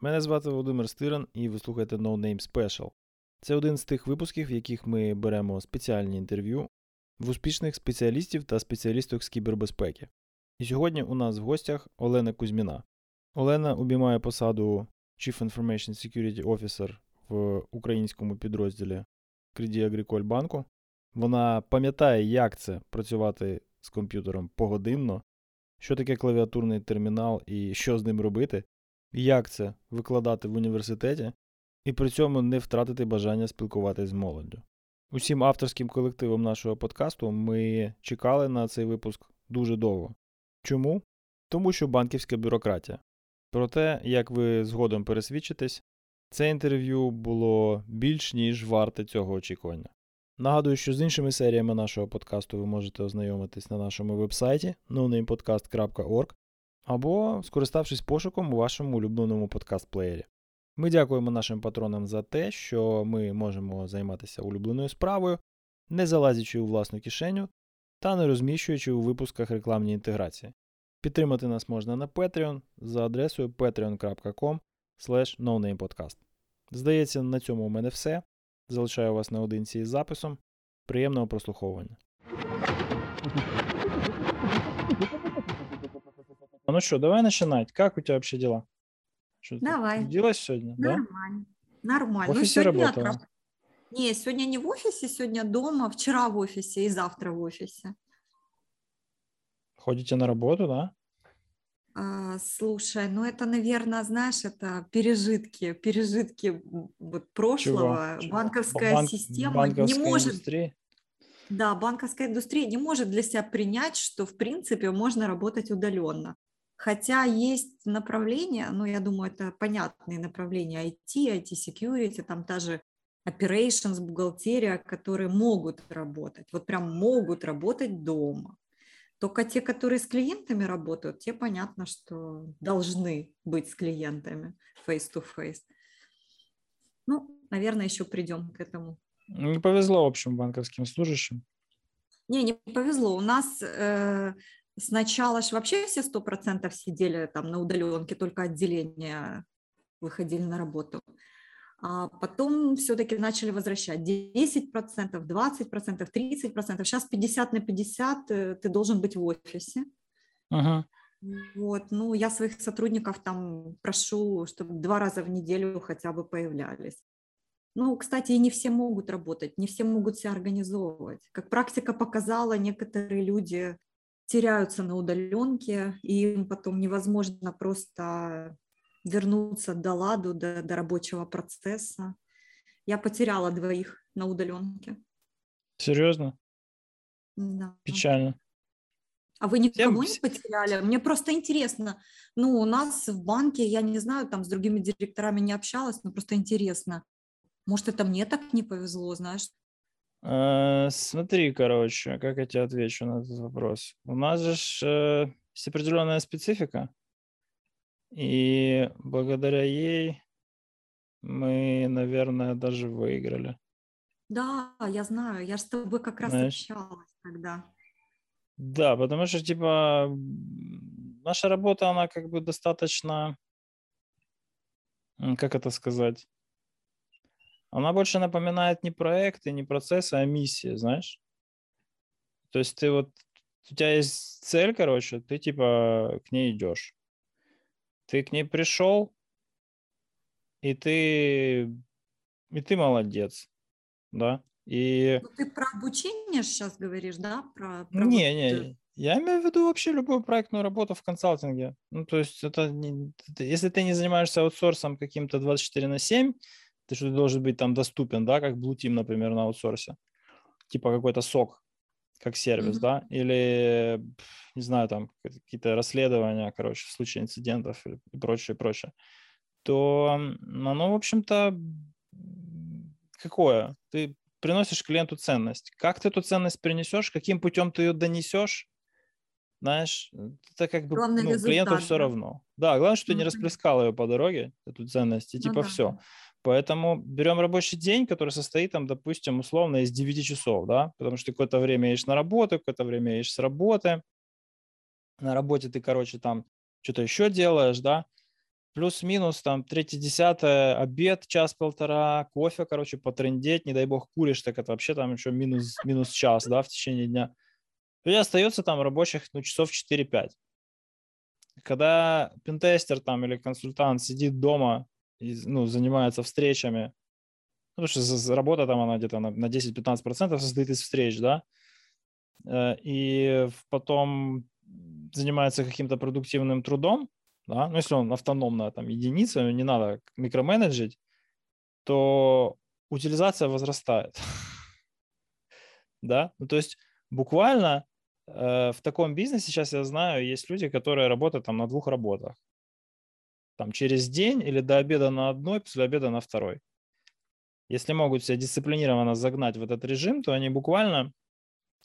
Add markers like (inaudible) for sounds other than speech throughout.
Мене звати Володимир Стиран і ви слухаєте No Name Special. Це один з тих випусків, в яких ми беремо спеціальні інтерв'ю в успішних спеціалістів та спеціалісток з кібербезпеки. І сьогодні у нас в гостях Олена Кузьміна. Олена обіймає посаду Chief Information Security Officer в українському підрозділі Credit Agricole банку. Вона пам'ятає, як це працювати з комп'ютером погодинно, що таке клавіатурний термінал і що з ним робити, як це викладати в університеті, і при цьому не втратити бажання спілкуватись з молоддю. Усім авторським колективом нашого подкасту ми чекали на цей випуск дуже довго. Чому? Тому що банківська бюрократія. Проте, як ви згодом пересвідчитесь, це інтерв'ю було більш ніж варте цього очікування. Нагадую, що з іншими серіями нашого подкасту ви можете ознайомитись на нашому вебсайті nonamepodcast.org або скориставшись пошуком у вашому улюбленому подкаст-плеєрі. Ми дякуємо нашим патронам за те, що ми можемо займатися улюбленою справою, не залазячи у власну кишеню та не розміщуючи у випусках рекламні інтеграції. Підтримати нас можна на Patreon за адресою patreon.com. Здається, на цьому у мене все. Залишаю вас наодинці із записом. Приємного прослуховування. Ну что, давай начинать. Как у тебя вообще дела? Что Давай. Делась сегодня? Нормально. Нормально. В Ну, офисе сегодня работала? отра- Не, сегодня не в офисе, сегодня дома, вчера в офисе и завтра в офисе. Ходите на работу, да? А, слушай, ну это, наверное, знаешь, это пережитки, пережитки вот прошлого. Чего? Банковская Банк- система банковской не может, индустрии? да, банковская индустрия не может для себя принять, что в принципе можно работать удаленно. Хотя есть направления, ну, я думаю, это понятные направления IT, IT-security, там та же operations, бухгалтерия, которые могут работать, вот прям могут работать дома. Только те, которые с клиентами работают, те понятно, что должны быть с клиентами face-to-face. Ну, наверное, еще придем к этому. Не повезло, в общем, банковским служащим. Не, не повезло. У нас э, сначала ж вообще все сто процентов сидели там на удаленке, только отделения выходили на работу. А потом все-таки начали возвращать 10%, 20%, 30%. Сейчас 50 на 50 э, ты должен быть в офисе. Ага. Вот, ну, я своих сотрудников там прошу, чтобы два раза в неделю хотя бы появлялись. Ну, кстати, и не все могут работать, не все могут себя организовывать. Как практика показала, некоторые люди теряются на удаленке, и им потом невозможно просто вернуться до ладу, до, до рабочего процесса. Я потеряла двоих на удаленке. Серьезно? Да. Печально. А вы никого Всем- не потеряли? Мне просто интересно. Ну, у нас в банке, я не знаю, там с другими директорами не общалась, но просто интересно. Может, это мне так не повезло, знаешь? Э, Смотри, короче, как я тебе отвечу на этот вопрос. У нас же э, есть определенная специфика, и благодаря ей мы, наверное, даже выиграли. Да, я знаю, я же с тобой как раз Знаешь. общалась тогда. Да, потому что, типа, наша работа, она как бы достаточно, как это сказать, она больше напоминает не проекты, не процессы, а миссии, знаешь? То есть ты вот, у тебя есть цель, короче, ты типа к ней идешь. Ты к ней пришел, и ты, и ты молодец, да? И Ну, ты про обучение сейчас говоришь, да? Про, про не, вот, не, я имею в виду вообще любую проектную работу в консалтинге. Ну, то есть это не, если ты не занимаешься аутсорсом каким-то 24 на 7, ты что ты должен быть там доступен, да, как Blue Team, например, на аутсорсе. Типа какой-то сок, как сервис, Мгм. да, или, не знаю, там какие-то расследования, короче, в случае инцидентов и прочее, прочее. то оно, в общем-то, какое? Ты приносишь клиенту ценность. Как ты эту ценность принесешь, каким путем ты ее донесешь, знаешь, это как бы Главное ну, результат, клиенту все равно. Да, главное, что ты не Ну, расплескал ее по дороге, эту ценность, и Ну типа да, все. Поэтому берем рабочий день, который состоит, там, допустим, условно из 9 часов, да, потому что ты какое-то время едешь на работу, какое-то время едешь с работы. На работе ты, короче, там что-то еще делаешь, да, плюс-минус там третье, десятое, обед, час-полтора, кофе, короче, потрындеть, не дай бог куришь, так это вообще там еще минус, минус час, да, в течение дня. Тебя остается там рабочих, ну, часов 4-5. Когда пентестер там или консультант сидит дома и, ну, занимается встречами, ну, потому что работа там, она где-то на, на 10-15% состоит из встреч, да, э, и потом занимается каким-то продуктивным трудом, да, ну, если он автономная там единица, не надо микроменеджить, то утилизация возрастает. (laughs) да, ну, то есть буквально э, в таком бизнесе сейчас я знаю, есть люди, которые работают там на двух работах. Там через день или до обеда на одной, после обеда на второй. Если могут себя дисциплинированно загнать в этот режим, то они буквально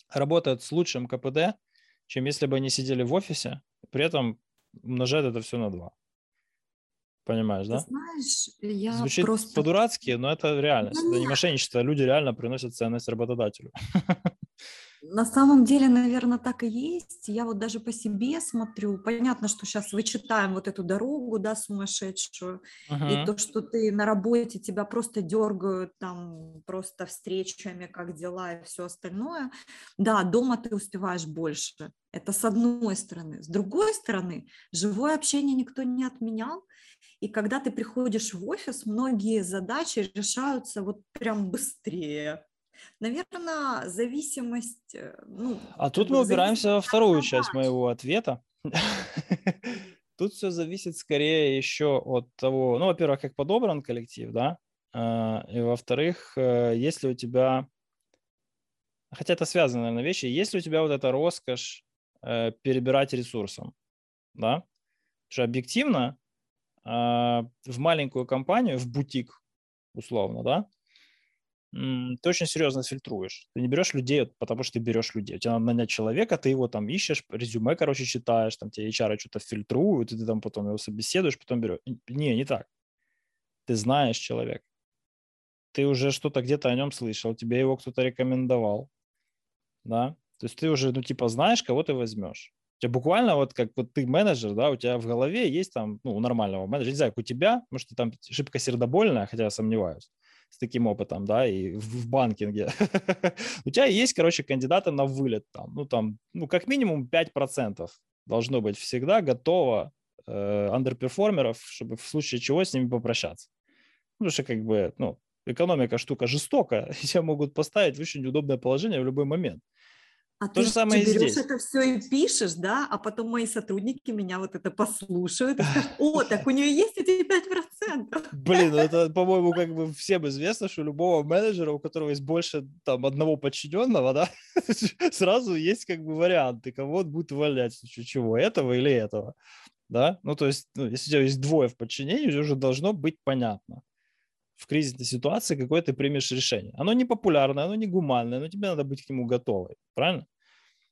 работают с лучшим КПД, чем если бы они сидели в офисе, при этом умножают это все на два. Понимаешь, Ты да? знаешь, я Звучит просто... по-дурацки, но это реальность. Ну, Это не мошенничество, люди реально приносят ценность работодателю. (laughs) На самом деле, наверное, так и есть. Я вот даже по себе смотрю. Понятно, что сейчас вычитаем вот эту дорогу, да, сумасшедшую. И Мгм. то, что ты на работе, тебя просто дергают там просто встречами, как дела и все остальное. Да, дома ты успеваешь больше. Это с одной стороны. С другой стороны, живое общение никто не отменял. И когда ты приходишь в офис, многие задачи решаются вот прям быстрее. Наверное, зависимость, э, ну, А тут мы в упираемся во вторую часть моего ответа. (laughs) Тут все зависит скорее еще от того, ну, во-первых, как подобран коллектив, да, а, и во-вторых, э, если у тебя, хотя это связаны, наверное, вещи, если у тебя вот эта роскошь э, перебирать ресурсом, да, что объективно в маленькую компанию, в бутик, условно, да, ты очень серьезно фильтруешь. Ты не берешь людей, потому что ты берешь людей. У тебя надо нанять человека, ты его там ищешь, резюме, короче, читаешь, там тебе HR что-то фильтруют, и ты там потом его собеседуешь, потом берешь. Не, не так. Ты знаешь человека. Ты уже что-то где-то о нем слышал, тебе его кто-то рекомендовал, да. То есть ты уже, ну, типа, знаешь, кого ты возьмешь. У тебя буквально вот как вот ты менеджер, да, у тебя в голове есть там, ну, у нормального менеджера, не знаю, как у тебя, может, ты там шибко сердобольная, хотя я сомневаюсь, с таким опытом, да, и в, в банкинге. (laughs) У тебя есть, короче, кандидаты на вылет там, ну, там, ну, как минимум 5% должно быть всегда готово э, андерперформеров, чтобы в случае чего с ними попрощаться. Потому что, как бы, ну, экономика штука жестокая, и (laughs) тебя могут поставить в очень неудобное положение в любой момент. А То ты же самое и берешь здесь. это все и пишешь, да, а потом мои сотрудники меня вот это послушают и скажут, (laughs) о, так у нее есть эти 5%. Блин, ну это, по-моему, как бы всем известно, что любого менеджера, у которого есть больше там одного подчиненного, да, (laughs) сразу есть как бы варианты, кого он будет увольнять, в случае чего, этого или этого, да. Ну, то есть, ну, если у тебя есть двое в подчинении, уже должно быть понятно в кризисной ситуации, какое ты примешь решение. Оно не популярное, оно не гуманное, но тебе надо быть к нему готовой, правильно?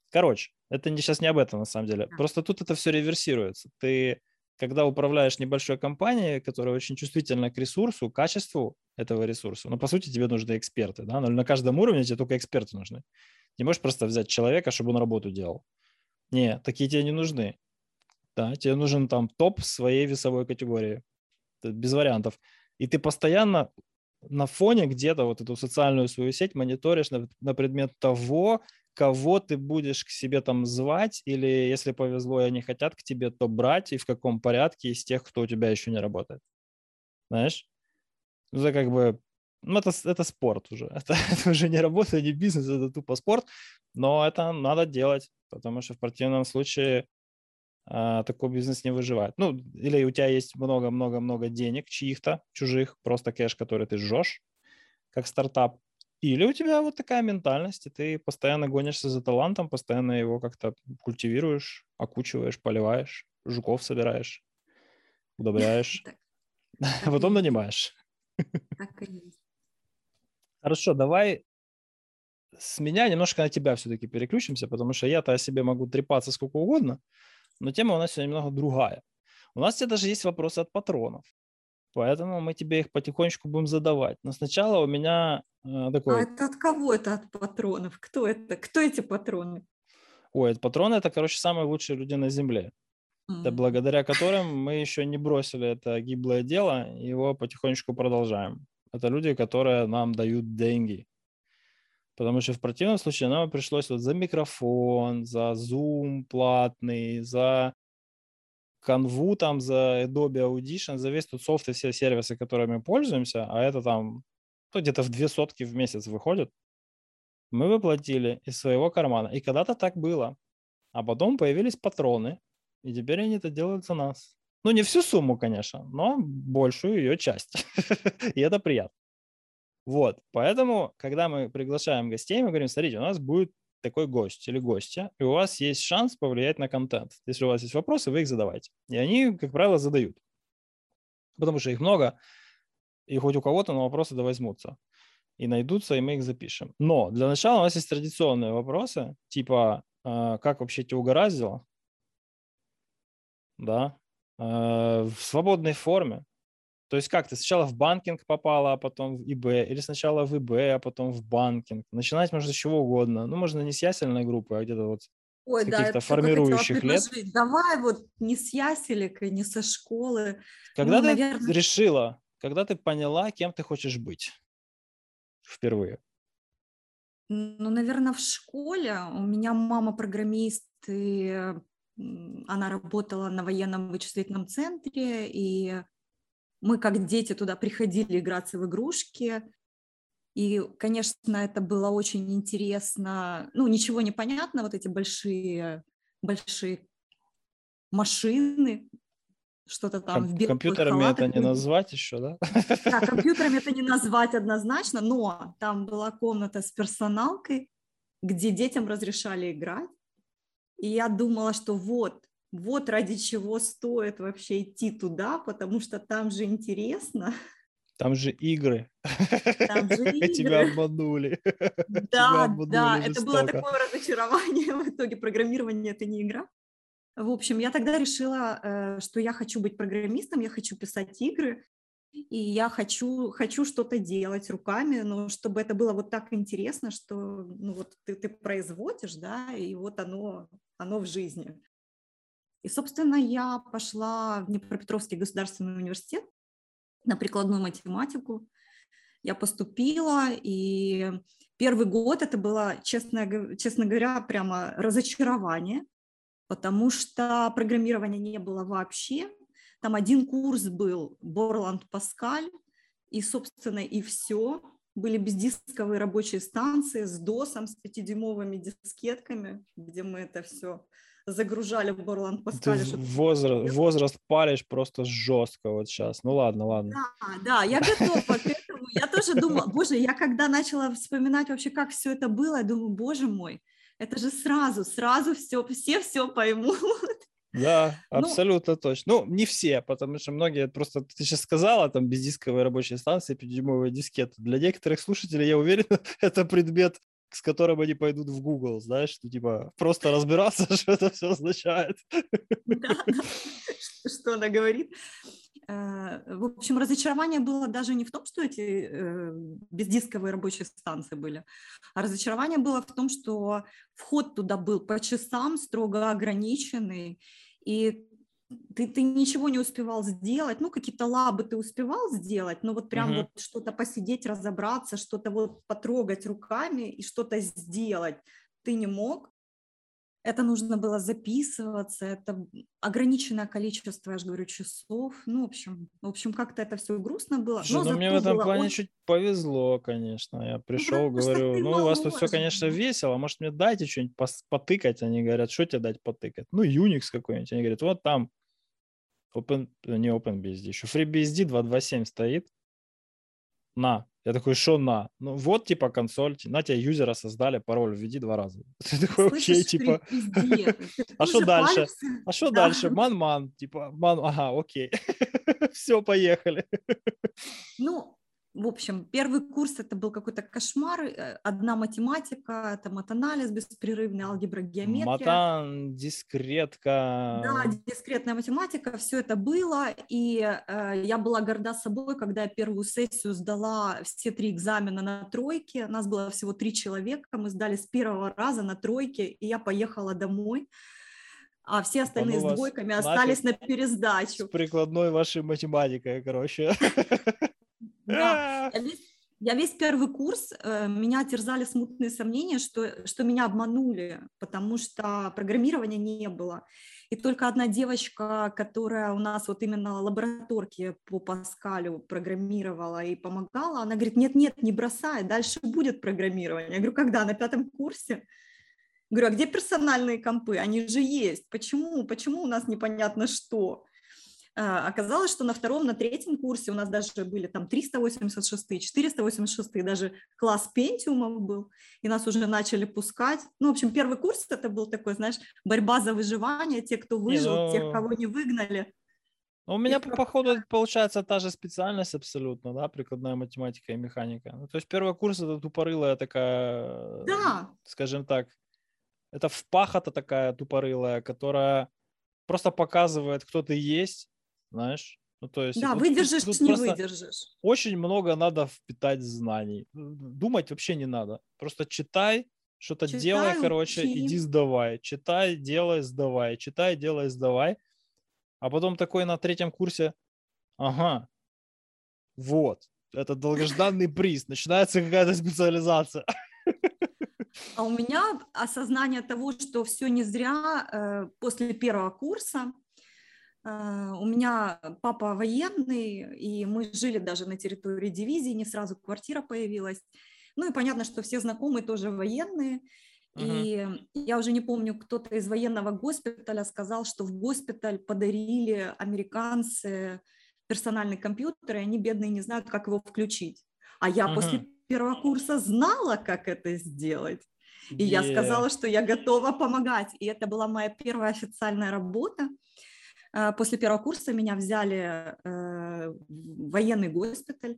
Короче, это не, сейчас не об этом на самом деле. Просто тут это все реверсируется. Ты, когда управляешь небольшой компанией, которая очень чувствительна к ресурсу, качеству этого ресурса, ну, по сути, тебе нужны эксперты, да, но на каждом уровне тебе только эксперты нужны. Не можешь просто взять человека, чтобы он работу делал. Не, такие тебе не нужны. Да, тебе нужен там топ своей весовой категории. Без вариантов. И ты постоянно на фоне где-то вот эту социальную свою сеть мониторишь на, на предмет того, кого ты будешь к себе там звать, или если повезло и они хотят к тебе, то брать, и в каком порядке из тех, кто у тебя еще не работает. Знаешь? Ну, Это как бы, ну, это, это спорт уже. (laughs) Это, это уже не работа, не бизнес, это тупо спорт. Но это надо делать, потому что в противном случае а, такой бизнес не выживает. Ну, или у тебя есть много-много-много денег чьих-то, чужих, просто кэш, который ты жжешь, как стартап. Или у тебя вот такая ментальность, и ты постоянно гонишься за талантом, постоянно его как-то культивируешь, окучиваешь, поливаешь, жуков собираешь, удобряешь. (laughs) Потом нанимаешь. (laughs) Хорошо, давай с меня немножко на тебя все-таки переключимся, потому что я-то о себе могу трепаться сколько угодно, но тема у нас сегодня немного другая. У нас тебе даже есть вопросы от патронов, поэтому мы тебе их потихонечку будем задавать. Но сначала у меня такой... А это от кого это от патронов? Кто это? Кто эти патроны? Ой, это патроны это, короче, самые лучшие люди на Земле. Mm. Это благодаря которым мы еще не бросили это гиблое дело, его потихонечку продолжаем. Это люди, которые нам дают деньги. Потому что в противном случае нам пришлось вот за микрофон, за Zoom платный, за канву там, за Adobe Audition, за весь тот софт и все сервисы, которыми мы пользуемся, а это там ну, где-то в две сотки в месяц выходит, мы выплатили из своего кармана. И когда-то так было. А потом появились патроны, и теперь они это делают за нас. Ну, не всю сумму, конечно, но большую ее часть. (laughs) И это приятно. Вот, поэтому, когда мы приглашаем гостей, мы говорим, смотрите, у нас будет такой гость или гостья, и у вас есть шанс повлиять на контент. Если у вас есть вопросы, вы их задавайте. И они, как правило, задают. Потому что их много, и хоть у кого-то на вопросы да возьмутся. И найдутся, и мы их запишем. Но для начала у нас есть традиционные вопросы, типа, э, как вообще тебя угораздило? Да. Э, в свободной форме. То есть как ты сначала в банкинг попала, а потом в ИБ, или сначала в ИБ, а потом в банкинг. Начинать можно с чего угодно. Ну, можно не с ясельной группы, а где-то вот Ой, с да, каких-то формирующих лет. Давай вот не с яселек не со школы. Когда ну, ты наверное... решила, когда ты поняла, кем ты хочешь быть впервые? Ну, наверное, в школе. У меня мама программист, и она работала на военном вычислительном центре, и мы как дети туда приходили играться в игрушки. И, конечно, это было очень интересно. Ну, ничего не понятно, вот эти большие, большие машины, что-то там Ком- в Компьютерами халатах. это не назвать еще, да? Да, (laughs) компьютерами это не назвать однозначно, но там была комната с персоналкой, где детям разрешали играть. И я думала, что вот, вот ради чего стоит вообще идти туда, потому что там же интересно. Там же игры. Там же (laughs) игры. Тебя обманули. Да, обманули да, жестоко. это было такое (laughs) разочарование. В итоге программирование – это не игра. В общем, я тогда решила, э, что я хочу быть программистом, я хочу писать игры, и я хочу, хочу что-то делать руками, но чтобы это было вот так интересно, что ну, вот ты, ты производишь, да, и вот оно, оно в жизни. И, собственно, я пошла в Днепропетровский государственный университет на прикладную математику. Я поступила, и первый год это было, честно, честно говоря, прямо разочарование, потому что программирования не было вообще. Там один курс был Борланд Паскаль, и, собственно, и все. Были бездисковые рабочие станции с досом, с пятидюймовыми дискетками, где мы это все загружали в Борланд Паскале. Ты возраст, возраст палишь просто жестко вот сейчас. Ну ладно, ладно. Да, да, я готова к этому. Я тоже думала, боже, я когда начала вспоминать вообще, как все это было, я думаю, боже мой, это же сразу, сразу все, все все поймут. Да, (laughs) ну абсолютно ну, точно. Ну, не все, потому что многие просто, ты сейчас сказала, там, бездисковые рабочие станции, 5 дискеты. Для некоторых слушателей, я уверен, (laughs) это предмет с которым они пойдут в Google, знаешь, ну, типа, просто разбираться, (laughs) что это все означает. Да, что она говорит. Э, в общем, разочарование было даже не в том, что эти э, бездисковые рабочие станции были, а разочарование было в том, что вход туда был по часам строго ограниченный, и ты, ты ничего не успевал сделать, ну, какие-то лабы ты успевал сделать, но вот прям uh-huh. вот что-то посидеть, разобраться, что-то вот потрогать руками и что-то сделать ты не мог. Это нужно было записываться, это ограниченное количество, я же говорю, часов. Ну, в общем, в общем, как-то это все грустно было. Слушай, но ну, мне в этом плане очень... чуть повезло, конечно. Я пришел, ну, говорю, ну, у вас тут все, конечно, весело, может, мне дайте что-нибудь потыкать? Они говорят, что тебе дать потыкать? Ну, Unix какой-нибудь. Они говорят, вот там Open, не OpenBSD, еще FreeBSD 227 стоит. На, Я такой, что на? Ну вот, типа, консоль, на тебя юзера создали, пароль введи два раза. (laughs) Ты такой, окей, типа, (laughs) а что дальше? А что дальше? Ман-ман, типа, ман, ага, окей. (laughs) Все, поехали. Ну, в общем, первый курс это был какой-то кошмар, э, одна математика, это матанализ беспрерывный, алгебра, геометрия. Матан, дискретка. Да, дискретная математика, все это было, и э, я была горда собой, когда я первую сессию сдала все три экзамена на тройке, нас было всего три человека, мы сдали с первого раза на тройке, и я поехала домой а все остальные с двойками остались на пересдачу. С прикладной вашей математикой, короче. (laughs) Да. (laughs) Я весь, я весь первый курс, э, меня терзали смутные сомнения, что, что меня обманули, потому что программирования не было. И только одна девочка, которая у нас вот именно лабораторки по Паскалю программировала и помогала, она говорит, нет-нет, не бросай, дальше будет программирование. Я говорю, когда? На пятом курсе? Говорю, а где персональные компы? Они же есть. Почему? Почему у нас непонятно что? А, оказалось, что на втором, на третьем курсе у нас даже были там 386, 486, даже класс пентиумов был, и нас уже начали пускать. Ну, в общем, первый курс это был такой, знаешь, борьба за выживание, те, кто выжил, не, ну... тех, кого не выгнали. Ну, у меня, по походу, получается та же специальность абсолютно, да, прикладная математика и механика. Ну, то есть первый курс это тупорылая такая, да. скажем так, это впахота такая тупорылая, которая просто показывает, кто ты есть, знаешь. Ну, то есть, да, вот выдержишь, тут, тут не выдержишь. Очень много надо впитать знаний. Думать вообще не надо. Просто читай, что-то читай, делай, короче, учи. иди сдавай. Читай, делай, сдавай. Читай, делай, сдавай. А потом такой на третьем курсе, ага, вот, это долгожданный приз, начинается какая-то специализация. А у меня осознание того, что все не зря э, после первого курса, у меня папа военный, и мы жили даже на территории дивизии, не сразу квартира появилась. Ну и понятно, что все знакомые тоже военные. Uh-huh. И я уже не помню, кто-то из военного госпиталя сказал, что в госпиталь подарили американцы персональный компьютер, и они бедные не знают, как его включить. А я uh-huh. после первого курса знала, как это сделать. И yeah. я сказала, что я готова помогать. И это была моя первая официальная работа. А, после первого курса меня взяли э, в военный госпиталь,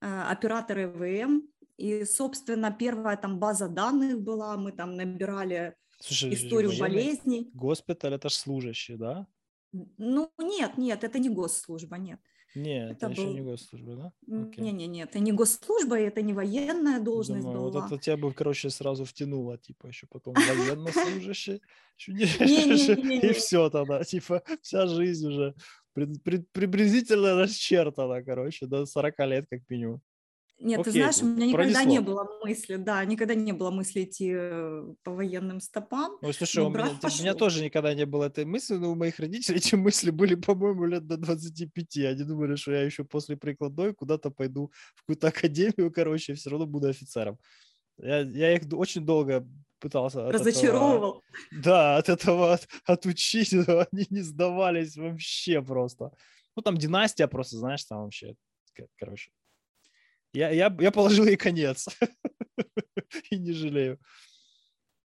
э, операторы ВМ, и, собственно, первая там база данных была, мы там набирали Слушай, историю болезней. Госпиталь – это же служащий, да? Ну, нет, нет, это не госслужба, нет. Нет, это, это был... еще не госслужба, да? Не-не-не, это не госслужба, это не военная должность Думаю, была. Вот это тебя бы, короче, сразу втянуло, типа, еще потом военнослужащий, (laughs) и все тогда, типа, вся жизнь уже приблизительно расчертана, короче, до 40 лет как минимум. Нет, Окей, ты знаешь, у меня никогда пронесло. не было мысли, да, никогда не было мысли идти э, по военным стопам. Ну, слушай, у меня, у меня тоже никогда не было этой мысли, но у моих родителей (laughs) эти мысли были, по-моему, лет до 25. Они думали, что я еще после прикладной куда-то пойду в какую-то (laughs) академию, короче, все равно буду офицером. Я, я их очень долго пытался... Разочаровывал. От этого, да, от этого от, отучить, (laughs) но они не сдавались вообще просто. Ну, там династия просто, знаешь, там вообще, короче. Я, я, я положил ей конец. (laughs) И не жалею.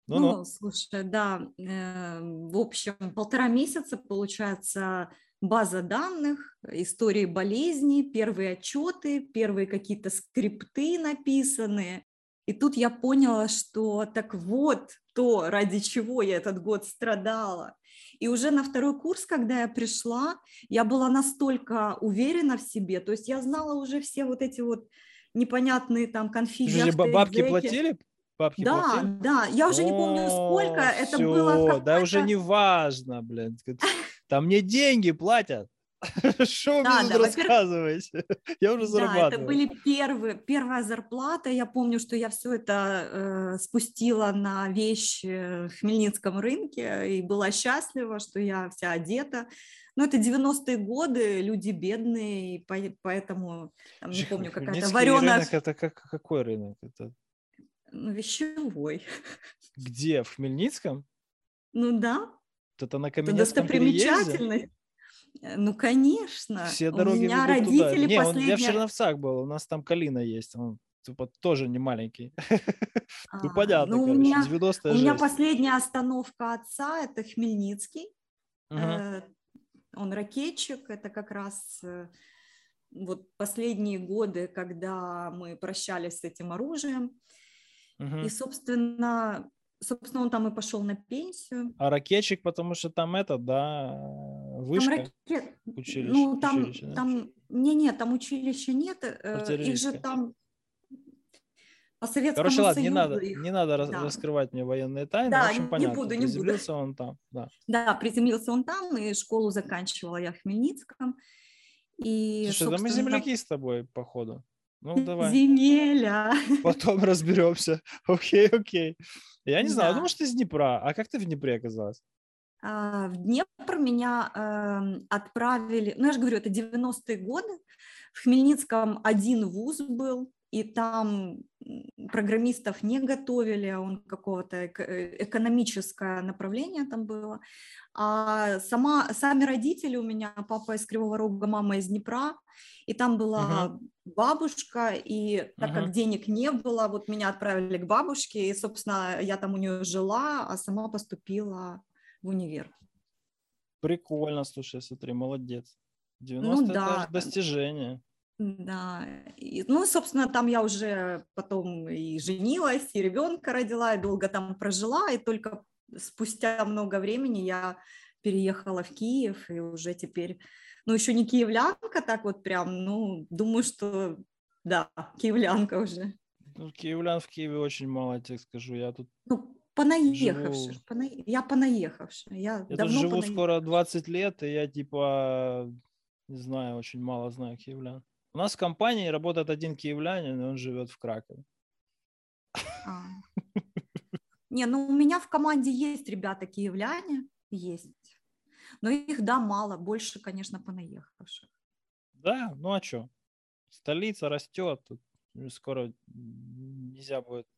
Ну, ну, слушай, да, э, в общем, полтора месяца, получается, база данных, истории болезней, первые отчеты, первые какие-то скрипты написанные. И тут я поняла, что так вот то, ради чего я этот год страдала. И уже на второй курс, когда я пришла, я была настолько уверена в себе, то есть я знала уже все вот эти вот непонятные там конфиги. Слушай, бабки платили? Бабки да, платили? да, я уже О, не помню сколько, это все, было Да уже не важно, блин, (laughs) там мне деньги платят. (laughs) Что вы да, мне да, рассказываете? (laughs) Я уже зарабатываю. Да, это были первые, первая зарплата. Я помню, что я все это э, спустила на вещи в Хмельницком рынке и была счастлива, что я вся одета. Но это 90-е годы, люди бедные, и поэтому, там, не помню, какая-то вареная... рынок, это как, какой рынок? Это... Ну, вещевой. (laughs) Где? В Хмельницком? Ну да. Это на Каменецком. Переезде? Ну, конечно. Все У дороги меня ведут туда. родители Не, он, я в. Черновцах был, у нас там Калина есть, он типа тоже не маленький. (laughs) Ну, А, понятно, ну, у короче, меня, 90 у меня последняя остановка отца– это Хмельницкий. Э, Он ракетчик, это как раз э, вот последние годы, когда мы прощались с этим оружием. мгм. И, собственно, собственно, он там и пошел на пенсию. А ракетчик, потому что там это, да, Там вышка, ракет- училище, ну, там, училище, да? там, не, нет, там училища нет, э, их же там по Советскому Короче, ладно, не Союзу надо, их- не надо да. раскрывать мне военные тайны. Да, в общем, не понятно. буду, не буду. Приземлился он там, да. Да, приземлился он там, и школу заканчивала я в Хмельницком. И, Слушай, да мы земляки с тобой, походу. Ну, давай, Земеля. потом разберемся. (laughs) Окей, окей. Я не знаю, Да. думаю, что ты из Днепра. А как ты в Днепре оказалась? А, В Днепр меня эм, отправили, ну я же говорю, это 90-е годы. В Хмельницком один вуз был, и там программистов не готовили, а он какого-то э, экономическое направление там было. А сама, сами родители у меня, папа из Кривого Рога, мама из Днепра, и там была бабушка, и так Мгм. как денег не было, вот меня отправили к бабушке, и, собственно, я там у нее жила, а сама поступила в универ. Прикольно, слушай, смотри, молодец. 90 Ну да. достижение. Да, и, ну, собственно, там я уже потом и женилась, и ребенка родила, и долго там прожила, и только спустя много времени я переехала в Киев, и уже теперь, ну, еще не киевлянка так вот прям, ну, думаю, что, да, киевлянка уже. Ну, киевлян в Киеве очень мало, я тебе скажу. Я тут, Ну, понаехавшая, Живу. пона- я понаехавшая, я, я тут давно живу понаехавшая. скоро 20 лет, и я типа, не знаю, очень мало знаю киевлян. У нас в компании работает один киевлянин, и он живет в Кракове. А. Не, ну у меня в команде есть ребята киевляне, есть. Но их, да, мало, больше, конечно, понаехавших. Да, ну а что? Столица растет, тут скоро нельзя будет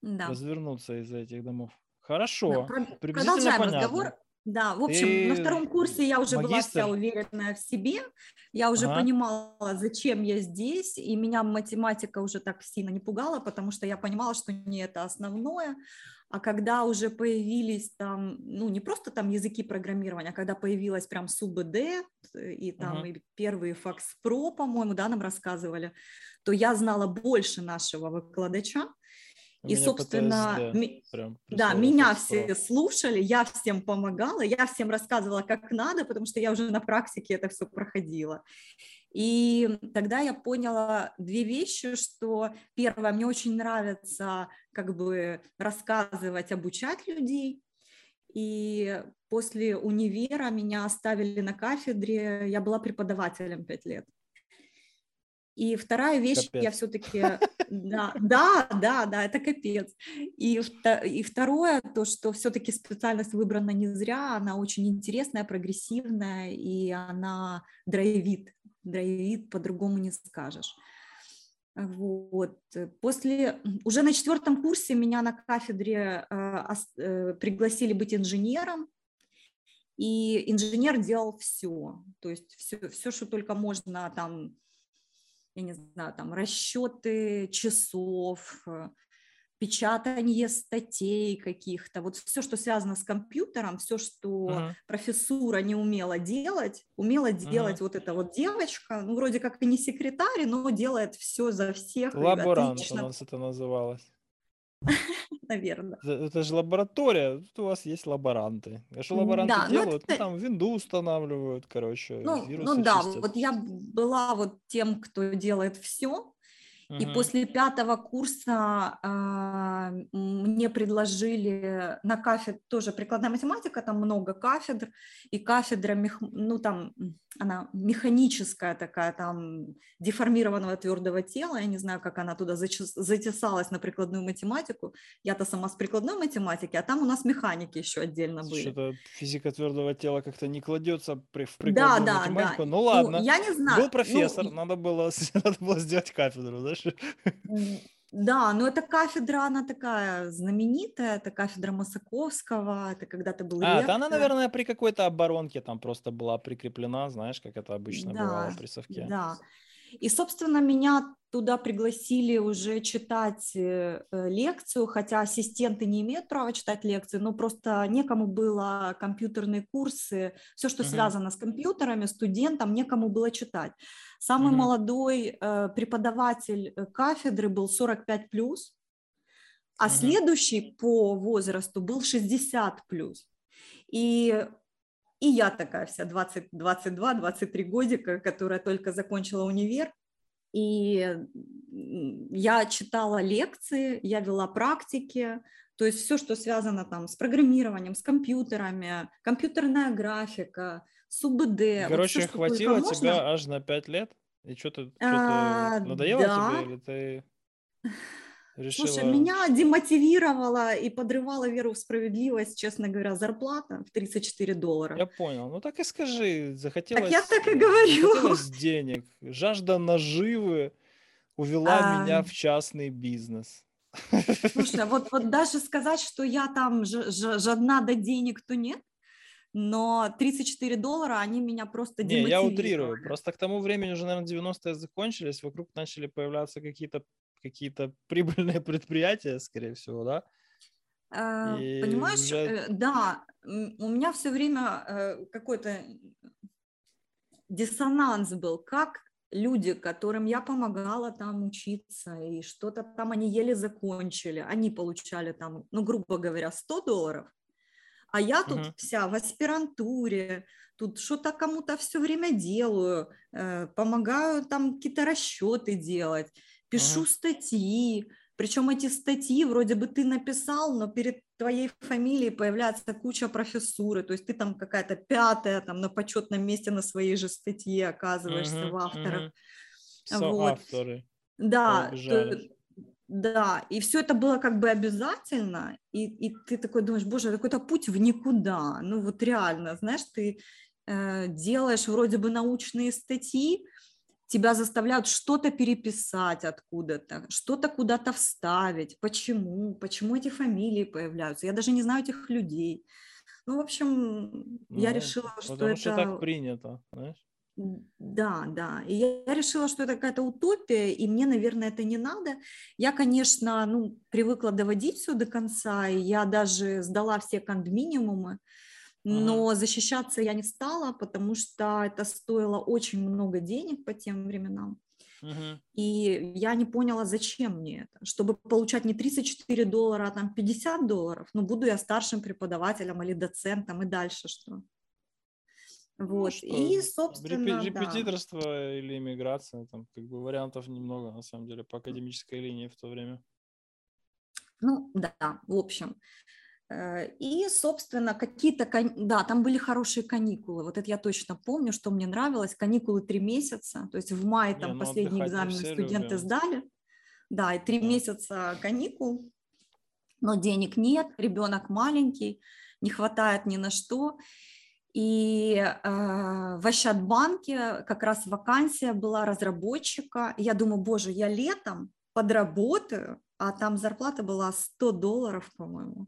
Да. развернуться из этих домов. Да, Хорошо, про- приблизительно Продолжаем понятно. разговор. Да, в общем, на Ты втором курсе я уже была вся магистр? уверенная в себе, я уже Ага. понимала, зачем я здесь, и меня математика уже так сильно не пугала, потому что я понимала, что не это основное, а когда уже появились там, ну не просто там языки программирования, а когда появилась прям СУБД и там Мгм. и первые FaxPro, по-моему, да, нам рассказывали, то я знала больше нашего выкладача, и, меня собственно, PTSD ми- прям да, меня все слушали, я всем помогала, я всем рассказывала, как надо, потому что я уже на практике это все проходила. И тогда я поняла две вещи, что первое, мне очень нравится как бы рассказывать, обучать людей. И после универа меня оставили на кафедре, я была преподавателем пять лет. И вторая вещь, я Капец. все-таки, (laughs) да, да, да, да, это капец. И, и второе, то, что все-таки специальность выбрана не зря, она очень интересная, прогрессивная, и она драйвит, драйвит, по-другому не скажешь. Вот. После, уже на четвертом курсе меня на кафедре э, э, пригласили быть инженером, и инженер делал все, то есть все, все, что только можно там, я не знаю, там расчеты часов, э, печатание статей каких-то, вот все, что связано с компьютером, все, что Мгм. профессура не умела делать, умела делать вот эта вот девочка, ну вроде как и не секретарь, но делает все за всех. Лаборант у отлично, нас это называлось. (laughs) наверное. Это, это же лаборатория, тут у вас есть лаборанты. А что лаборанты да, ну делают? Ну, это- там винду устанавливают, короче, Ну, вирусы ну да, чистят. вот я была вот тем, кто делает все, И после пятого курса а, мне предложили на кафедре, тоже прикладная математика, там много кафедр, и кафедра, мех- ну там она механическая такая, там деформированного твердого тела, я не знаю, как она туда зачес- затесалась на прикладную математику, я-то сама с прикладной математики, а там у нас механики еще отдельно были. Что-то физика твердого тела как-то не кладется при, в Да, прикладную да, математику. да. Ну ладно, я не знаю. был профессор, ну, надо, было, (laughs) надо было сделать кафедру, знаешь? М, Да, но эта кафедра, она такая знаменитая, это кафедра Масаковского, это когда-то был А, это она, наверное, при какой-то оборонке там просто была прикреплена, знаешь, как это обычно Да, бывало при совке. Да. И, собственно, меня туда пригласили уже читать э, э, лекцию, хотя ассистенты не имеют права читать лекции, но просто некому было компьютерные курсы, все, что Мгм. связано с компьютерами, студентам некому было читать. Самый Мгм. молодой э, преподаватель кафедры был 45 плюс, а Мгм. следующий по возрасту был 60 плюс. И и я такая вся 20, 22-23 годика, которая только закончила универ. И я читала лекции, я вела практики, то есть все, что связано там с программированием, с компьютерами, компьютерная графика, СУБД. вот Короче, всё, что хватило тебя можно. аж на 5 лет? И что-то А, надоело да. тебе, или ты решила... Слушай, меня демотивировала и подрывала веру в справедливость, честно говоря, зарплата в 34 доллара. Я понял. Ну так и скажи, захотелось... Так я так и говорю. Захотелось денег. Жажда наживы увела А. меня в частный бизнес. Слушай, вот, вот даже сказать, что я там ж- ж- жадна до денег, то нет. Но 34 доллара, они меня просто Не, я утрирую. Просто к тому времени уже, наверное, 90-е закончились, вокруг начали появляться какие-то какие-то (laughs) прибыльные предприятия, скорее всего, да? И Понимаешь, уже- э, да, у меня все время э, какой-то диссонанс был, как люди, которым я помогала там учиться, и что-то там они еле закончили, они получали там, ну, грубо говоря, 100 долларов, а я тут Мгм. вся в аспирантуре, тут что-то кому-то все время делаю, э, помогаю там какие-то расчеты делать, пишу статьи, причем эти статьи вроде бы ты написал, но перед твоей фамилией появляется куча профессуры, то есть ты там какая-то пятая там на почетном месте на своей же статье оказываешься Мгм, в авторах. мгм. Вот. Да, то- да, и все это было как бы обязательно, и, и ты такой думаешь, боже, какой-то путь в никуда, ну вот реально, знаешь, ты э, делаешь вроде бы научные статьи, тебя заставляют что-то переписать откуда-то, что-то куда-то вставить, почему, почему эти фамилии появляются, я даже не знаю этих людей. Ну, в общем, я Ну, решила, что Потому это... что так принято, знаешь? Да, да. И я решила, что это какая-то утопия, и мне, наверное, это не надо. Я, конечно, ну, привыкла доводить все до конца, и я даже сдала все кондминимумы, но защищаться я не стала, потому что это стоило очень много денег по тем временам. И я не поняла, зачем мне это. Чтобы получать не 34 доллара, а там 50 долларов, ну, буду я старшим преподавателем или доцентом, и дальше что? Ну, Вот. что, и, репе- собственно, да. Репетиторство или иммиграция, там как бы вариантов немного, на самом деле, по академической линии в то время. Ну, да, в общем. Э, И, собственно, какие-то, да, там были хорошие каникулы. Вот это я точно помню, что мне нравилось. Каникулы три месяца, то есть в мае Не, там ну, отдыхать мы экзамены все студенты любим. сдали. Да, и три Да. месяца каникул, но денег нет, ребенок маленький, не хватает ни на что. И э, в Ощадбанке как раз вакансия была разработчика. Я думаю, боже, я летом подработаю, а там зарплата была 100 долларов, по-моему.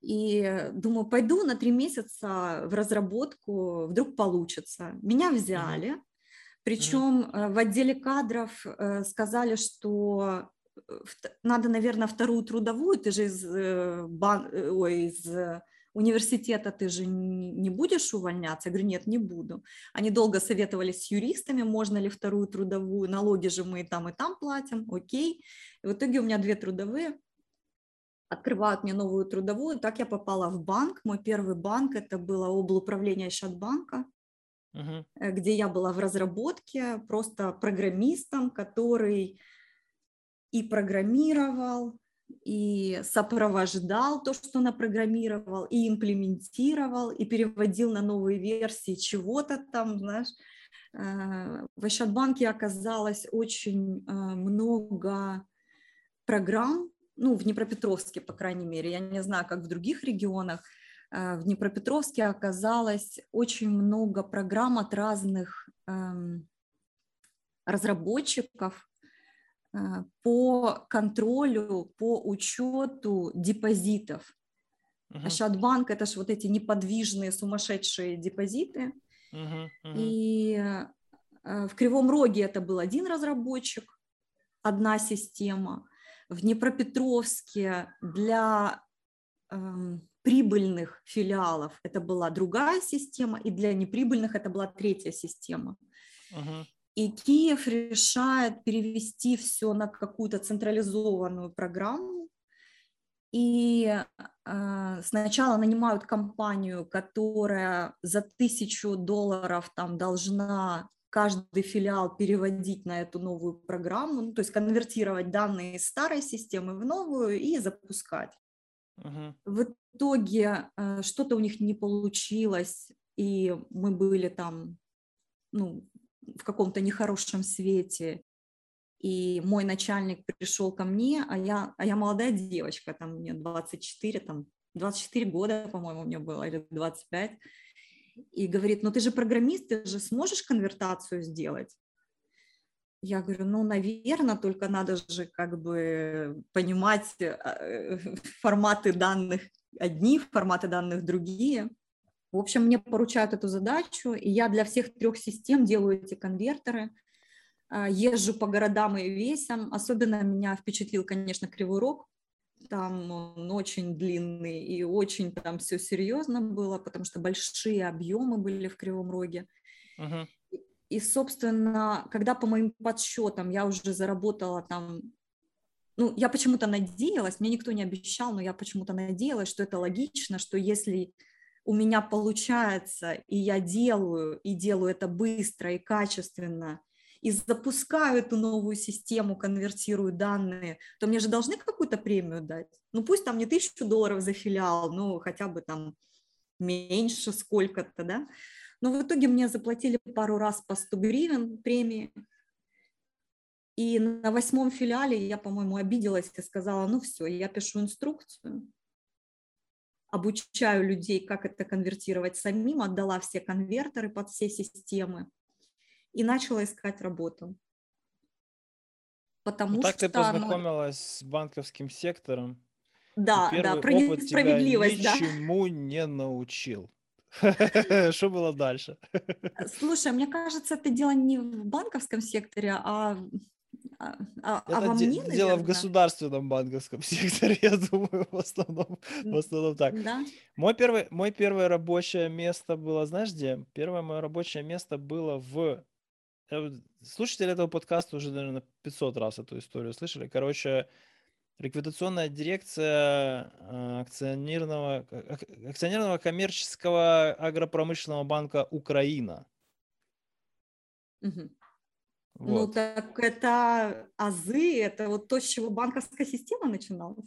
И думаю, пойду на три месяца в разработку, вдруг получится. Меня взяли, причем э, в отделе кадров э, сказали, что э, надо, наверное, вторую трудовую, ты же из, бан- ой, из университета ты же не будешь увольняться? Я говорю, нет, не буду. Они долго советовались с юристами, можно ли вторую трудовую, налоги же мы и там, и там платим, окей. И в итоге у меня две трудовые, открывают мне новую трудовую, так я попала в банк. Мой первый банк, это было облуправление Счетбанка, Мгм. э, где я была в разработке, просто программистом, который и программировал, и сопровождал то, что напрограммировал, и имплементировал, и переводил на новые версии чего-то там, знаешь. Э, В Ощадбанке оказалось очень э, много программ, ну, в Днепропетровске, по крайней мере, я не знаю, как в других регионах, э, в Днепропетровске оказалось очень много программ от разных эм, разработчиков, э, по контролю, по учету депозитов. Uh-huh. Ашатбанк – это же вот эти неподвижные сумасшедшие депозиты. Uh-huh. Uh-huh. И э, в Кривом Роге это был один разработчик, одна система. В Днепропетровске для эм, прибыльных филиалов это была другая система, и для неприбыльных это была третья система. Uh-huh. И Киев решает перевести все на какую-то централизованную программу. И э, сначала нанимают компанию, которая за тысячу долларов там должна каждый филиал переводить на эту новую программу, ну, то есть конвертировать данные из старой системы в новую и запускать. Uh-huh. В итоге э, что-то у них не получилось, и мы были там ну, в каком-то нехорошем свете. И мой начальник пришел ко мне, а я, а я молодая девочка, там мне 24, там 24 года, по-моему, мне было, или 25. И говорит, ну ты же программист, ты же сможешь конвертацию сделать? Я говорю, ну, наверное, только надо же как бы понимать э, форматы данных одни, форматы данных другие. В общем, мне поручают эту задачу, и я для всех трех систем делаю эти конвертеры, а, езжу по городам и весям. Особенно меня впечатлил, конечно, Кривой Рог. Там он очень длинный и очень там все серьезно было, потому что большие объемы были в Кривом Роге. Uh-huh. И, собственно, когда по моим подсчетам я уже заработала там, ну, я почему-то надеялась, мне никто не обещал, но я почему-то надеялась, что это логично, что если у меня получается, и я делаю, и делаю это быстро и качественно, и запускаю эту новую систему, конвертирую данные, то мне же должны какую-то премию дать. Ну пусть там не тысячу долларов за филиал, ну хотя бы там меньше сколько-то, да. Но в итоге мне заплатили пару раз по 100 гривен премии. И на восьмом филиале я, по-моему, обиделась и сказала, ну все, я пишу инструкцию, обучаю людей, как это конвертировать самим, отдала все конвертеры под все системы и начала искать работу. Потому ну, так что, ты познакомилась ну, с банковским сектором. Да, да, про несправедливость, тебя ничему да. не научил. (laughs) Что было дальше? Слушай, мне кажется, это дело не в банковском секторе, а а, а, а во мне, дело наверное? в государственном банковском (laughs) секторе, я думаю, в основном, в основном так. Да? Мой первый, мой первое рабочее место было, знаешь где? Первое мое рабочее место было в... Э, слушатели этого подкаста уже, наверное, 500 раз эту историю слышали. Короче, ликвидационная дирекция э, акционерного, акционерного коммерческого агропромышленного банка Украина. Угу. Ну, вот. Ну, так это азы, это вот то, с чего банковская система начиналась.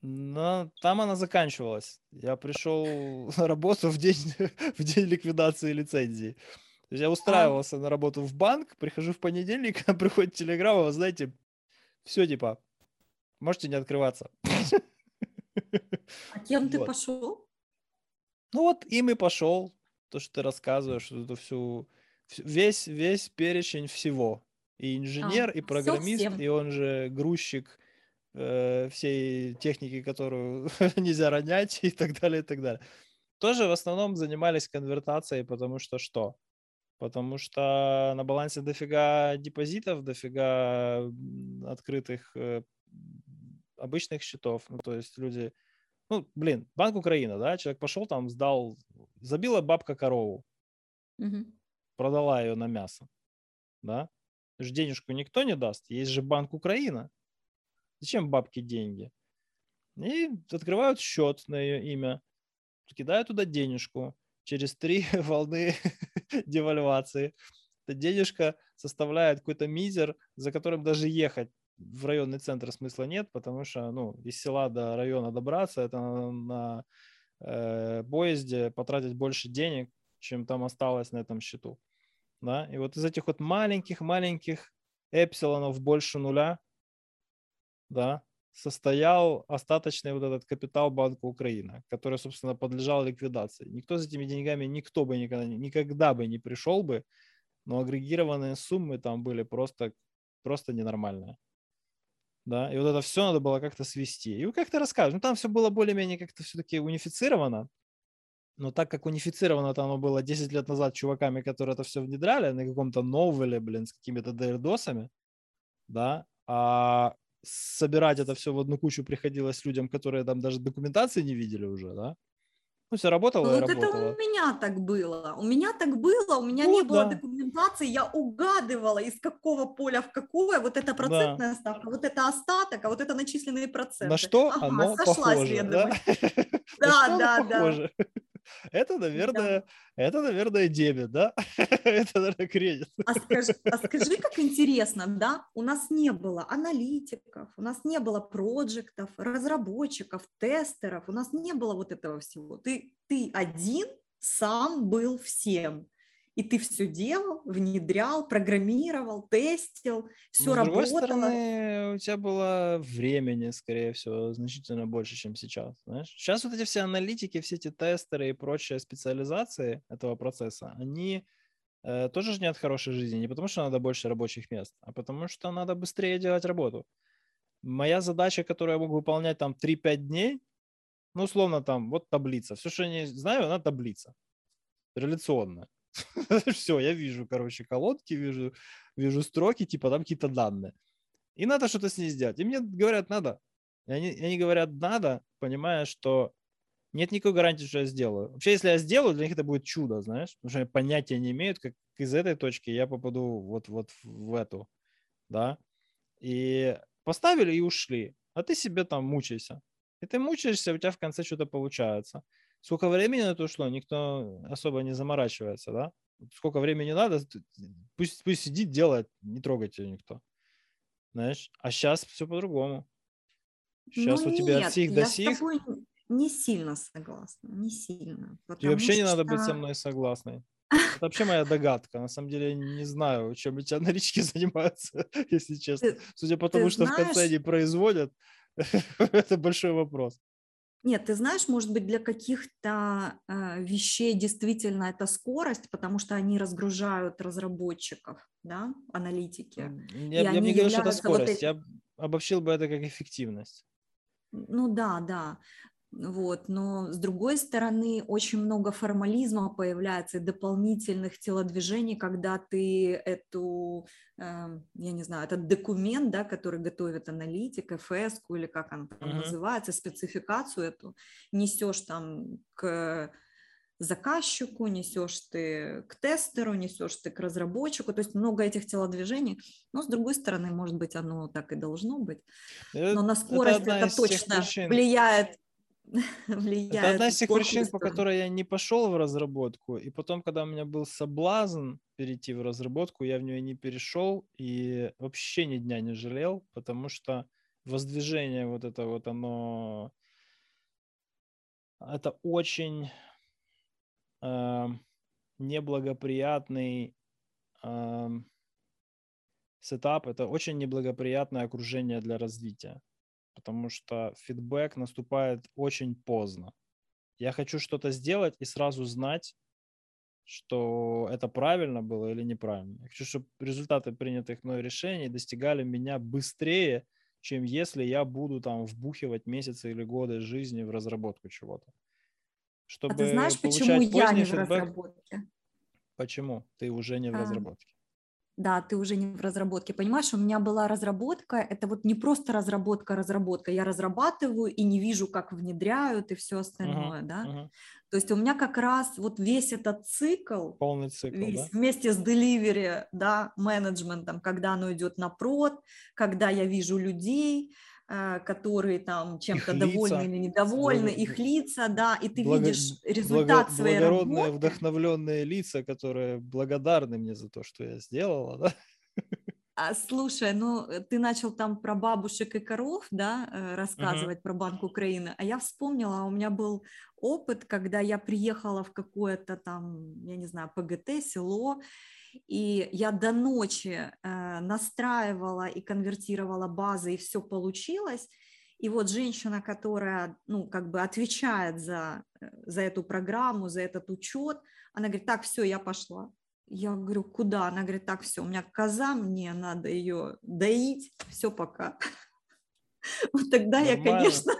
Но там она заканчивалась. Я пришел (laughs) работу в день, в день ликвидации лицензии. То есть я а. устраивался а. на работу в банк, прихожу в понедельник, (laughs) приходит телеграмма, вы знаете, все типа, можете не открываться. А кем вот. ты пошел? Ну вот им и пошел. То, что ты рассказываешь, это всю, весь, весь перечень всего и инженер, а, и программист, и он же грузчик э, всей техники, которую (laughs) нельзя ронять и так далее, и так далее. Тоже в основном занимались конвертацией, потому что что? Потому что на балансе дофига депозитов, дофига открытых э, обычных счетов. Ну, то есть люди... Ну, блин, Банк Украина, да, человек пошел там, сдал, забила бабка корову, угу. продала ее на мясо, да, же денежку никто не даст. Есть же Банк Украина. Зачем бабки деньги? И открывают счет на ее имя, кидают туда денежку. Через три (laughs) волны (laughs) девальвации. Эта денежка составляет какой-то мизер, за которым даже ехать в районный центр смысла нет, потому что ну, из села до района добраться, это на, на э, поезде потратить больше денег, чем там осталось на этом счету. Да, и вот из этих вот маленьких-маленьких эпсилонов больше нуля, да, состоял остаточный вот этот капитал Банка Украины, который, собственно, подлежал ликвидации. Никто с этими деньгами, никто бы никогда, никогда бы не пришел бы, но агрегированные суммы там были просто, просто ненормальные. да, и вот это все надо было как-то свести. И как-то расскажете. Ну, там все было более-менее как-то все-таки унифицировано, но так как унифицировано там оно было 10 лет назад чуваками, которые это все внедряли на каком-то новеле, блин, с какими-то дердосами, да, а собирать это все в одну кучу приходилось людям, которые там даже документации не видели уже, да, ну, все работало ну, и вот работало. это у меня так было. У меня так было, у меня вот, не было да. документации, я угадывала, из какого поля в какое, вот это процентная да. ставка, вот это остаток, а вот это начисленные проценты. На что ага, оно похоже, (laughs) да? Да, да, да. Это, наверное, да. это, наверное, дебет, да? (laughs) это, наверное, кредит. А скажи, а скажи, как интересно, да? У нас не было аналитиков, у нас не было проектов, разработчиков, тестеров, у нас не было вот этого всего. Ты, ты один сам был всем и ты все делал, внедрял, программировал, тестил, все Но, работало. С другой стороны, у тебя было времени, скорее всего, значительно больше, чем сейчас. Знаешь? Сейчас вот эти все аналитики, все эти тестеры и прочие специализации этого процесса, они э, тоже нет хорошей жизни не потому, что надо больше рабочих мест, а потому что надо быстрее делать работу. Моя задача, которую я мог выполнять там 3-5 дней, ну, условно, там, вот таблица. Все, что я не знаю, она таблица. Реляционная. (laughs) Все, я вижу, короче, колодки, вижу, вижу строки, типа там какие-то данные. И надо что-то с ней сделать. И мне говорят, надо. И они, они говорят, надо, понимая, что нет никакой гарантии, что я сделаю. Вообще, если я сделаю, для них это будет чудо, знаешь, потому что они понятия не имеют, как из этой точки я попаду вот, вот в эту, да. И поставили и ушли, а ты себе там мучайся. И ты мучаешься, у тебя в конце что-то получается. Сколько времени на это ушло, никто особо не заморачивается, да? Сколько времени надо, пусть, пусть сидит, делает, не трогайте никто. Знаешь? А сейчас все по-другому. Сейчас ну, у тебя нет, от сих до сих. не сильно согласна, не сильно. И вообще что... не надо быть со мной согласной. Это вообще моя догадка. На самом деле я не знаю, чем эти аналитики (laughs) занимаются, если честно. Ты, Судя по тому, что знаешь... в конце они производят, (laughs) это большой вопрос. Нет, ты знаешь, может быть, для каких-то э, вещей действительно это скорость, потому что они разгружают разработчиков, да, аналитики. Я, я бы не говорю, что это скорость, вот эти... я обобщил бы это как эффективность. Ну да, да. Вот, но с другой стороны, очень много формализма появляется и дополнительных телодвижений, когда ты эту, э, я не знаю, этот документ, да, который готовит аналитик, ФС или как он там uh-huh. называется, спецификацию эту, несешь там к заказчику, несешь ты к тестеру, несешь ты к разработчику, то есть много этих телодвижений, но с другой стороны, может быть, оно так и должно быть, э, но на скорость это, это точно влияет (laughs) влияет. Это одна из тех причин, по которой я не пошел в разработку. И потом, когда у меня был соблазн перейти в разработку, я в нее не перешел и вообще ни дня не жалел, потому что воздвижение вот это вот оно... Это очень э, неблагоприятный э, сетап, это очень неблагоприятное окружение для развития потому что фидбэк наступает очень поздно. Я хочу что-то сделать и сразу знать, что это правильно было или неправильно. Я хочу, чтобы результаты принятых мной решений достигали меня быстрее, чем если я буду там вбухивать месяцы или годы жизни в разработку чего-то. Чтобы а ты знаешь, почему я не фидбэк... в разработке? Почему ты уже не в а, разработке? Да, ты уже не в разработке. Понимаешь, у меня была разработка, это вот не просто разработка, разработка. Я разрабатываю и не вижу, как внедряют и все остальное, uh-huh, да. Uh-huh. То есть у меня как раз вот весь этот цикл, полный цикл, весь, да? вместе с delivery, да, менеджментом, когда оно идет на прод, когда я вижу людей, которые там чем-то довольны или недовольны, благо... их лица, да, и ты благо... видишь результат благо... своей благородные, работы. вдохновленные лица, которые благодарны мне за то, что я сделала, да. А, слушай, ну э, ты начал там про бабушек и коров, да, э, рассказывать uh-huh. про Банк Украины, а я вспомнила, у меня был опыт, когда я приехала в какое-то там, я не знаю, ПГТ, село, и я до ночи э, настраивала и конвертировала базы, и все получилось. И вот женщина, которая, ну, как бы отвечает за, э, за эту программу, за этот учет, она говорит, так, все, я пошла. Я говорю, куда? Она говорит, так, все, у меня коза, мне надо ее доить, все, пока. (laughs) Вот тогда я, Нормально. конечно,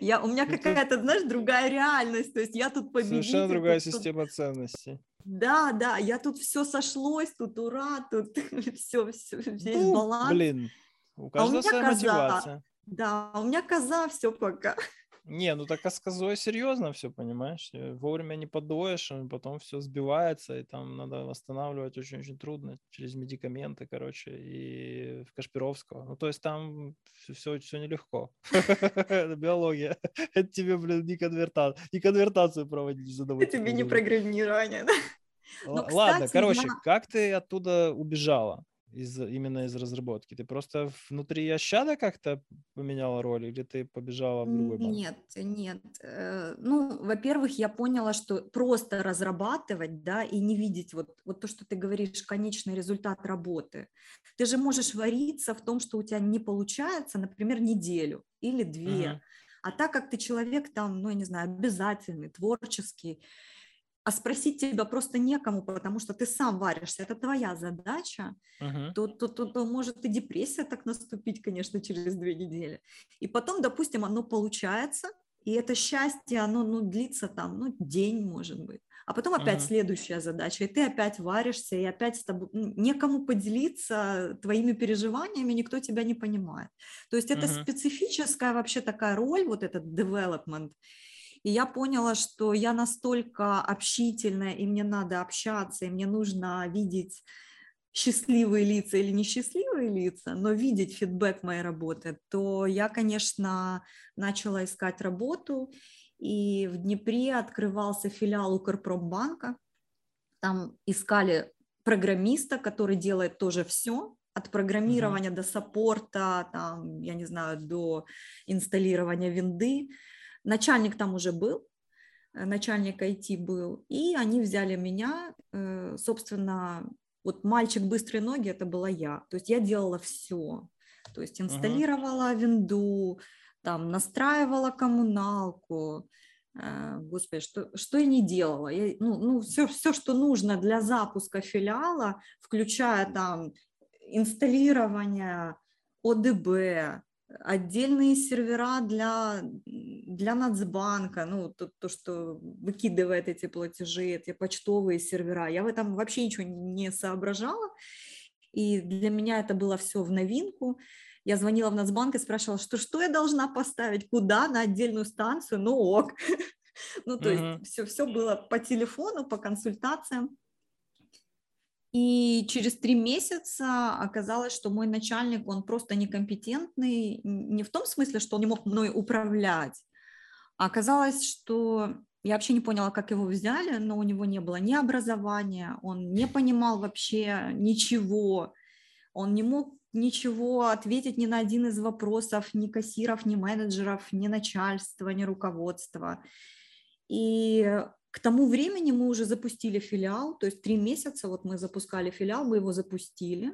я, у меня Ну, тут- какая-то, знаешь, другая реальность. То есть я тут победитель. Совершенно другая тут- тут- система ценностей. Да, да, я тут все сошлось, тут ура, тут (laughs) все, все, Ну, баланс. Блин, у А у каждого меня своя коза. мотивация. Да, у меня коза, все пока. Не, ну так а с козой серьезно все, понимаешь? Э, Вовремя не подоешь, а потом все сбивается, и там надо восстанавливать очень-очень трудно через медикаменты, короче, и в Кашпировского. Ну, то есть там все, все нелегко. (laughs) Это биология. Это тебе, блин, не конверта- не конвертацию проводить задавать. (laughs) Тебе не программирование. да. Но, Ладно, короче, как ты оттуда убежала? Из, именно из разработки. Ты просто внутри Ящада как-то поменяла роль, или ты побежала в другой банк? Нет, нет. Э, Ну, во-первых, я поняла, что просто разрабатывать, да, и не видеть вот, вот то, что ты говоришь, конечный результат работы. Ты же можешь вариться в том, что у тебя не получается, например, неделю или две. Мгм. А так как ты человек там, ну, я не знаю, обязательный, творческий, а спросить тебя просто некому, потому что ты сам варишься, это твоя задача, Мгм. то, то, то, то может и депрессия так наступить, конечно, через две недели. И потом, допустим, оно получается, и это счастье, оно ну, длится там, ну, день, может быть. А потом опять Мгм. следующая задача, и ты опять варишься, и опять с тобой некому поделиться твоими переживаниями, никто тебя не понимает. То есть это Мгм. специфическая вообще такая роль, вот этот development. И я поняла, что я настолько общительная, и мне надо общаться, и мне нужно видеть счастливые лица или несчастливые лица, но видеть фидбэк моей работы, то я, конечно, начала искать работу, и в Днепре открывался филиал Укрпромбанка, там искали программиста, который делает тоже все, от программирования до саппорта, там, я не знаю, до инсталлирования винды. Начальник там уже был, э, начальник IT был, и они взяли меня, э, собственно, вот мальчик быстрые ноги, это была я, то есть я делала все, то есть инсталлировала винду, там настраивала коммуналку, э, господи, что, что я не делала, я, ну, ну все, все, что нужно для запуска филиала, включая там инсталлирование ОДБ, отдельные сервера для, для Нацбанка, ну, то, то, что выкидывает эти платежи, эти почтовые сервера. Я в этом вообще ничего не соображала, и для меня это было все в новинку. Я звонила в Нацбанк и спрашивала, что, что я должна поставить, куда, на отдельную станцию, ну ок. (laughs) Ну, то есть все, все было по телефону, по консультациям. И через три месяца оказалось, что мой начальник, он просто некомпетентный, не в том смысле, что он не мог мной управлять, а оказалось, что я вообще не поняла, как его взяли, но у него не было ни образования, он не понимал вообще ничего, он не мог ничего ответить ни на один из вопросов ни кассиров, ни менеджеров, ни начальства, ни руководства. И к тому времени мы уже запустили филиал, то есть три месяца вот мы запускали филиал, мы его запустили.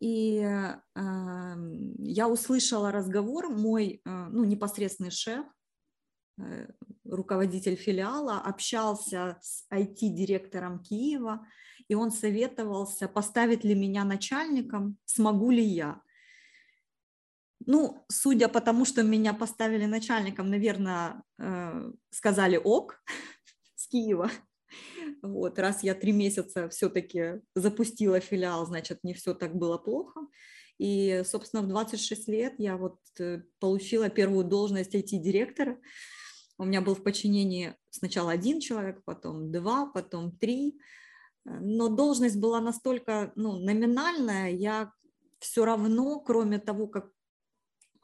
И э, я услышала разговор, мой э, ну, непосредственный шеф, э, руководитель филиала, общался с IT-директором Киева, и он советовался, поставить ли меня начальником, смогу ли я. Ну, судя по тому, что меня поставили начальником, наверное, э, сказали ок Киева. (laughs) Вот, раз я три месяца все-таки запустила филиал, значит, не все так было плохо. И, собственно, в 26 лет я вот э, получила первую должность IT-директора. У меня был в подчинении сначала один человек, потом два, потом три. Но должность была настолько ну, номинальная, я все равно, кроме того, как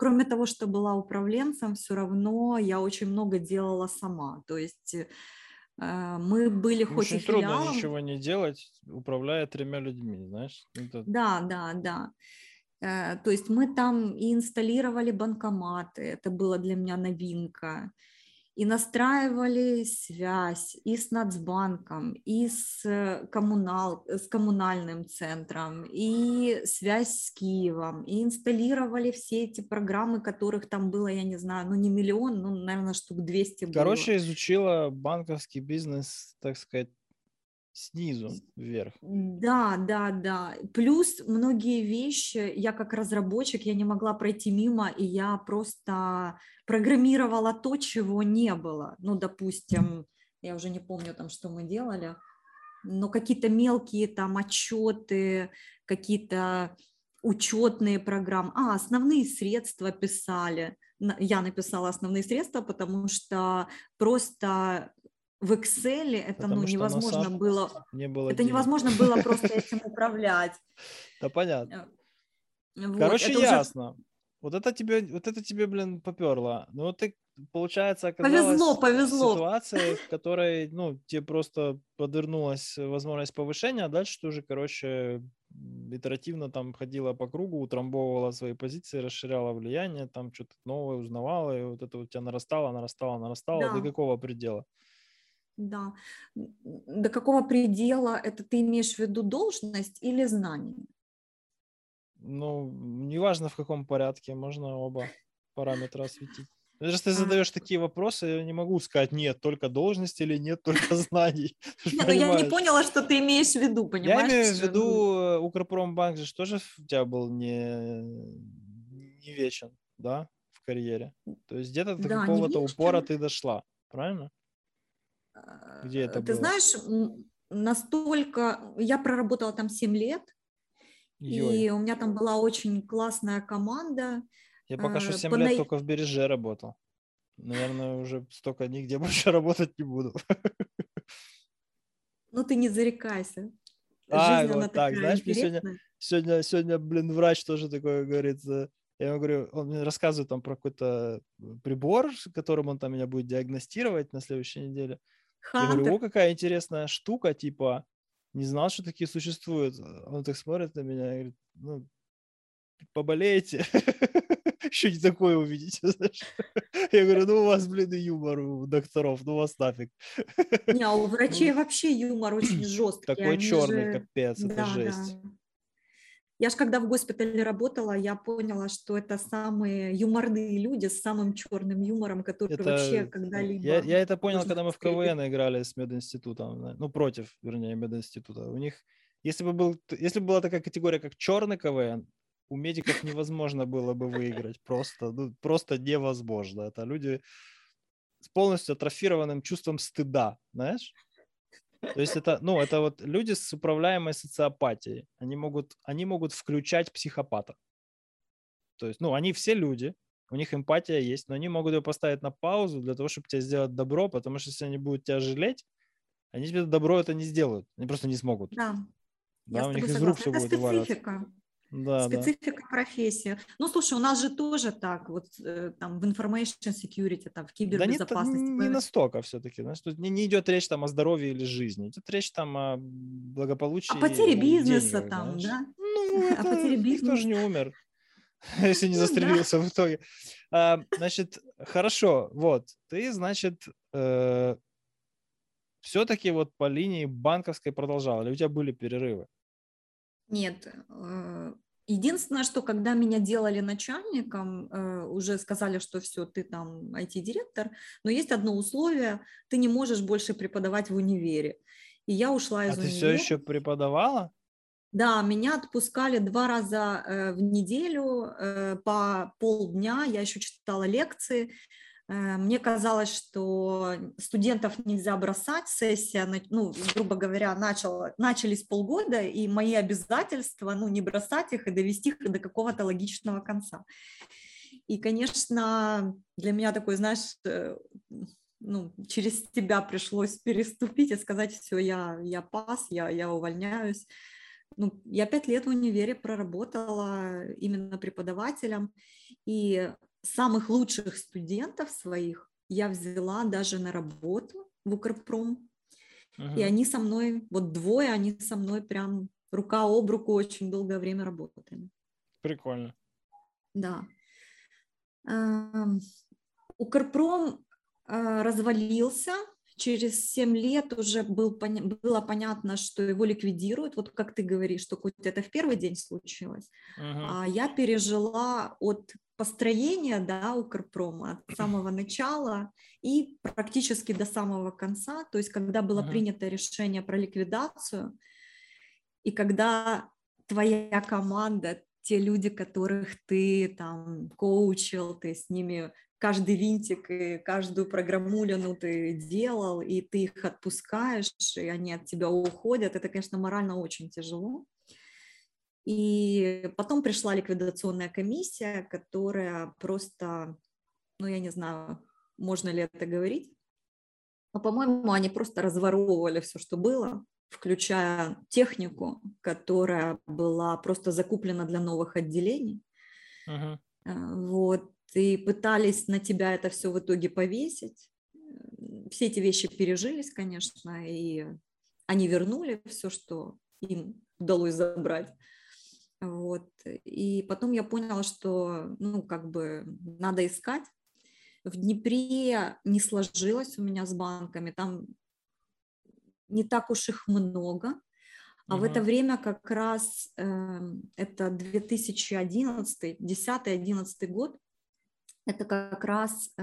кроме того, что была управленцем, все равно я очень много делала сама. То есть э, мы были хоть Очень и трудно филиалом, ничего не делать, управляя тремя людьми, знаешь? Это- Да, да, да. Э, То есть мы там и инсталлировали банкоматы, это было для меня новинка, и настраивали связь и с Нацбанком, и с, э, коммунал, с коммунальным центром, и связь с Киевом, и инсталлировали все эти программы, которых там было, я не знаю, ну не миллион, ну, наверное, штук 200 было. Короче, изучила банковский бизнес, так сказать, снизу вверх. Да, да, да. Плюс многие вещи, я как разработчик, я не могла пройти мимо, и я просто программировала то, чего не было. Ну, допустим, я уже не помню там, что мы делали, но какие-то мелкие там отчеты, какие-то учетные программы, а, основные средства писали. Я написала основные средства, потому что просто в Excel это ну, невозможно было, не было это денег. невозможно было просто (laughs) этим управлять. Да понятно. Э, вот, Короче, ясно. Уже... Вот это тебе, вот это тебе, блин, поперло. Ну вот ты, получается, оказалась повезло, повезло. в ситуации, в которой, ну, тебе просто подвернулась возможность повышения, а дальше ты уже, короче, итеративно там ходила по кругу, утрамбовывала свои позиции, расширяла влияние, там что-то новое узнавала, и вот это у тебя нарастало, нарастало, нарастало. Да. До какого предела? Да. До какого предела это ты имеешь в виду должность или знание? Ну, неважно в каком порядке, можно оба параметра осветить. Если ты а. задаешь такие вопросы, я не могу сказать нет только должности или нет (laughs) только знаний. (laughs) Нет, ну я не поняла, что ты имеешь в виду, понимаешь? Я имею в виду, э, Укрпромбанк же тоже у тебя был не, не вечен, да, в карьере. То есть где-то до какого-то упора ты дошла, правильно? Где это Ты было? знаешь, настолько... Я проработала там 7 лет, Ой. и у меня там была очень классная команда. Я пока что 7 э, По лет только в Береже работал. Наверное, уже столько нигде (laughs) больше работать не буду. Ну, ты не зарекайся. А, Жизнь, вот так, знаешь, мне сегодня, сегодня, сегодня, блин, врач тоже такой говорит, я ему говорю, он мне рассказывает там про какой-то прибор, которым он там меня будет диагностировать на следующей неделе. Хантер. Я говорю, о, какая интересная штука, типа, не знал, что такие существуют. Он так смотрит на меня и говорит, ну, поболеете, (laughs) еще не такое увидите, (laughs) знаешь. Я говорю, ну у вас, блин, и юмор у докторов, ну у вас нафиг. Не, а у врачей вообще юмор очень (clears throat) жесткий. Такой черный капец, это жесть. Я же когда в госпитале работала, я поняла, что это самые юморные люди с самым черным юмором, которые это... вообще когда-либо... Я, я это понял, когда мы в КВН играли с мединститутом, ну, против, вернее, мединститута. У них, если бы, был, если бы была такая категория, как черный КВН, у медиков невозможно было бы выиграть. Просто, ну, просто невозможно. Это люди с полностью атрофированным чувством стыда, знаешь? То есть это, ну, это вот люди с управляемой социопатией. Они могут, они могут включать психопата. То есть, ну, они все люди, у них эмпатия есть, но они могут ее поставить на паузу для того, чтобы тебе сделать добро, потому что если они будут тебя жалеть, они тебе добро это не сделают. Они просто не смогут. Да. Да, у них из рук все будет валяться. Да, специфика да. профессии. Ну, слушай, у нас же тоже так, вот э, там в information security, там в кибербезопасности. Да не, не настолько все-таки, знаешь, тут не, не идет речь там о здоровье или жизни, идет речь там о благополучии. О потере бизнеса денег, там, знаешь. да? Ну, (laughs) это, о потере бизнеса. Никто же не умер, (laughs) если не ну застрелился в итоге. А, значит, хорошо, вот, ты, значит, э, все-таки вот по линии банковской продолжал, или у тебя были перерывы? Нет. Э, единственное, что когда меня делали начальником, э, уже сказали, что все, ты там IT-директор, но есть одно условие, ты не можешь больше преподавать в универе. И я ушла из а универа. ты все еще преподавала? Да, меня отпускали два раза э, в неделю по полдня, я еще читала лекции, мне казалось, что студентов нельзя бросать, сессия, ну, грубо говоря, начала, начались полгода, и мои обязательства, ну, не бросать их и довести их до какого-то логичного конца. И, конечно, для меня такой, знаешь, э, ну, через тебя пришлось переступить и сказать, все, я, я пас, я, я увольняюсь. Ну, я пять лет в универе проработала именно преподавателем, и самых лучших студентов своих я взяла даже на работу в Укрпром. Ага. И они со мной, вот двое, они со мной прям рука об руку очень долгое время работали. Прикольно. Да. Укрпром а, развалился через 7 лет уже был, было понятно, что его ликвидируют. Вот как ты говоришь, что хоть это в первый день случилось. Uh-huh. А я пережила от построения да, Укрпрома от самого начала и практически до самого конца. То есть когда было uh-huh. принято решение про ликвидацию, и когда твоя команда, те люди, которых ты там коучил, ты с ними каждый винтик и каждую программулину ты делал, и ты их отпускаешь, и они от тебя уходят, это, конечно, морально очень тяжело. И потом пришла ликвидационная комиссия, которая просто, ну, я не знаю, можно ли это говорить, но, по-моему, они просто разворовывали все, что было, включая технику, которая была просто закуплена для новых отделений. Uh-huh. Вот и пытались на тебя это все в итоге повесить. Все эти вещи пережились, конечно, и они вернули все, что им удалось забрать. Вот. И потом я поняла, что, ну, как бы надо искать. В Днепре не сложилось у меня с банками, там не так уж их много. А угу. в это время как раз э, это 2011, 10-11 год, это как раз э,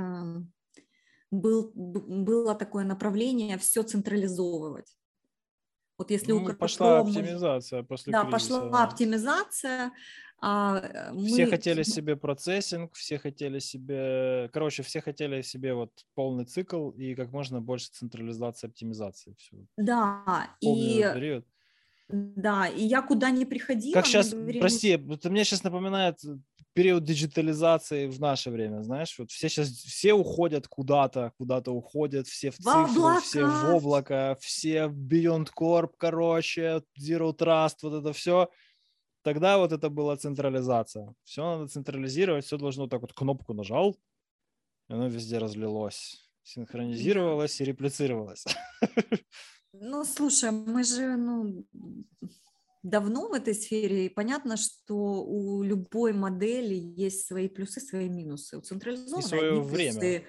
был, было такое направление все централизовывать. Вот если ну, у пошла оптимизация после да, кризиса. пошла оптимизация. А э, мы... Все хотели себе процессинг, все хотели себе, короче, все хотели себе вот полный цикл и как можно больше централизации, оптимизации. Все. Да, Помню и период. Да, и я куда ни приходила... Как сейчас, говорили... прости, это мне сейчас напоминает период диджитализации в наше время, знаешь, вот все сейчас, все уходят куда-то, куда-то уходят, все в цифру, все в облако, все в Beyond Corp, короче, Zero Trust, вот это все. Тогда вот это была централизация. Все надо централизировать, все должно так вот кнопку нажал, и оно везде разлилось, синхронизировалось и реплицировалось. (laughs) Ну, слушай, мы же, ну, давно в этой сфере, и понятно, что у любой модели есть свои плюсы, свои минусы. У централизованной и свое время. Плюсы,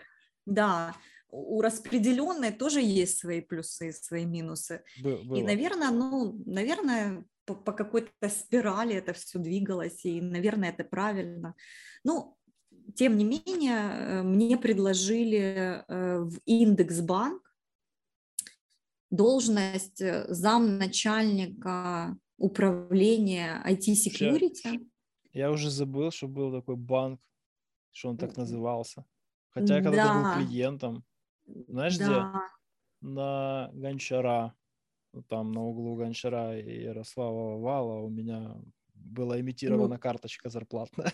да, у распределенной тоже есть свои плюсы, свои минусы. Было. И, наверное, ну, наверное, по, по какой-то спирали это все двигалось, и, наверное, это правильно. Ну, тем не менее, э, мне предложили э, в Индексбанк должность э, замначальника управления IT-security. Я уже забыл, что был такой банк, что он так назывался. Хотя я когда-то да. был клиентом. Знаешь, да. где? На Гончара. Там на углу Гончара и Ярослава Вала у меня была имитирована ну, карточка зарплатная.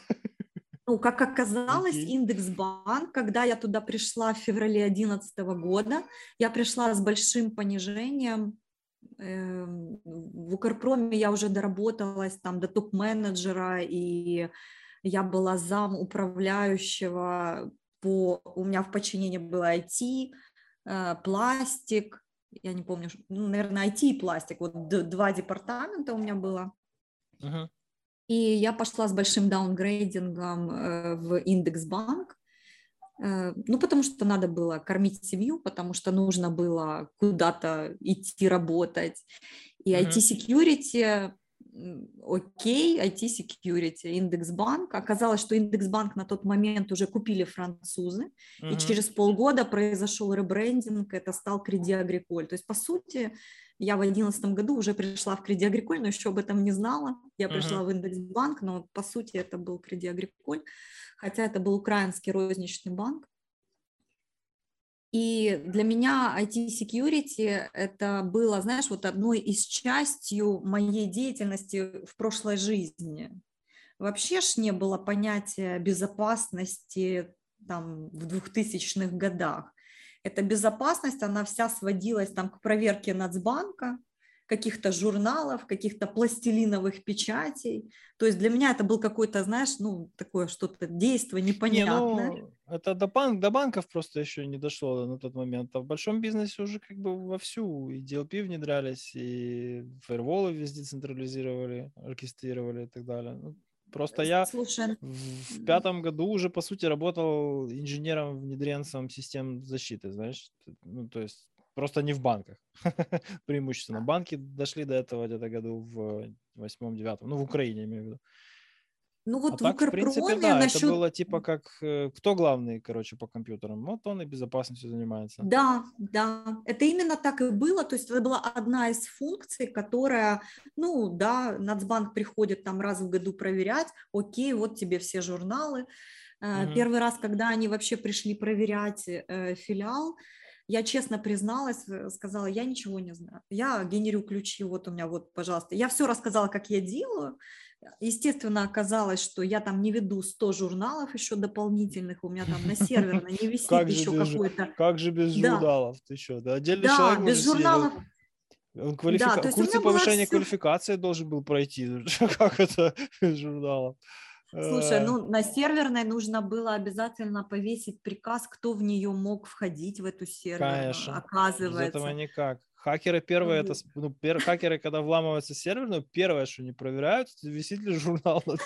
Ну, как оказалось, okay. Индексбанк, когда я туда пришла в феврале 2011 года, я пришла с большим понижением. Эм, в Укрпроме я уже доработалась там до топ-менеджера, и я была зам управляющего по... У меня в подчинении было IT, э, пластик, я не помню, ну, наверное, IT и пластик. Вот два департамента у меня было. Uh-huh. И я пошла с большим даунгрейдингом э, в Индексбанк, э, ну, потому что надо было кормить семью, потому что нужно было куда-то идти работать. И mm-hmm. IT-security, окей, IT-security, Индексбанк. Оказалось, что Индексбанк на тот момент уже купили французы, mm-hmm. и через полгода произошел ребрендинг, это стал Креди Агриколь. То есть, по сути, я в 2011 году уже пришла в Креди Агриколь, но еще об этом не знала. Я пришла uh-huh. в Индексбанк, но по сути это был Креди Агриколь, хотя это был украинский розничный банк. И для меня IT-security это было, знаешь, вот одной из частью моей деятельности в прошлой жизни. Вообще ж не было понятия безопасности там в 2000-х годах эта безопасность, она вся сводилась там к проверке Нацбанка, каких-то журналов, каких-то пластилиновых печатей. То есть для меня это был какой-то, знаешь, ну, такое что-то действие непонятное. Не, ну, это до, банк, до банков просто еще не дошло на тот момент. А в большом бизнесе уже как бы вовсю и DLP внедрялись, и фаерволы везде централизировали, оркестрировали и так далее. Ну, Просто я Слушай. в пятом году уже, по сути, работал инженером-внедренцем систем защиты, знаешь. Ну, то есть просто не в банках. (laughs) Преимущественно. Банки дошли до этого где-то году в восьмом-девятом. Ну, в Украине, я имею в виду. Ну вот а в так, в принципе, да, насчет... это было типа как, э, кто главный, короче, по компьютерам? Вот он и безопасностью занимается. Да, да, это именно так и было, то есть это была одна из функций, которая, ну да, Нацбанк приходит там раз в году проверять, окей, вот тебе все журналы. Угу. Первый раз, когда они вообще пришли проверять э, филиал, я честно призналась, сказала, я ничего не знаю. Я генерю ключи, вот у меня, вот, пожалуйста. Я все рассказала, как я делаю. Естественно, оказалось, что я там не веду 100 журналов еще дополнительных, у меня там на серверно не висит еще какой-то... Как же без журналов? Ты что, да? Отдельный да, человек без журналов... Он квалифика... да, курсы повышения все... квалификации должен был пройти. (laughs) как это без журналов? Слушай, э. ну на серверной нужно было обязательно повесить приказ, кто в нее мог входить в эту серверную. Конечно. Оказывается. Без этого никак. Хакеры первые, это, ну, пер, хакеры, когда вламываются в серверную, первое, что не проверяют, висит ли журнал (laughs) на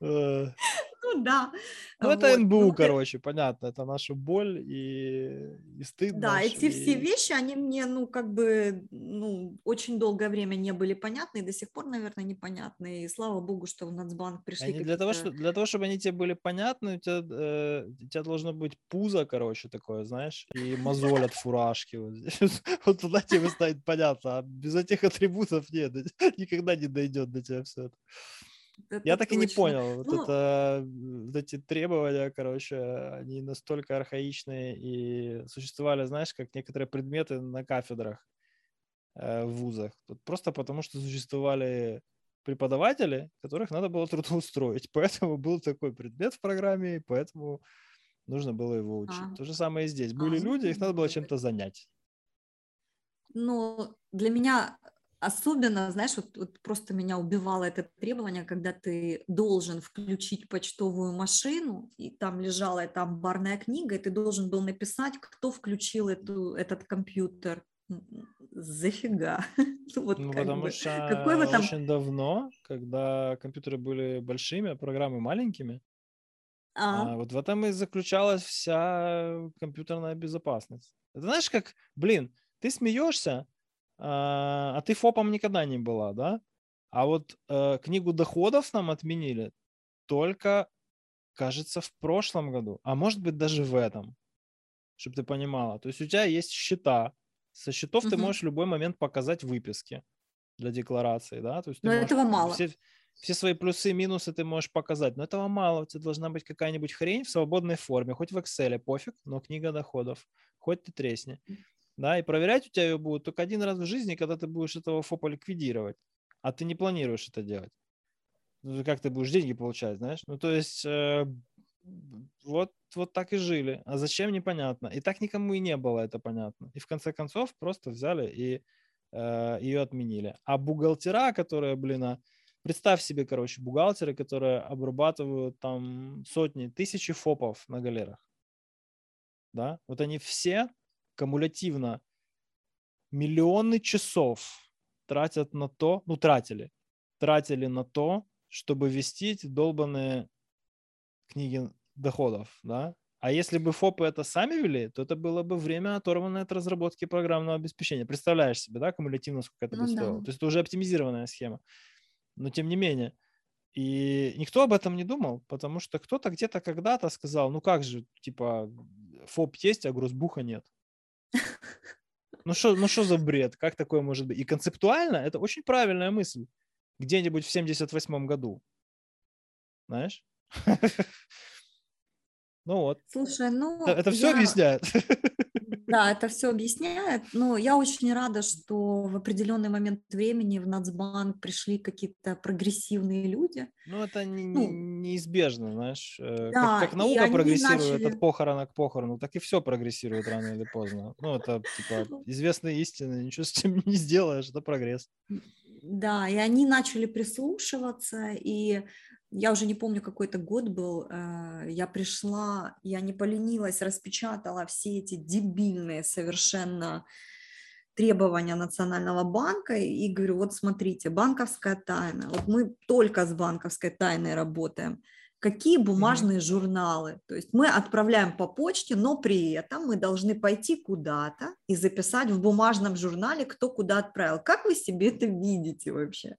двери. Ну да. Ну вот. это НБУ, ну, короче, понятно, это наша боль и, и стыд. Да, наш, эти и... все вещи, они мне, ну, как бы, ну, очень долгое время не были понятны, и до сих пор, наверное, непонятны. И слава богу, что в Нацбанк пришли. Они для, того, что, для того, чтобы они тебе были понятны, у тебя, э, у тебя должно быть пузо, короче, такое, знаешь, и мозоль от фуражки. Вот (laughs) туда тебе станет понятно, а без этих атрибутов нет, (laughs) никогда не дойдет до тебя все это. Это Я так точно. и не понял. Вот, ну, это, вот эти требования, короче, они настолько архаичные и существовали, знаешь, как некоторые предметы на кафедрах э, в вузах. Просто потому, что существовали преподаватели, которых надо было (laughs) трудоустроить. Поэтому был такой предмет в программе, и поэтому нужно было его учить. А. То же самое и здесь. Были а, люди, их надо было (laughs) чем-то занять. Ну, для меня Особенно, знаешь, вот, вот просто меня убивало это требование, когда ты должен включить почтовую машину, и там лежала эта амбарная книга, и ты должен был написать, кто включил эту, этот компьютер. Зафига. (laughs) Ну, вот ну потому бы. что Какой вы там... очень давно, когда компьютеры были большими, а программы маленькими, а. А, вот в этом и заключалась вся компьютерная безопасность. Это знаешь, как, блин, ты смеешься, а, а ты ФОПом никогда не была, да? А вот э, книгу доходов нам отменили только, кажется, в прошлом году, а может быть даже в этом, чтобы ты понимала. То есть у тебя есть счета, со счетов угу. ты можешь в любой момент показать выписки для декларации, да? То есть Но этого мало. Все, все свои плюсы и минусы ты можешь показать, но этого мало. У тебя должна быть какая-нибудь хрень в свободной форме, хоть в Excel, пофиг, но книга доходов, хоть ты тресни да, и проверять у тебя ее будут только один раз в жизни, когда ты будешь этого ФОПа ликвидировать, а ты не планируешь это делать. Ну, как ты будешь деньги получать, знаешь? Ну, то есть э, вот, вот так и жили. А зачем, непонятно. И так никому и не было это понятно. И в конце концов просто взяли и э, ее отменили. А бухгалтера, которые, блин, а, представь себе, короче, бухгалтеры, которые обрабатывают там сотни, тысячи ФОПов на галерах. Да, вот они все кумулятивно миллионы часов тратят на то, ну, тратили, тратили на то, чтобы вести эти долбанные книги доходов, да, а если бы ФОПы это сами вели, то это было бы время, оторванное от разработки программного обеспечения. Представляешь себе, да, кумулятивно, сколько это ну, бы стоило. Да. То есть это уже оптимизированная схема. Но тем не менее. И никто об этом не думал, потому что кто-то где-то когда-то сказал, ну как же, типа, ФОП есть, а грузбуха нет. Ну что ну за бред? Как такое может быть? И концептуально это очень правильная мысль. Где-нибудь в 78 году. Знаешь? (laughs) Ну вот. Слушай, ну... Это все объясняет. (laughs) Да, это все объясняет. Но я очень рада, что в определенный момент времени в Нацбанк пришли какие-то прогрессивные люди. Ну, это не, ну, неизбежно, знаешь. Э, да, как, как наука прогрессирует начали... от похорона к похорону, так и все прогрессирует рано или поздно. Ну, это типа (laughs) известная истина, ничего с этим не сделаешь, это прогресс. Да, и они начали прислушиваться, и я уже не помню, какой это год был, э, я пришла, я не поленилась, распечатала все эти дебильные совершенно требования Национального банка и говорю, вот смотрите, банковская тайна, вот мы только с банковской тайной работаем, какие бумажные mm-hmm. журналы. То есть мы отправляем по почте, но при этом мы должны пойти куда-то и записать в бумажном журнале, кто куда отправил. Как вы себе это видите вообще?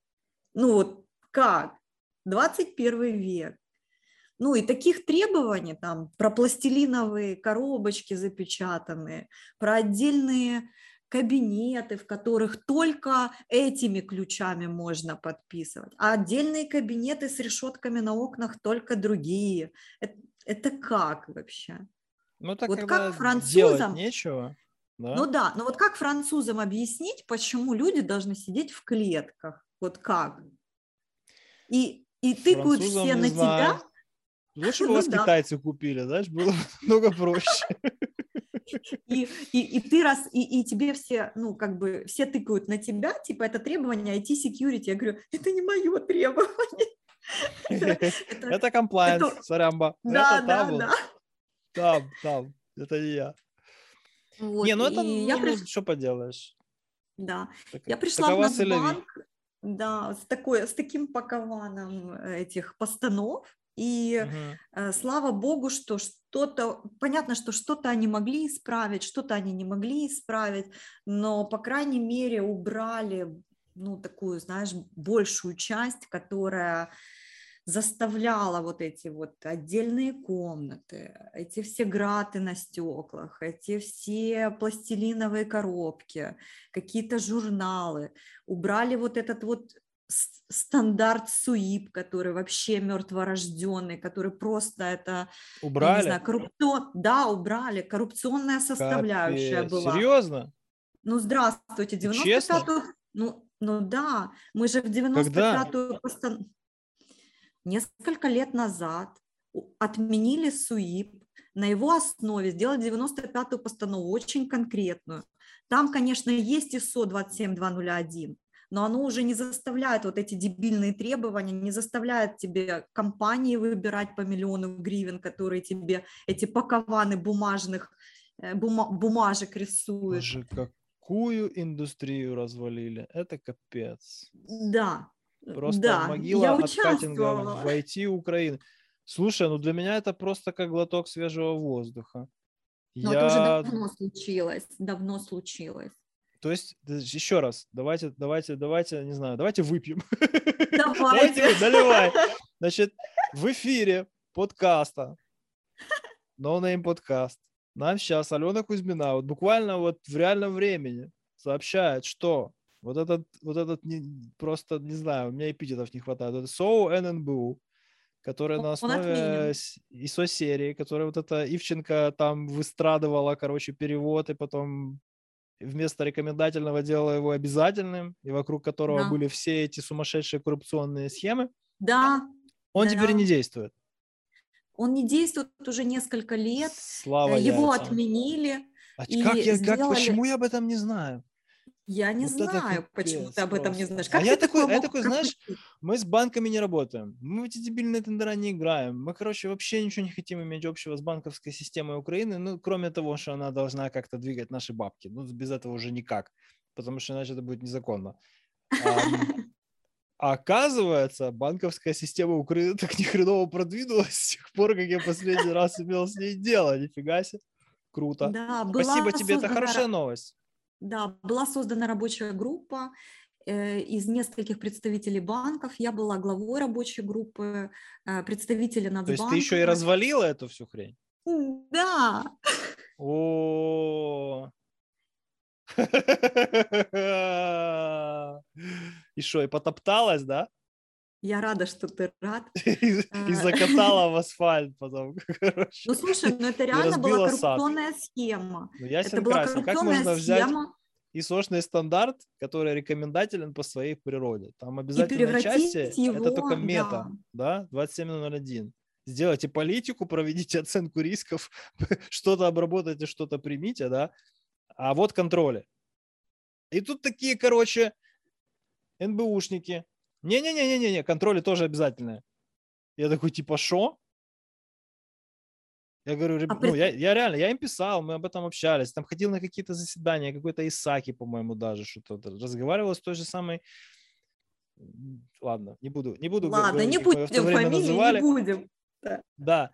Ну вот как? 21 век. Ну и таких требований там про пластилиновые коробочки запечатанные, про отдельные кабинеты, в которых только этими ключами можно подписывать, а отдельные кабинеты с решетками на окнах только другие. Это, это как вообще? Ну так вот как французам нечего. Да? Ну да, но вот как французам объяснить, почему люди должны сидеть в клетках? Вот как? И, и тыкают все на тебя. Лучше бы ну, вас да. китайцы купили, знаешь, было много проще. И, и, и ты раз, и, и тебе все, ну, как бы, все тыкают на тебя, типа, это требование IT-security. Я говорю, это не мое требование. (laughs) Это compliance, сорямба. Да, да, да. Там, там, это не я. Не, ну это, ну, что поделаешь. Да, я пришла в Нацбанк, да, с, такой, с таким пакованом этих постанов, и угу. слава богу, что что-то, понятно, что что-то они могли исправить, что-то они не могли исправить, но, по крайней мере, убрали, ну, такую, знаешь, большую часть, которая заставляла вот эти вот отдельные комнаты, эти все граты на стеклах, эти все пластилиновые коробки, какие-то журналы, убрали вот этот вот стандарт СУИП, который вообще мертворожденный, который просто это... Убрали? знаю, коррупцион... Да, убрали. Коррупционная составляющая Капец. была. Серьезно? Ну, здравствуйте, 95-ю... Ну, ну да, мы же в 95-ю постан... Несколько лет назад отменили СУИП, на его основе сделали 95-ю постанову, очень конкретную. Там, конечно, есть ИСО 27201, но оно уже не заставляет вот эти дебильные требования, не заставляет тебе компании выбирать по миллиону гривен, которые тебе эти пакованы бумажных э, бума, бумажек рисуют. Боже, какую индустрию развалили, это капец. Да, Просто да. могила Я от катинга в IT Украины. Слушай, ну для меня это просто как глоток свежего воздуха. Но Я... это уже давно случилось, давно случилось. То есть, еще раз, давайте, давайте, давайте, не знаю, давайте выпьем. Давайте. давайте наливай. Значит, в эфире подкаста, No Name подкаст, нам сейчас Алена Кузьмина, вот буквально вот в реальном времени сообщает, что вот этот, вот этот не, просто, не знаю, у меня эпитетов не хватает, это СОУ ННБУ, которая на основе ИСО-серии, которая вот эта Ивченко там выстрадывала, короче, перевод, и потом вместо рекомендательного делала его обязательным, и вокруг которого да. были все эти сумасшедшие коррупционные схемы. Да. Он да. теперь не действует. Он не действует уже несколько лет. Слава Его яйцам. отменили. А как я, сделали... как, почему я об этом не знаю? Я не вот знаю, почему ты об этом не знаешь. А как а я такой, я такой, знаешь, мы с банками не работаем, мы в эти дебильные тендера не играем, мы, короче, вообще ничего не хотим иметь общего с банковской системой Украины, ну, кроме того, что она должна как-то двигать наши бабки. Ну, без этого уже никак, потому что иначе это будет незаконно. А (laughs) оказывается, банковская система Украины так ни хреново продвинулась с тех пор, как я последний раз имел с ней дело. Нифига себе. Круто. Да, Спасибо тебе, это хорошая новость. Да, была создана рабочая группа э, из нескольких представителей банков. Я была главой рабочей группы, э, представителя Нацбанка. То есть ты еще и развалила эту всю хрень? Да. О. (laughs) И что, и потопталась, да? Я рада, что ты рад. (laughs) И, и закатала (laughs) в асфальт потом. (laughs) Короче. Ну слушай, ну это реально была коррупционная сад. схема. Ну, ясен это была красен. Как можно взять схема. ИСОшный стандарт, который рекомендателен по своей природе? Там обязательно части, его, это только мета, да, да 2701. Сделайте политику, проведите оценку рисков, что-то обработайте, что-то примите, да, а вот контроли. И тут такие, короче, НБУшники, не-не-не-не-не, контроли тоже обязательные. Я такой, типа, шо? Я говорю, А ну, я, я реально, я им писал, мы об этом общались, там ходил на какие-то заседания, какой-то Исаки, по-моему, даже что-то, разговаривал с той же самой, ладно, не буду, не буду Ладно, говорить, не будем фамилии, называли. не будем. Да.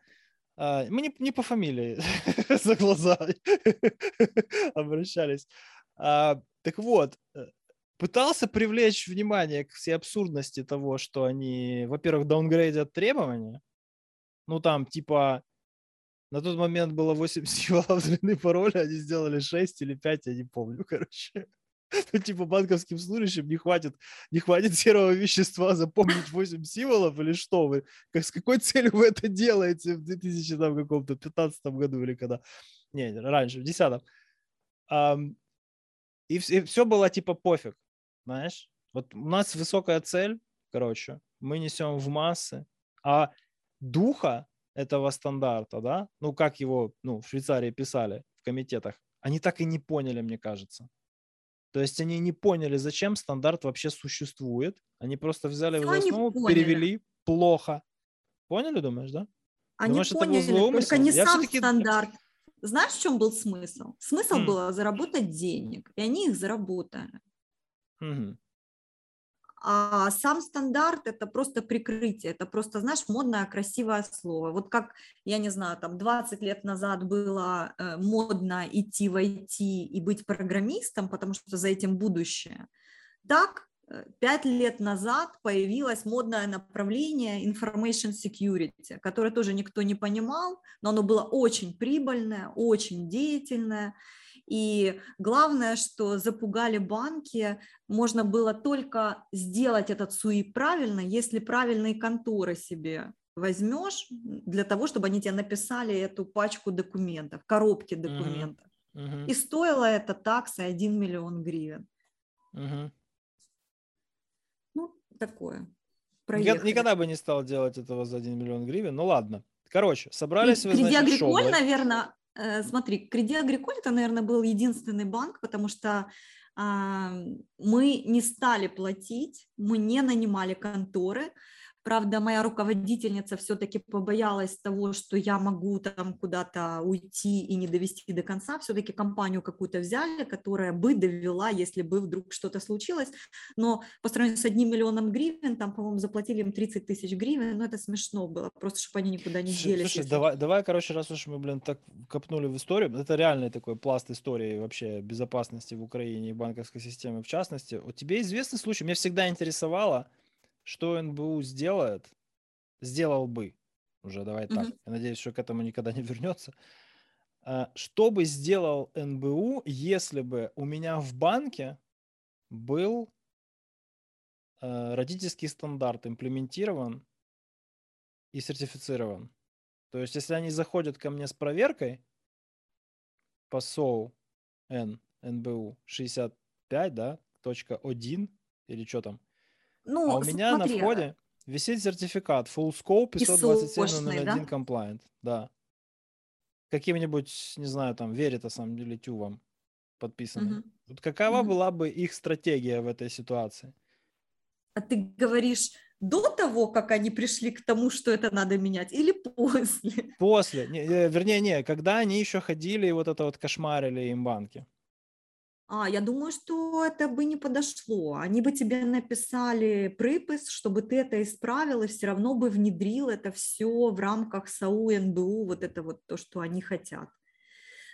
А, Мы не, не по фамилии (laughs) за глаза (laughs) обращались. А, Так вот, э, пытался привлечь внимание к всей абсурдности того, что они, во-первых, даунгрейдят требования. Ну, там, типа, на тот момент было 8 (laughs) символов длины пароля, они сделали 6 или 5, я не помню, (laughs) короче. Ну, типа, банковским служащим не хватит, не хватит серого вещества запомнить 8 символов или что вы? Как, с какой целью вы это делаете в 2000 там каком-то 15 году или когда? Не, раньше, в 10 Ам, и, все было типа пофиг, знаешь? Вот у нас высокая цель, короче, мы несем в массы, а духа этого стандарта, да, ну как его, ну в Швейцарии писали в комитетах, они так и не поняли, мне кажется. То есть они не поняли, зачем стандарт вообще существует. Они просто взяли его основу, перевели плохо. Поняли, думаешь, да? Они Думаешь, поняли, только не Я сам всё-таки- стандарт. Знаешь, в чем был смысл? Смысл М. было заработать денег, и они их заработали. А сам стандарт это просто прикрытие, это просто, знаешь, модное, красивое слово. Вот как, я не знаю, там 20 лет назад было э, модно идти в IT и быть программистом, потому что за этим будущее. Так, э, пять лет назад появилось модное направление information security, которое тоже никто не понимал, но оно было очень прибыльное, очень деятельное. И главное, что запугали банки, можно было только сделать этот СУИ правильно, если правильные конторы себе возьмешь для того, чтобы они тебе написали эту пачку документов, коробки документов. Мгм. И стоило это такса 1 миллион гривен. Мгм. Ну, такое. Проехали. никогда бы не стал делать этого за 1 миллион гривен. Ну ладно. Короче, собрались вы, значит, Агриколь, Шобле. наверное, смотри, Креди Агриколь это, наверное, был единственный банк, потому что мы не стали платить, мы не нанимали конторы. Правда, моя руководительница все-таки побоялась того, что я могу там куда-то уйти и не довести до конца. Все-таки компанию какую-то взяли, которая бы довела, если бы вдруг что-то случилось. Но по сравнению с одним миллионом гривен, там, по-моему, заплатили им 30 тысяч гривен, но это смешно было, просто чтобы они никуда не делись. слушай, давай, давай, короче, раз уж мы, блин, так копнули в историю, это реальный такой пласт истории вообще безопасности в Украине и банковской системы в частности. Вот тебе известный случай, меня всегда интересовало, что НБУ сделает, сделал бы, уже давай так, Мгм. я надеюсь, что к этому никогда не вернется, А, что бы сделал НБУ, если бы у меня в банке был э, родительский стандарт имплементирован и сертифицирован. То есть, если они заходят ко мне с проверкой по СОУ Н, НБУ 65, да, точка 1 или что там, Ну, а у меня на смотри, входе висит сертификат Full Scope ISO-шный, 527.01 да? Compliant, да. Каким-нибудь, не знаю, там, Веритасом или Тювом подписанным. Мгм. Вот какова Мгм. была бы их стратегия в этой ситуации? А ты говоришь до того, как они пришли к тому, что это надо менять, или после? После, не, э, вернее, не, когда они еще ходили и вот это вот кошмарили им банки. А, я думаю, что это бы не подошло. Они бы тебе написали припис, чтобы ты это исправил, и все равно бы внедрил это все в рамках САУ, НБУ, вот это вот то, что они хотят.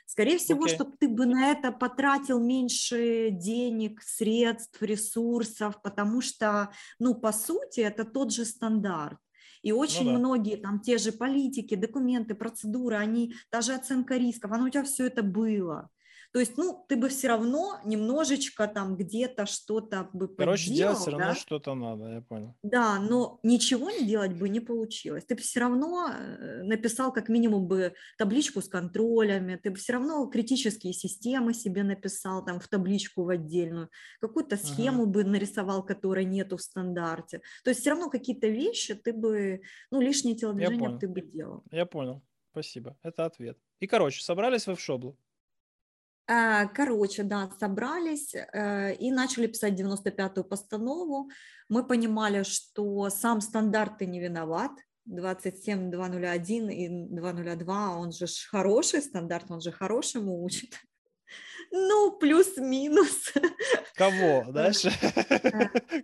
Скорее всего, Окей. чтобы ты бы на это потратил меньше денег, средств, ресурсов, потому что, ну, по сути, это тот же стандарт. И очень да. многие там те же политики, документы, процедуры, они, даже оценка рисков, оно у тебя все это было. То есть, ну, ты бы все равно немножечко там где-то что-то бы Короче, делать все равно да? что-то надо, я понял. Да, но ничего не делать бы не получилось. Ты бы все равно э, написал как минимум бы табличку с контролями, ты бы все равно критические системы себе написал там в табличку в отдельную, какую-то схему бы нарисовал, которой нету в стандарте. То есть все равно какие-то вещи ты бы, ну, лишние телодвижения ты бы делал. Я понял. Спасибо. Это ответ. И, короче, собрались вы в Шоблу. А, Короче, да, собрались э, и начали писать 95-ю постанову. Мы понимали, что сам стандарт ты не виноват, 27201 и 202, он же хороший стандарт, он же хорошему учит. Ну, плюс-минус. (laughs) Кого, знаешь?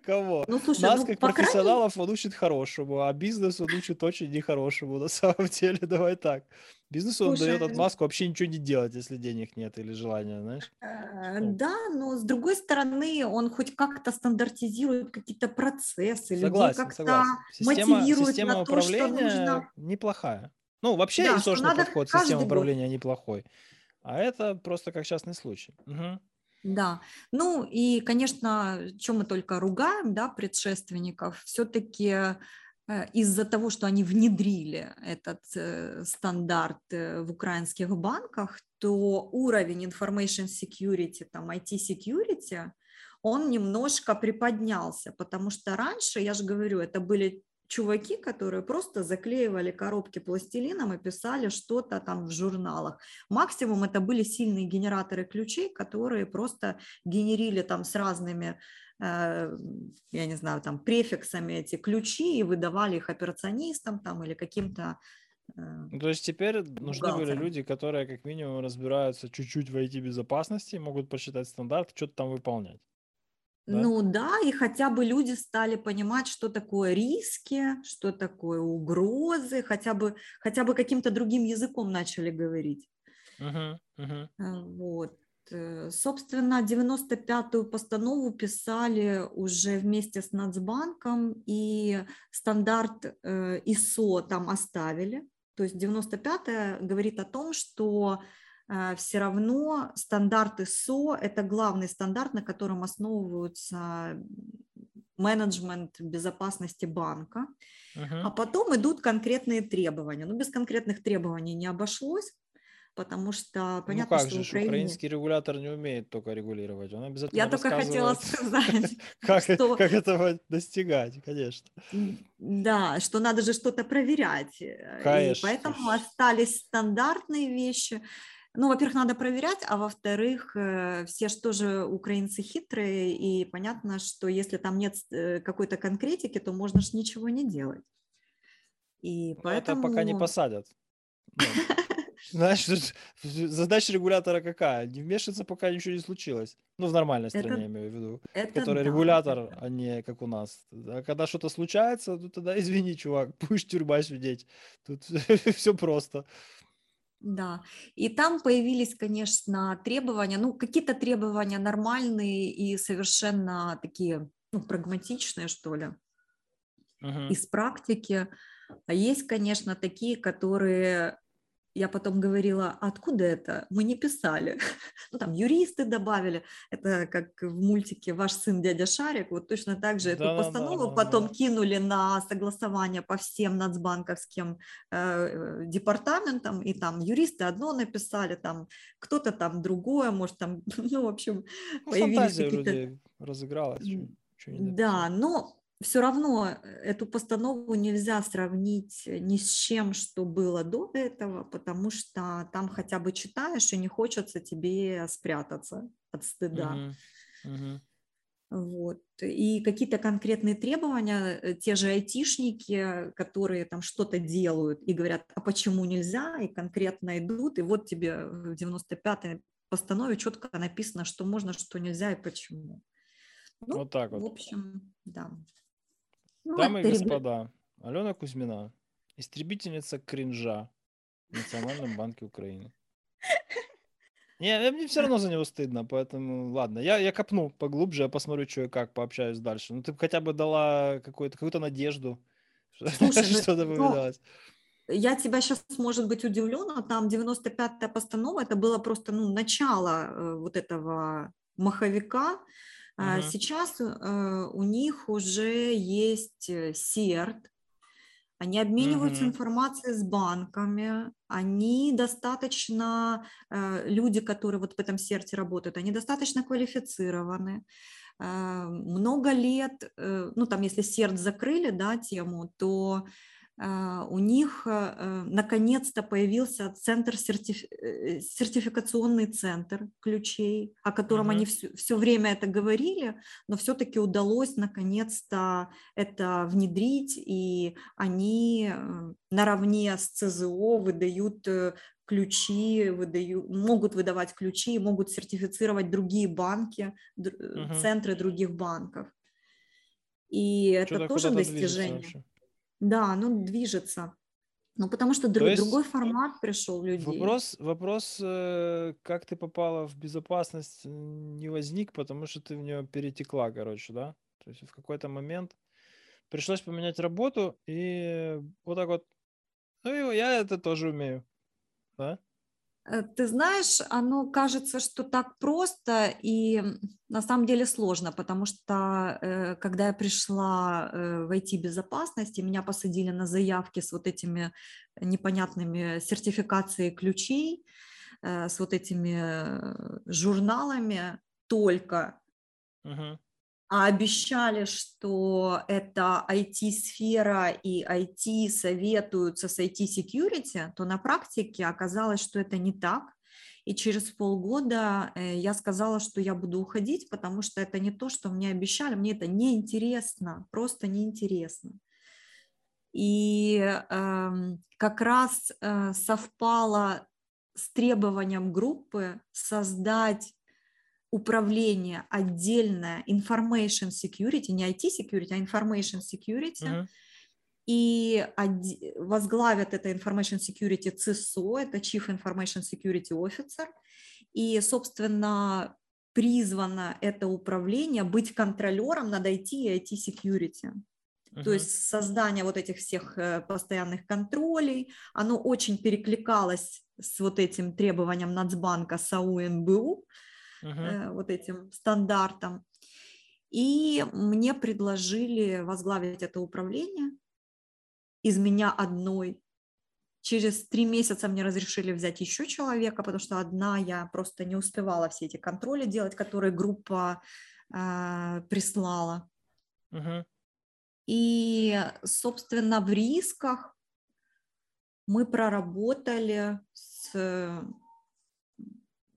Кого? Ну, слушай, Нас, ну, как профессионалов, он учит хорошему, а бизнес он учит очень нехорошему, на самом (laughs) деле, давай так. Бизнесу он дает отмазку вообще ничего не делать, если денег нет или желания, знаешь? Э, ну. Да, но с другой стороны, он хоть как-то стандартизирует какие-то процессы, согласен, людей как-то мотивирует система на то, что нужно... неплохая. Ну, вообще да, ресурсный подход системы управления неплохой. А это просто как частный случай. Угу. Да, ну и, конечно, чем мы только ругаем, да, предшественников, все-таки э, из-за того, что они внедрили этот э, стандарт э, в украинских банках, то уровень information security, там IT security, он немножко приподнялся, потому что раньше, я же говорю, это были чуваки, которые просто заклеивали коробки пластилином и писали что-то там в журналах. Максимум это были сильные генераторы ключей, которые просто генерили там с разными э, я не знаю, там префиксами эти ключи и выдавали их операционистам там или каким-то э, ну, то есть теперь нужны были люди, которые как минимум разбираются чуть-чуть в IT-безопасности, могут посчитать стандарт, что-то там выполнять. Да? Ну да, и хотя бы люди стали понимать, что такое риски, что такое угрозы, хотя бы, хотя бы каким-то другим языком начали говорить. Uh-huh, uh-huh. Вот. Э, собственно, 95-ю постанову писали уже вместе с Нацбанком, и стандарт э, ИСО там оставили. То есть 95-я говорит о том, что все равно стандарты СО – это главный стандарт, на котором основываются менеджмент безопасности банка, uh-huh. а потом идут конкретные требования. Ну, без конкретных требований не обошлось, потому что понятно, ну как что же, Украине... украинский регулятор не умеет только регулировать, он обязательно Я только хотела (laughs) сказать, как, что... как этого достигать, конечно. Да, что надо же что-то проверять, конечно. и поэтому остались стандартные вещи, ну, во-первых, надо проверять, а во-вторых, э, все же тоже украинцы хитрые, и понятно, что если там нет э, какой-то конкретики, то можно же ничего не делать. И поэтому... Это пока не посадят. Ну, (laughs) знаешь, задача регулятора какая? Не вмешиваться, пока ничего не случилось. Ну, в нормальной стране, это, я имею в виду. Это которая да, регулятор, это... а не как у нас. А когда что-то случается, то тогда (laughs) извини, чувак, будешь тюрьма сидеть. Тут (laughs) все просто. Да, и там появились, конечно, требования, ну, какие-то требования нормальные и совершенно такие, ну, прагматичные, что ли, uh-huh. из практики. А есть, конечно, такие, которые я потом говорила, откуда это? Мы не писали. (laughs) Ну, там юристы добавили. Это как в мультике «Ваш сын дядя Шарик». Вот точно так же да, эту постанову да, да, потом да. кинули на согласование по всем нацбанковским э, департаментам. И там юристы одно написали, там кто-то там другое, может там, (laughs) ну, в общем, ну, появились какие-то... разыгралась. Да, но все равно э, эту постанову нельзя сравнить ни с чем, что было до этого, потому что там хотя бы читаешь, и не хочется тебе спрятаться от стыда. Uh-huh. Uh-huh. Вот. И какие-то конкретные требования, э, те же айтишники, которые там что-то делают и говорят, а почему нельзя, и конкретно идут, и вот тебе в 95-й постанове четко написано, что можно, что нельзя и почему. Ну, вот так вот. В общем, да. Ну, Дамы и господа, Алена Кузьмина, истребительница кринжа в Национальном банке Украины. Не, мне все равно за него стыдно, поэтому ладно. Я, я копну поглубже, я посмотрю, что и как, пообщаюсь дальше. Ну, ты хотя бы дала какую-то какую надежду, (laughs) Слушай, ну, что-то поменялось. Я тебя сейчас, может быть, удивлена, там 95-я постанова, это было просто ну, начало э, вот этого маховика, Uh-huh. Сейчас э, у них уже есть СЕРТ, э, они обмениваются uh-huh. информацией с банками, они достаточно, э, люди, которые вот в этом серте работают, они достаточно квалифицированы. Много лет, ну там если серт закрыли, да, тему, то у них э, наконец-то появился центр сертиф... Э, сертификационный центр ключей, о котором uh-huh. они все, все время это говорили, но все-таки удалось наконец-то это внедрить, и они э, наравне с ЦЗО выдают ключи, выдают, могут выдавать ключи, могут сертифицировать другие банки, uh-huh. центры других банков. И Что это тоже достижение. Да, ну движется. Ну, потому что друг, есть другой формат пришел людей. Вопрос, вопрос, э, как ты попала в безопасность, не возник, потому что ты в нее перетекла, короче, да? То есть в какой-то момент пришлось поменять работу, и вот так вот, ну, я это тоже умею, да? Э, ты знаешь, оно кажется, что так просто и на самом деле сложно, потому что э, когда я пришла э, в IT-безопасность, меня посадили на заявки с вот этими непонятными сертификацией ключей, с вот этими журналами только. Uh-huh а обещали, что это IT-сфера и IT советуются с IT-security, то на практике оказалось, что это не так. И через полгода э, я сказала, что я буду уходить, потому что это не то, что мне обещали, мне это неинтересно, просто неинтересно. И э, как раз э, совпало с требованием группы создать управление отдельное information security, не IT security, а information security, uh-huh. и возглавят это information security CISO, это Chief Information Security Officer, и, собственно, призвано это управление быть контролером над IT и IT security. Uh-huh. То есть создание вот этих всех э, постоянных контролей, оно очень перекликалось с вот этим требованием Нацбанка САУ НБУ, uh-huh. вот этим стандартам. И мне предложили возглавить это управление из меня одной. Через три месяца мне разрешили взять еще человека, потому что одна я просто не успевала все эти контроли делать, которые группа э, прислала. Uh-huh. И, собственно, в рисках мы проработали с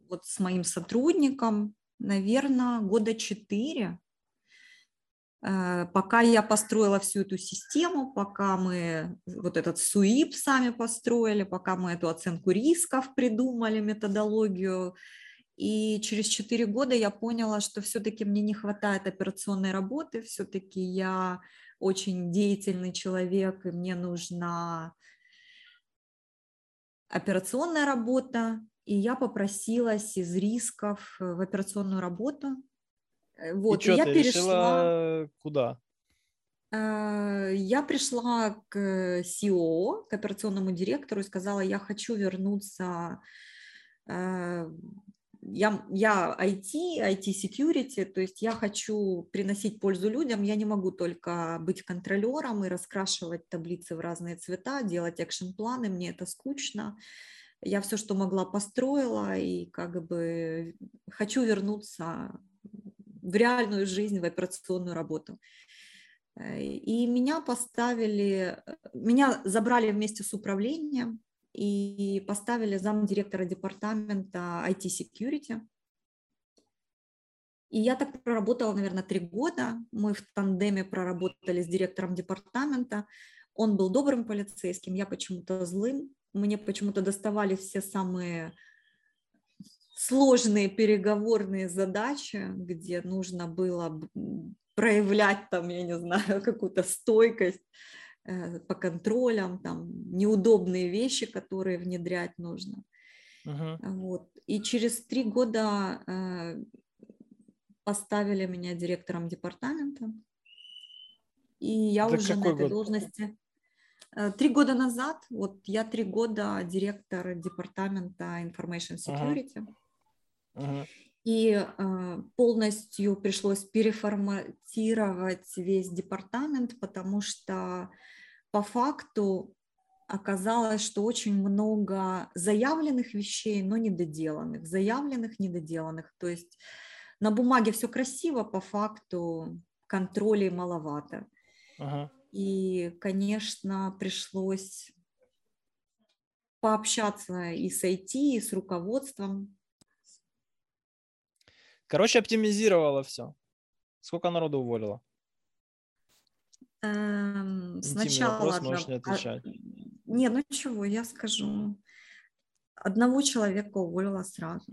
вот с моим сотрудником, наверное, года четыре, э, пока я построила всю эту систему, пока мы вот этот СУИП сами построили, пока мы эту оценку рисков придумали, методологию. И через четыре года я поняла, что все-таки мне не хватает операционной работы, все-таки я очень деятельный человек, и мне нужна операционная работа, и я попросилась из рисков э, в операционную работу. Э, вот, и, что, и я ты перешла. Решила куда? Э, я пришла к CEO, к операционному директору и сказала, я хочу вернуться я, я IT, IT-security, то есть я хочу приносить пользу людям, я не могу только быть контролером и раскрашивать таблицы в разные цвета, делать экшн-планы, мне это скучно я все, что могла, построила, и как бы хочу вернуться в реальную жизнь, в операционную работу. Э, и меня поставили, меня забрали вместе с управлением и поставили замдиректора департамента IT-security. И я так проработала, наверное, три года. Мы в тандеме проработали с директором департамента. Он был добрым полицейским, я почему-то злым мне почему-то доставали все самые сложные переговорные задачи, где нужно было проявлять там, я не знаю, (laughs) какую-то стойкость э, по контролям, там неудобные вещи, которые внедрять нужно. Uh-huh. Вот. И через три года э, поставили меня директором департамента, и я Это уже на этой год? должности. Э, три года назад, вот я три года директор департамента Information Security. Uh-huh. Uh-huh. И э, полностью пришлось переформатировать весь департамент, потому что по факту оказалось, что очень много заявленных вещей, но недоделанных, заявленных, недоделанных. То есть на бумаге все красиво, по факту контролей маловато. Uh-huh. И, конечно, пришлось пообщаться и с IT, и с руководством. Короче, оптимизировала все. Сколько народу уволила? Эм, сначала... вопрос, можешь не отвечать. А, не, ну чего, я скажу. Одного человека уволила сразу.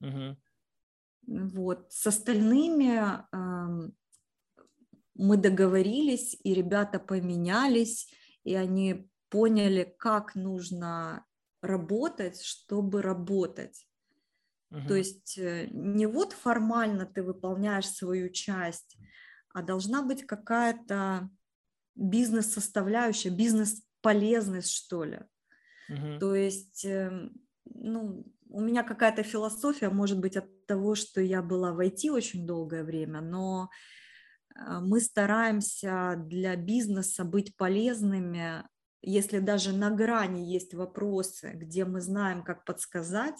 Угу. Вот. С остальными э, мы договорились, и ребята поменялись, и они поняли, как нужно работать, чтобы работать. Угу. То есть э, не вот формально ты выполняешь свою часть, а должна быть какая-то бизнес-составляющая, бизнес-полезность, что ли. Угу. То есть, эм, ну, у меня какая-то философия, может быть, от того, что я была в IT очень долгое время, но э, мы стараемся для бизнеса быть полезными, если даже на грани есть вопросы, где мы знаем, как подсказать,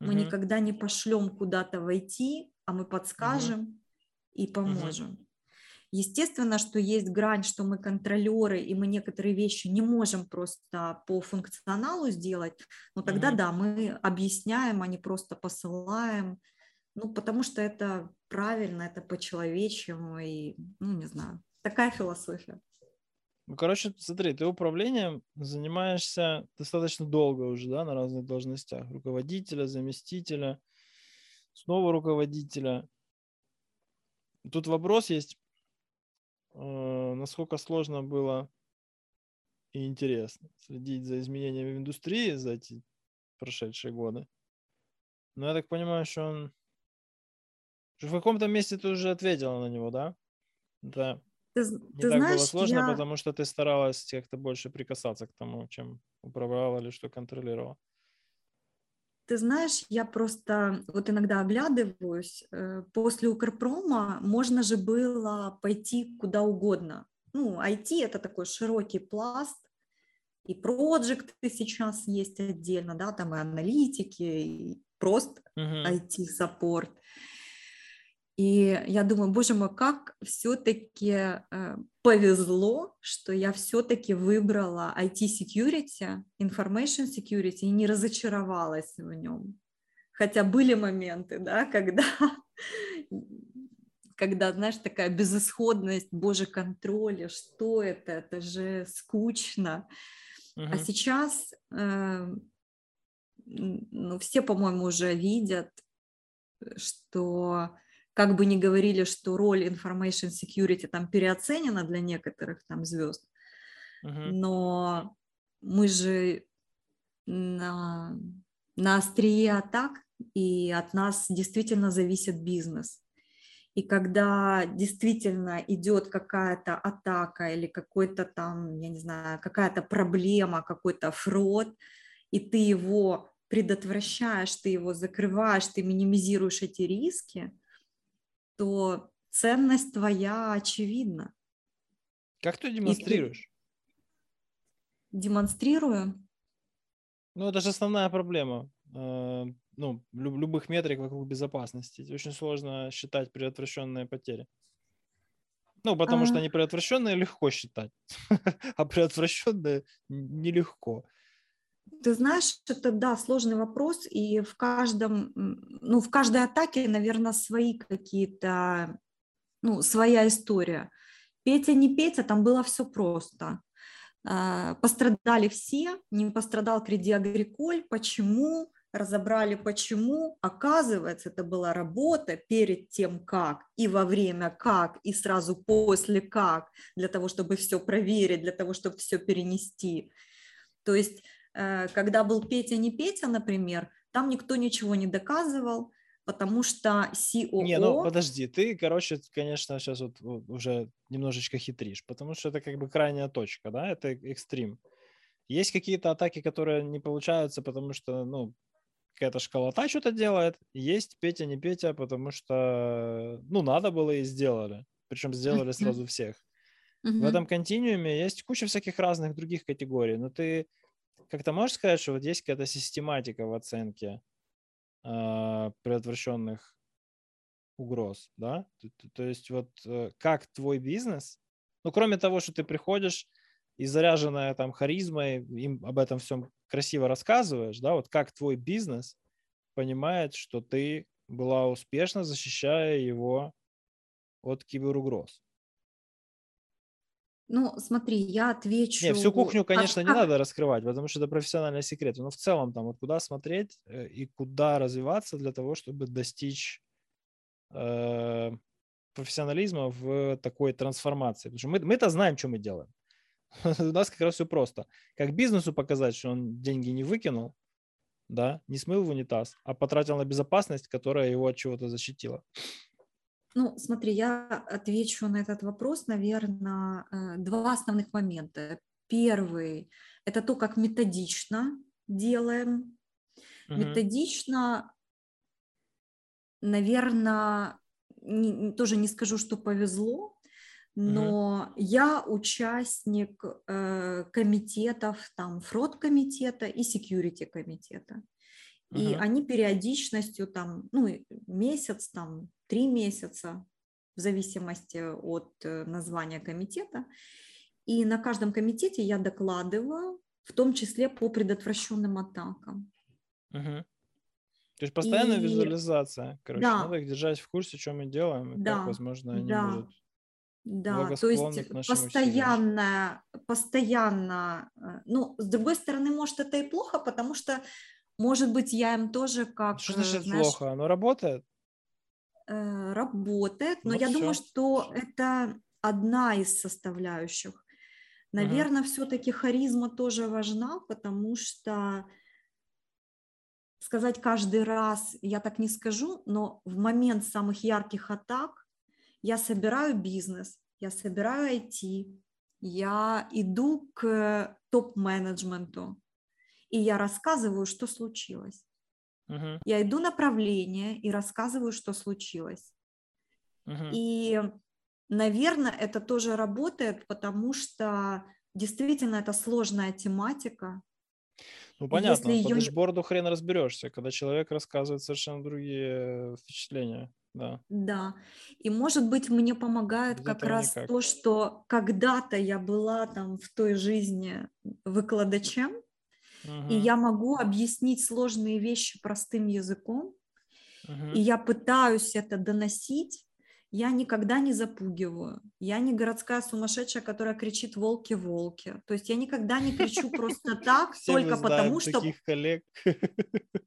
мы угу. никогда не пошлем куда-то войти, а мы подскажем угу. и поможем. Угу. Естественно, что есть грань, что мы контролеры, и мы некоторые вещи не можем просто по функционалу сделать, но тогда mm-hmm. да, мы объясняем, а не просто посылаем, ну, потому что это правильно, это по-человечему, и, ну, не знаю, такая философия. Ну, короче, смотри, ты управлением занимаешься достаточно долго уже, да, на разных должностях. Руководителя, заместителя, снова руководителя. Тут вопрос есть, Э, насколько сложно было и интересно следить за изменениями в индустрии за эти прошедшие годы. Но я так понимаю, что он в каком-то месте ты уже ответила на него, да? Да. Ты, не ты так знаешь, было сложно, я... потому что ты старалась как-то больше прикасаться к тому, чем управляла или что контролировала. Ты знаешь, я просто вот иногда оглядываюсь, э, после Укрпрома можно же было пойти куда угодно. Ну, IT это такой широкий пласт, и проекты сейчас есть отдельно, да, там и аналитики, и просто uh-huh. IT-саппорт. И я думаю, боже мой, как все-таки э, повезло, что я все-таки выбрала IT-security, information security и не разочаровалась в нем. Хотя были моменты, да, когда, (laughs) когда, знаешь, такая безысходность, боже, контроля, что это, это же скучно. Uh-huh. А сейчас, э, ну, все, по-моему, уже видят, что как бы ни говорили, что роль information security там переоценена для некоторых там звезд, uh-huh. но мы же на, на острие атак, и от нас действительно зависит бизнес. И когда действительно идет какая-то атака или какой-то там, я не знаю, какая-то проблема, какой-то фрод, и ты его предотвращаешь, ты его закрываешь, ты минимизируешь эти риски, то ценность твоя очевидна. Как ты демонстрируешь? Демонстрирую. Ну, это же основная проблема э, ну, любых метрик вокруг безопасности. Очень сложно считать предотвращенные потери. Ну, потому а... что они предотвращенные легко считать, (laughs) а предотвращенные нелегко. Ты знаешь, это, да, сложный вопрос, и в каждом, ну, в каждой атаке, наверное, свои какие-то, ну, своя история. Петя, не Петя, там было все просто. А, пострадали все, не пострадал Креди Агриколь. Почему? Разобрали почему. Оказывается, это была работа перед тем, как, и во время как, и сразу после как, для того, чтобы все проверить, для того, чтобы все перенести. То есть когда был Петя не Петя, например, там никто ничего не доказывал, потому что COO... Не, ну подожди, ты, короче, конечно, сейчас вот уже немножечко хитришь, потому что это как бы крайняя точка, да, это экстрим. Есть какие-то атаки, которые не получаются, потому что, ну, какая-то школота что-то делает, есть Петя не Петя, потому что, ну, надо было и сделали, причем сделали сразу всех. В этом континууме есть куча всяких разных других категорий, но ты как-то можешь сказать, что вот есть какая-то систематика в оценке э, предотвращенных угроз, да? То, то, то есть вот э, как твой бизнес Ну, кроме того, что ты приходишь и заряженная там харизмой, им об этом всем красиво рассказываешь, да, вот как твой бизнес понимает, что ты была успешна, защищая его от киберугроз. Ну, смотри, я отвечу... Не, всю кухню, конечно, как, не надо раскрывать, потому что это профессиональный секрет. Но в целом там вот куда смотреть э, и куда развиваться для того, чтобы достичь э, профессионализма в такой трансформации. Потому что мы, мы-то знаем, что мы делаем. (laughs) У нас как раз все просто. Как бизнесу показать, что он деньги не выкинул, да, не смыл в унитаз, а потратил на безопасность, которая его от чего-то защитила. Ну, смотри, я отвечу на этот вопрос, наверное, э, два основных момента. Первый – это то, как методично делаем. Угу. Методично, наверное, не, тоже не скажу, что повезло, но угу. я участник э, комитетов, там, фрод-комитета и секьюрити-комитета. И угу. они периодичностью там, ну, месяц, там, три месяца, в зависимости от э, названия комитета. И на каждом комитете я докладываю, в том числе по предотвращенным атакам. Угу. То есть постоянная и... визуализация. Короче, да. надо их держать в курсе, что мы делаем, и да. как, возможно, они да. будут да, то есть постоянно, постоянно, э, ну, с другой стороны, может, это и плохо, потому что, может быть, я им тоже как... Что значит знаешь, плохо? Оно работает? Э, работает, но ну, я все. думаю, что это одна из составляющих. Наверное, угу. все-таки харизма тоже важна, потому что сказать каждый раз я так не скажу, но в момент самых ярких атак я собираю бизнес, я собираю IT, я иду к топ-менеджменту, и я рассказываю, что случилось. Я иду направление и рассказываю, что случилось. И, наверное, это тоже работает, потому что действительно это сложная тематика. Ну, понятно, Если по ее... хрен разберешься, когда человек рассказывает совершенно другие впечатления. Да. Да. И, может быть, мне помогает как раз никак. то, что когда-то я была там в той жизни выкладачем, и я могу объяснить сложные вещи простым языком, угу. и я пытаюсь это доносить, я никогда не запугиваю. Я не городская сумасшедшая, которая кричит «волки, волки». То есть я никогда не кричу просто (laughs) так, только потому что... коллег.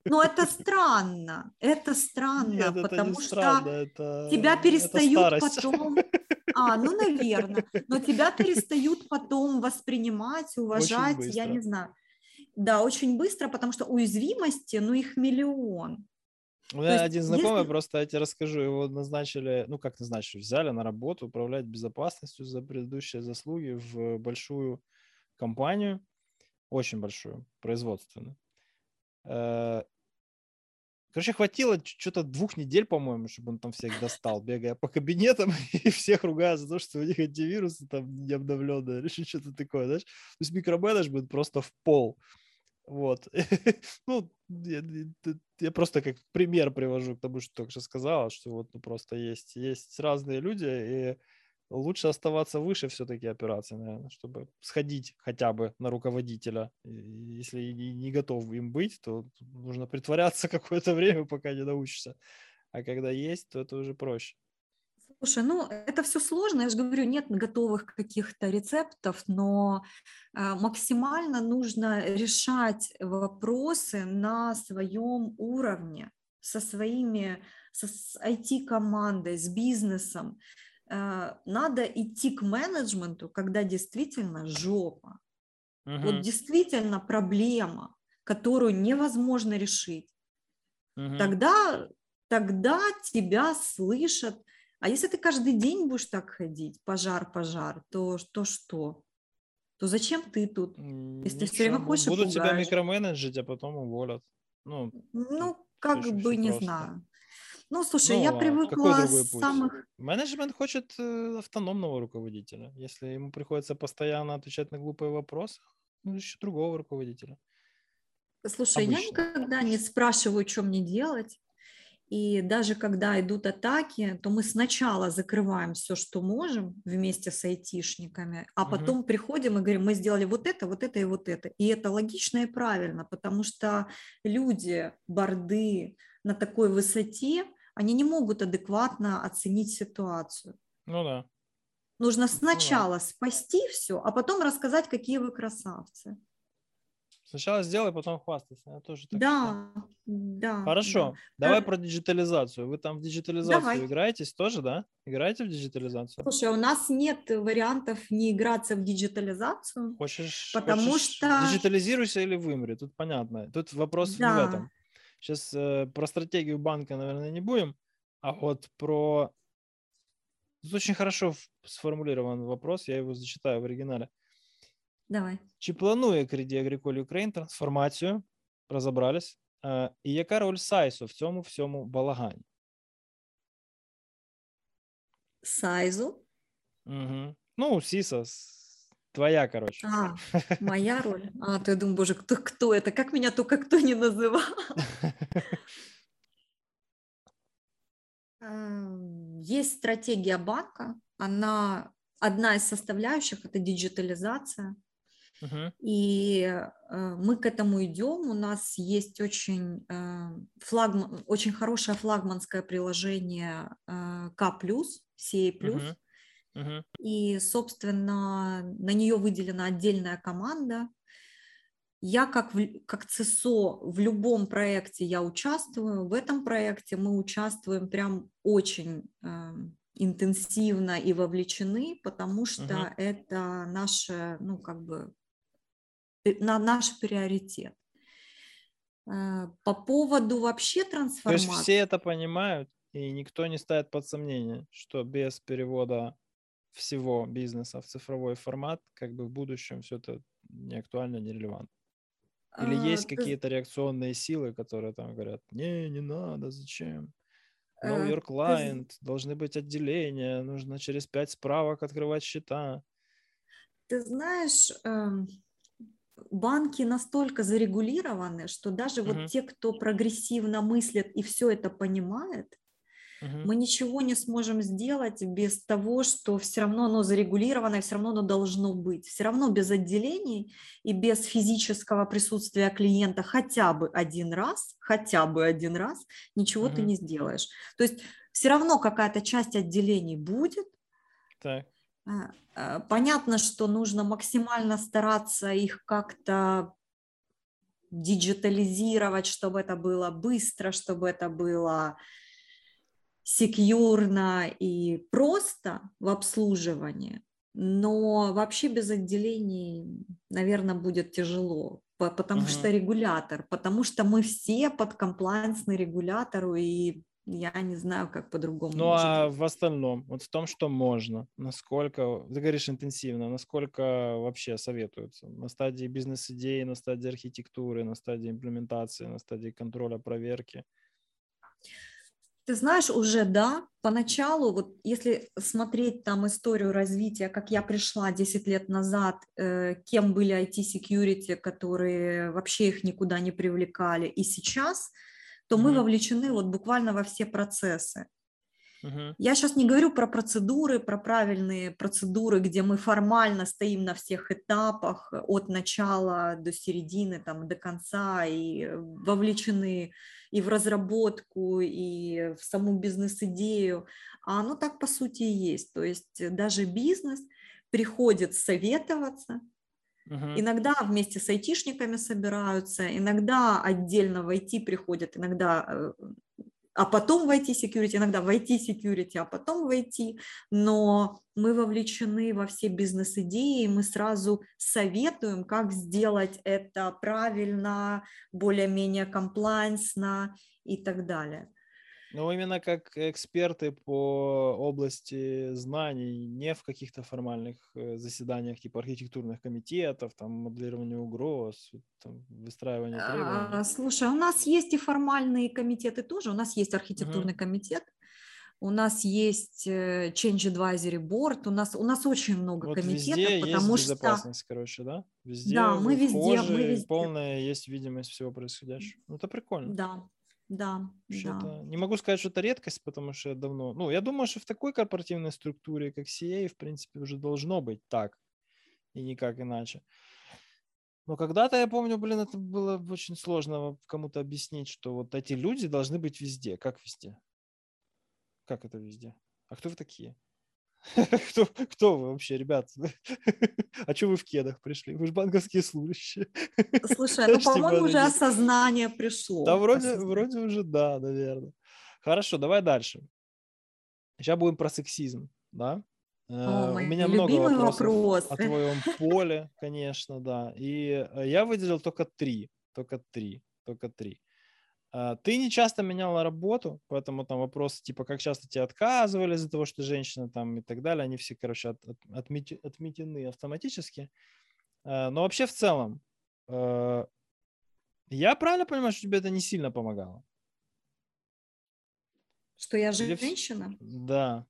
Ну, (laughs) это странно. Это странно, потому что тебя перестают потом... (laughs) А, ну, наверное. Но тебя перестают потом воспринимать, уважать, я не знаю. Да, очень быстро, потому что уязвимости, ну, их миллион. У меня есть, один знакомый, если... просто я тебе расскажу, его назначили, ну как назначили, взяли на работу управлять безопасностью за предыдущие заслуги в большую компанию, очень большую, производственную. Э, короче, хватило что-то двух недель, по-моему, чтобы он там всех достал, бегая по кабинетам (laughs) и всех ругая за то, что у них антивирусы там не обновленные или (laughs) что-то такое, знаешь. То есть микроменеджмент просто в пол. Вот. (laughs) ну, я, я просто как пример привожу к тому, что только что сказала, что вот ну, просто есть, есть разные люди, и лучше оставаться выше все-таки операции, наверное, чтобы сходить хотя бы на руководителя. Если не, не готов им быть, то нужно притворяться (laughs) какое-то время, пока не научишься. А когда есть, то это уже проще. Слушай, ну это все сложно, я же говорю, нет готовых каких-то рецептов, но э, максимально нужно решать вопросы на своем уровне, со своими, со, с IT-командой, с бизнесом. Э, надо идти к менеджменту, когда действительно жопа. Угу. Вот действительно проблема, которую невозможно решить. Угу. Тогда, тогда тебя слышат, а если ты каждый день будешь так ходить, пожар, пожар, то, то что? То зачем ты тут? Если ты все время хочешь Будут тебя микроменеджить, а потом уволят. Ну, ну как бы не просто. знаю. Ну, слушай, ну, я привыкла с самых... Менеджмент хочет э, автономного руководителя. Если ему приходится постоянно отвечать на глупые вопросы, ну, ищет другого руководителя. Слушай, Обычно. я никогда не спрашиваю, что мне делать. И даже когда идут атаки, то мы сначала закрываем все, что можем вместе с айтишниками, а потом приходим и говорим, мы сделали вот это, вот это и вот это. И это логично и правильно, потому что люди, борды на такой высоте, они не могут адекватно оценить ситуацию. Ну да. Нужно сначала спасти все, а потом рассказать, какие вы красавцы. Сначала сделай, потом хвастайся. Я тоже так считаю. Да, да. Хорошо. да. Давай Э, про диджитализацию. Вы там в диджитализацию Давай. играетесь тоже, да? Играете в диджитализацию? Слушай, у нас нет вариантов не играться в диджитализацию. Хочешь, Потому хочешь что- диджитализируйся или вымри? Тут понятно. Тут вопрос не в Да. этом. Сейчас про стратегию банка, наверное, не будем, а вот про... Тут очень хорошо сформулирован вопрос, я его зачитаю в оригинале. Давай. Чи планує Credit Agricole Ukraine трансформацію? Розібрались. Е, І яка роль Сайсу в цьому всьому балагані? Сайзу. Угу. Ну, Сіса, с- твоя, короче. А, моя (laughs) роль. А, то я думаю, боже, кто, кто это? Как меня только кто не называл? (laughs) Эм, Есть стратегия банка. Она одна из составляющих – это диджитализация. Мгм. И э, мы к этому идем. У нас есть очень, э, флагман, очень хорошее флагманское приложение э, К+, CA+. Мгм. Мгм. И, собственно, на нее выделена отдельная команда. Я как, в- как ЦСО в любом проекте я участвую. В этом проекте мы участвуем прям очень эм, интенсивно и вовлечены, потому что Мгм. это наше, ну, как бы, э, на наш приоритет. Э, По поводу вообще То трансформации. есть все это понимают, и никто не ставит под сомнение, что без перевода всего бизнеса в цифровой формат, как бы в будущем все это не актуально, не релевантно. Или э, есть ты какие-то реакционные силы, которые там говорят, не, не надо, зачем? Know Э, your ты client, должны быть отделения, нужно через пять справок открывать счета. Ты знаешь, эм, банки настолько зарегулированы, что даже Мгм. вот те, кто прогрессивно мыслит и все это понимает, Мгм. мы ничего не сможем сделать без того, что все равно оно зарегулировано, и все равно оно должно быть. Все равно без отделений и без физического присутствия клиента хотя бы один раз, хотя бы один раз, ничего ты Мгм. не сделаешь. То есть все равно какая-то часть отделений будет, Так. А, а, Понятно, что нужно максимально стараться их как-то диджитализировать, чтобы это было быстро, чтобы это было секьюрно и просто в обслуживании. Но вообще без отделений, наверное, будет тяжело, по- потому Мгм. что регулятор, потому что мы все подкомплайнсны регулятору, и я не знаю, как по-другому Ну а быть. в остальном, вот в том, что можно, насколько, ты говоришь интенсивно, насколько вообще советуются? На стадии бизнес-идеи, на стадии архитектуры, на стадии имплементации, на стадии контроля, проверки? Ты знаешь, уже да, поначалу, вот если смотреть там историю развития, как я пришла 10 лет назад, э, кем были IT-security, которые вообще их никуда не привлекали, и сейчас, то мы вовлечены вот буквально во все процессы. Я сейчас не говорю про процедуры, про правильные процедуры, где мы формально стоим на всех этапах э, от начала до середины, там, до конца, и э, вовлечены и в разработку, и в саму бизнес-идею. А оно так по сути и есть. То есть э, даже бизнес приходит советоваться, Мгм. Иногда вместе с айтишниками собираются, иногда отдельно в IT приходят, иногда, э, а потом в IT-security, иногда в IT-security, а потом в IT, но мы вовлечены во все бизнес-идеи, мы сразу советуем, как сделать это правильно, более-менее комплайнсно и так далее. Ну, именно как эксперты по области знаний, не в каких-то формальных э, заседаниях типа архитектурных комитетов, там, моделирования угроз, там, выстраивания требований. А, Слушай, у нас есть и формальные комитеты тоже. У нас есть архитектурный комитет, у нас есть э, Change Advisory Board, у нас, у нас очень много Вот комитетов, везде потому есть что... безопасность, короче, да? Везде Да, мы везде, мы везде. полная есть видимость всего происходящего. Ну, это прикольно. Да, да, да. Не могу сказать, что это редкость, потому что я давно... Ну, я думаю, что в такой корпоративной структуре, как CA, в принципе, уже должно быть так и никак иначе. Но когда-то, я помню, блин, это было очень сложно кому-то объяснить, что вот эти люди должны быть везде. Как везде? Как это везде? А кто вы такие? (laughs) Кто, кто вы вообще, ребят? (laughs) А что вы в кедах пришли? Вы же банковские служащие. (laughs) Слушай, ну, по-моему, уже осознание пришло. Да, вроде, вроде уже да, наверное. Хорошо, давай дальше. Сейчас будем про сексизм, да? О, э, У меня много вопросов вопрос. о твоем поле, конечно, да. И э, я выделил только три, только три, только три. А, ты не часто меняла работу, поэтому там вопрос типа, как часто тебе отказывали из-за того, что женщина там и так далее, они все, короче, от, от, отмети, отметены автоматически. А, но вообще в целом, а, я правильно понимаю, что тебе это не сильно помогало? Что я женщина? Да,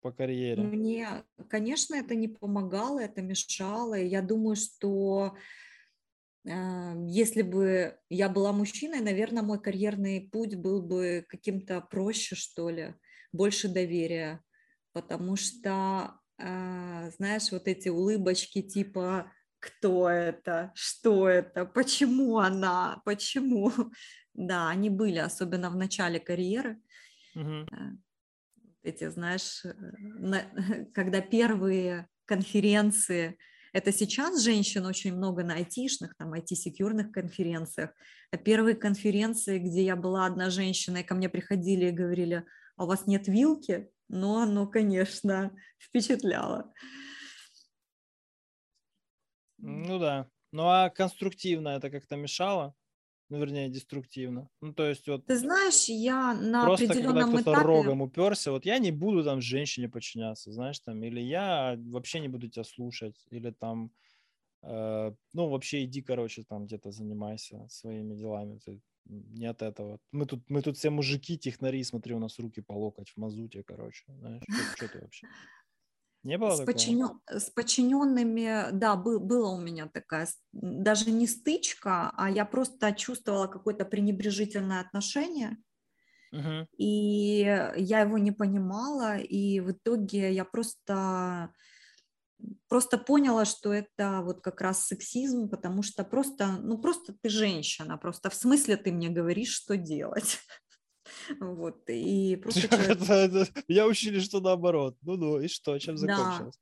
по карьере. Мне, конечно, это не помогало, это мешало. Я думаю, что если бы я была мужчиной, наверное, мой карьерный путь был бы каким-то проще, что ли, больше доверия, потому что, а, знаешь, вот эти улыбочки типа кто это, что это, почему она, почему, (laughs) да, они были, особенно в начале карьеры. Угу. Эти, знаешь, э, (laughs) когда первые конференции, это сейчас женщин очень много на айтишных, там, IT-секьюрных конференциях. А первые конференции, где я была одна женщина, и ко мне приходили и говорили, а у вас нет вилки? Ну, оно, конечно, (laughs) впечатляло. Ну да. Ну а конструктивно это как-то мешало? Ну, вернее, деструктивно. Ну, то есть вот... Ты знаешь, я на просто определенном когда кто-то этапе... рогом уперся, вот я не буду там женщине подчиняться, знаешь, там, или я вообще не буду тебя слушать, или там, э, ну, вообще иди, короче, там где-то занимайся своими делами, ты не от этого. Мы тут, мы тут все мужики, технари, смотри, у нас руки по локоть в мазуте, короче, знаешь, что, что ты вообще? Не было с, подчинен... с подчиненными, да, был, была у меня такая, даже не стычка, а я просто чувствовала какое-то пренебрежительное отношение, uh-huh. и я его не понимала, и в итоге я просто просто поняла, что это вот как раз сексизм, потому что просто, ну просто ты женщина, просто в смысле ты мне говоришь, что делать. (laughs) Вот, и (laughs) просто человек... Я учили, что наоборот. Ну-ну, и что, чем закончилось?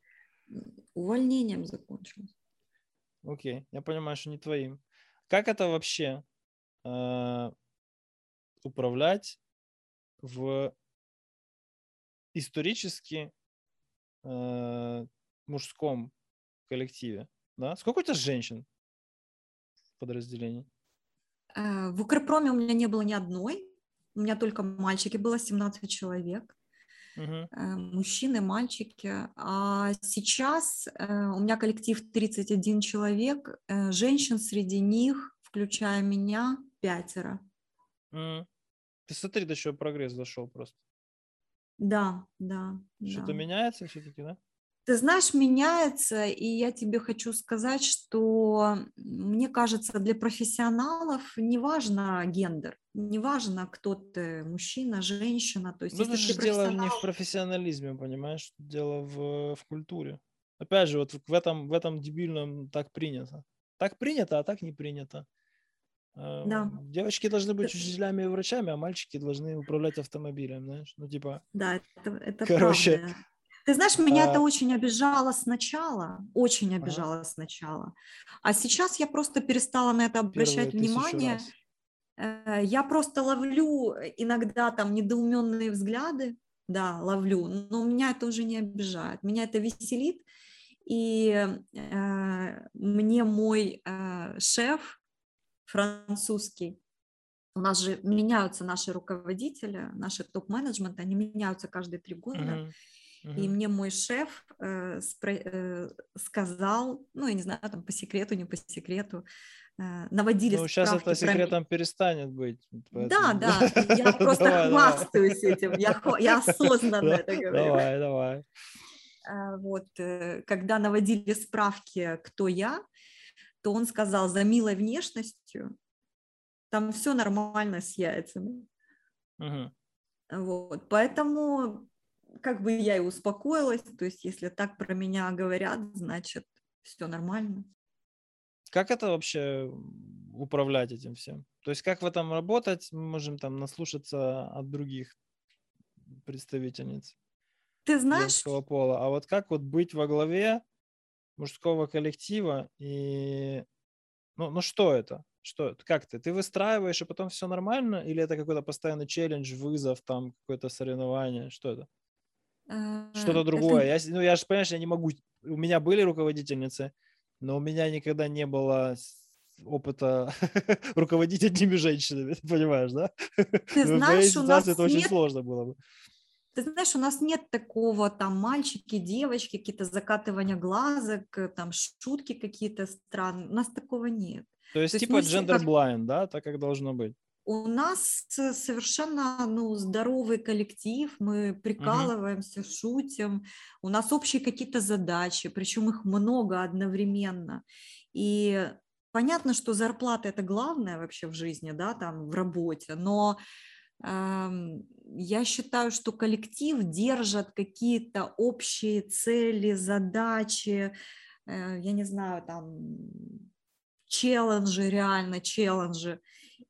Да. Увольнением закончилось. Окей, я понимаю, что не твоим. Как это вообще э, управлять в исторически э, мужском коллективе? Да? Сколько у тебя женщин в подразделении? Э, в Укрпроме у меня не было ни одной. У меня только мальчики было 17 человек. Uh-huh. Мужчины, мальчики. А сейчас э, у меня коллектив 31 человек, э, женщин среди них, включая меня, пятеро. Uh-huh. Ты смотри, до чего прогресс зашел просто. Да, да. Что-то да. меняется все-таки, да? Ты знаешь, меняется, и я тебе хочу сказать, что мне кажется, для профессионалов не важно гендер, не важно, кто ты, мужчина, женщина. То есть, ну, это же дело не в профессионализме, понимаешь, дело в, в культуре. Опять же, вот в этом, в этом дебильном так принято. Так принято, а так не принято. Да. Девочки должны быть учителями и врачами, а мальчики должны управлять автомобилем, знаешь? Ну, типа... Да, это, это (laughs) Короче, правда. Ты знаешь, меня а... это очень обижало сначала, очень обижало ага. сначала. А сейчас я просто перестала на это обращать Первые внимание. Э, я просто ловлю иногда там недоуменные взгляды, да, ловлю, но меня это уже не обижает, меня это веселит. И э, мне мой э, шеф французский, у нас же меняются наши руководители, наши топ-менеджмент, они меняются каждые три года. Uh-huh. И мне мой шеф э, спро- э, сказал, ну, я не знаю, там по секрету, не по секрету, э, наводили Ну, сейчас это секретом про... перестанет быть. Поэтому... Да, да, я (laughs) просто давай, хвастаюсь давай. этим, я, я осознанно это говорю. Давай, давай. А, вот, э, когда наводили справки, кто я, то он сказал, за милой внешностью там все нормально с яйцами. Мгм. Вот, поэтому как бы я и успокоилась, то есть если так про меня говорят, значит все нормально. Как это вообще управлять этим всем? То есть как в этом работать? Мы можем там наслушаться от других представительниц Ты знаешь, женского пола. А вот как вот быть во главе мужского коллектива и... Ну, ну что это? Что, как ты? Ты выстраиваешь, и потом все нормально? Или это какой-то постоянный челлендж, вызов, там, какое-то соревнование? Что это? Э, Что-то это другое. Я, с- ну, я же, понимаешь, я не могу... У меня были руководительницы, но у меня никогда не было опыта (laughs) руководить одними женщинами, ты (laughs) понимаешь, да? Ты знаешь, у нас это очень нет сложно было бы. Ты знаешь, у нас нет такого там мальчики, девочки, какие-то закатывания глазок, э, там шутки какие-то странные. У нас такого нет. То есть То есть типа gender как... blind, да, так как должно быть. У нас э, совершенно ну, здоровый коллектив, мы прикалываемся, шутим, у нас общие какие-то задачи, причем их много одновременно. И понятно, что зарплата это главное вообще в жизни, да, там в работе, но ам, я считаю, что коллектив держит какие-то общие цели, задачи, э, я не знаю, там челленджи, реально челленджи.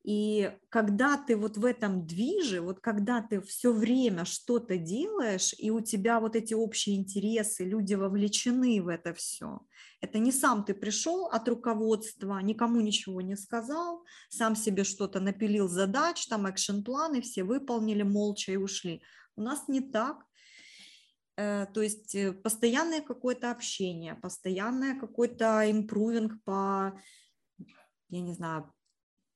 И когда ты вот в этом движе, вот когда ты все время что-то делаешь, и у тебя вот эти общие интересы, люди вовлечены в это все. Это не сам ты пришел от руководства, никому ничего не сказал, сам себе что-то напилил задач, там экшен-планы, все выполнили молча и ушли. У нас не так. Э, То есть э, постоянное какое-то общение, постоянное какой-то импрувинг по, я не знаю,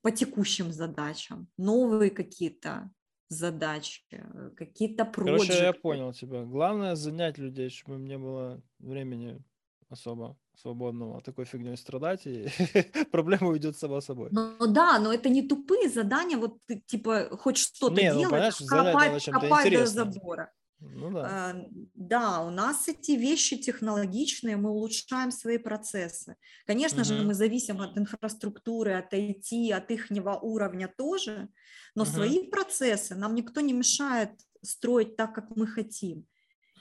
по текущим задачам, новые какие-то задачи, э, какие-то Короче, я проекты. понял тебя. Главное занять людей, чтобы не было времени особо свободного такой фигней страдать, и (laughs) проблема уйдет сама собой. Ну да, но это не тупые задания, вот ты типа хоть что-то Не, ну, чем-то копай до забора. Ну да. А, Да, у нас эти вещи технологичные, мы улучшаем свои процессы. Конечно же, Мгм. мы зависим от инфраструктуры, от IT, от их уровня тоже, но Мгм. свои процессы нам никто не мешает строить так, как мы хотим.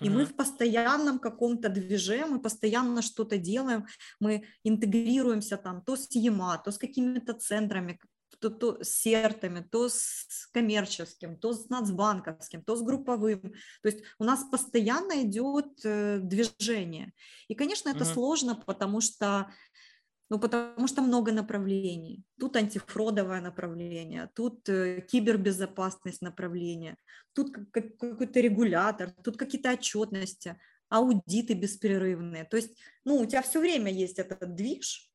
И мы Мгм. в постоянном каком-то движе, мы постоянно что-то делаем, мы интегрируемся там то с ЕМА, то с какими-то центрами, то, то с сертами, то с коммерческим, то с нацбанковским, то с групповым. То есть у нас постоянно идет э, движение. И, конечно, это Мгм. сложно, потому что ну, потому что много направлений. Тут антифродовое направление, тут э, кибербезопасность направление, тут как- как- какой-то регулятор, тут какие-то отчетности, аудиты беспрерывные. То есть, ну, у тебя все время есть этот движ,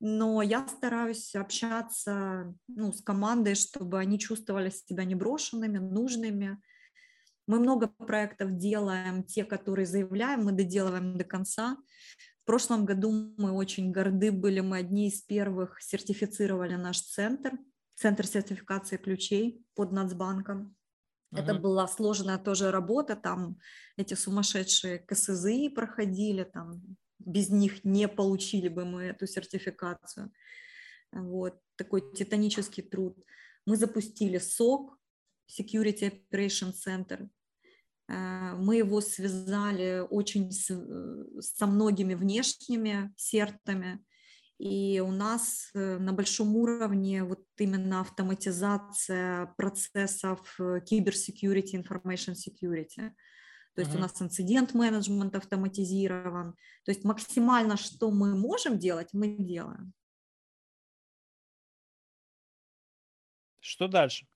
но я стараюсь общаться ну, с командой, чтобы они чувствовали себя неброшенными, нужными. Мы много проектов делаем, те, которые заявляем, мы доделываем до конца. В прошлом году мы очень горды были, мы одни из первых сертифицировали наш центр, центр сертификации ключей под Нацбанком. Это Мгм. была сложная тоже работа, там эти сумасшедшие КСЗИ проходили, там без них не получили бы мы эту сертификацию. Вот, такой титанический труд. Мы запустили СОК, Security Operation Center. Э, Мы его связали очень с- э, со многими внешними сертами, и у нас э, на большом уровне вот именно автоматизация процессов киберсекьюрити, information security. То есть у Мгм. нас инцидент-менеджмент автоматизирован. То есть максимально, что мы можем делать, мы делаем. Что дальше?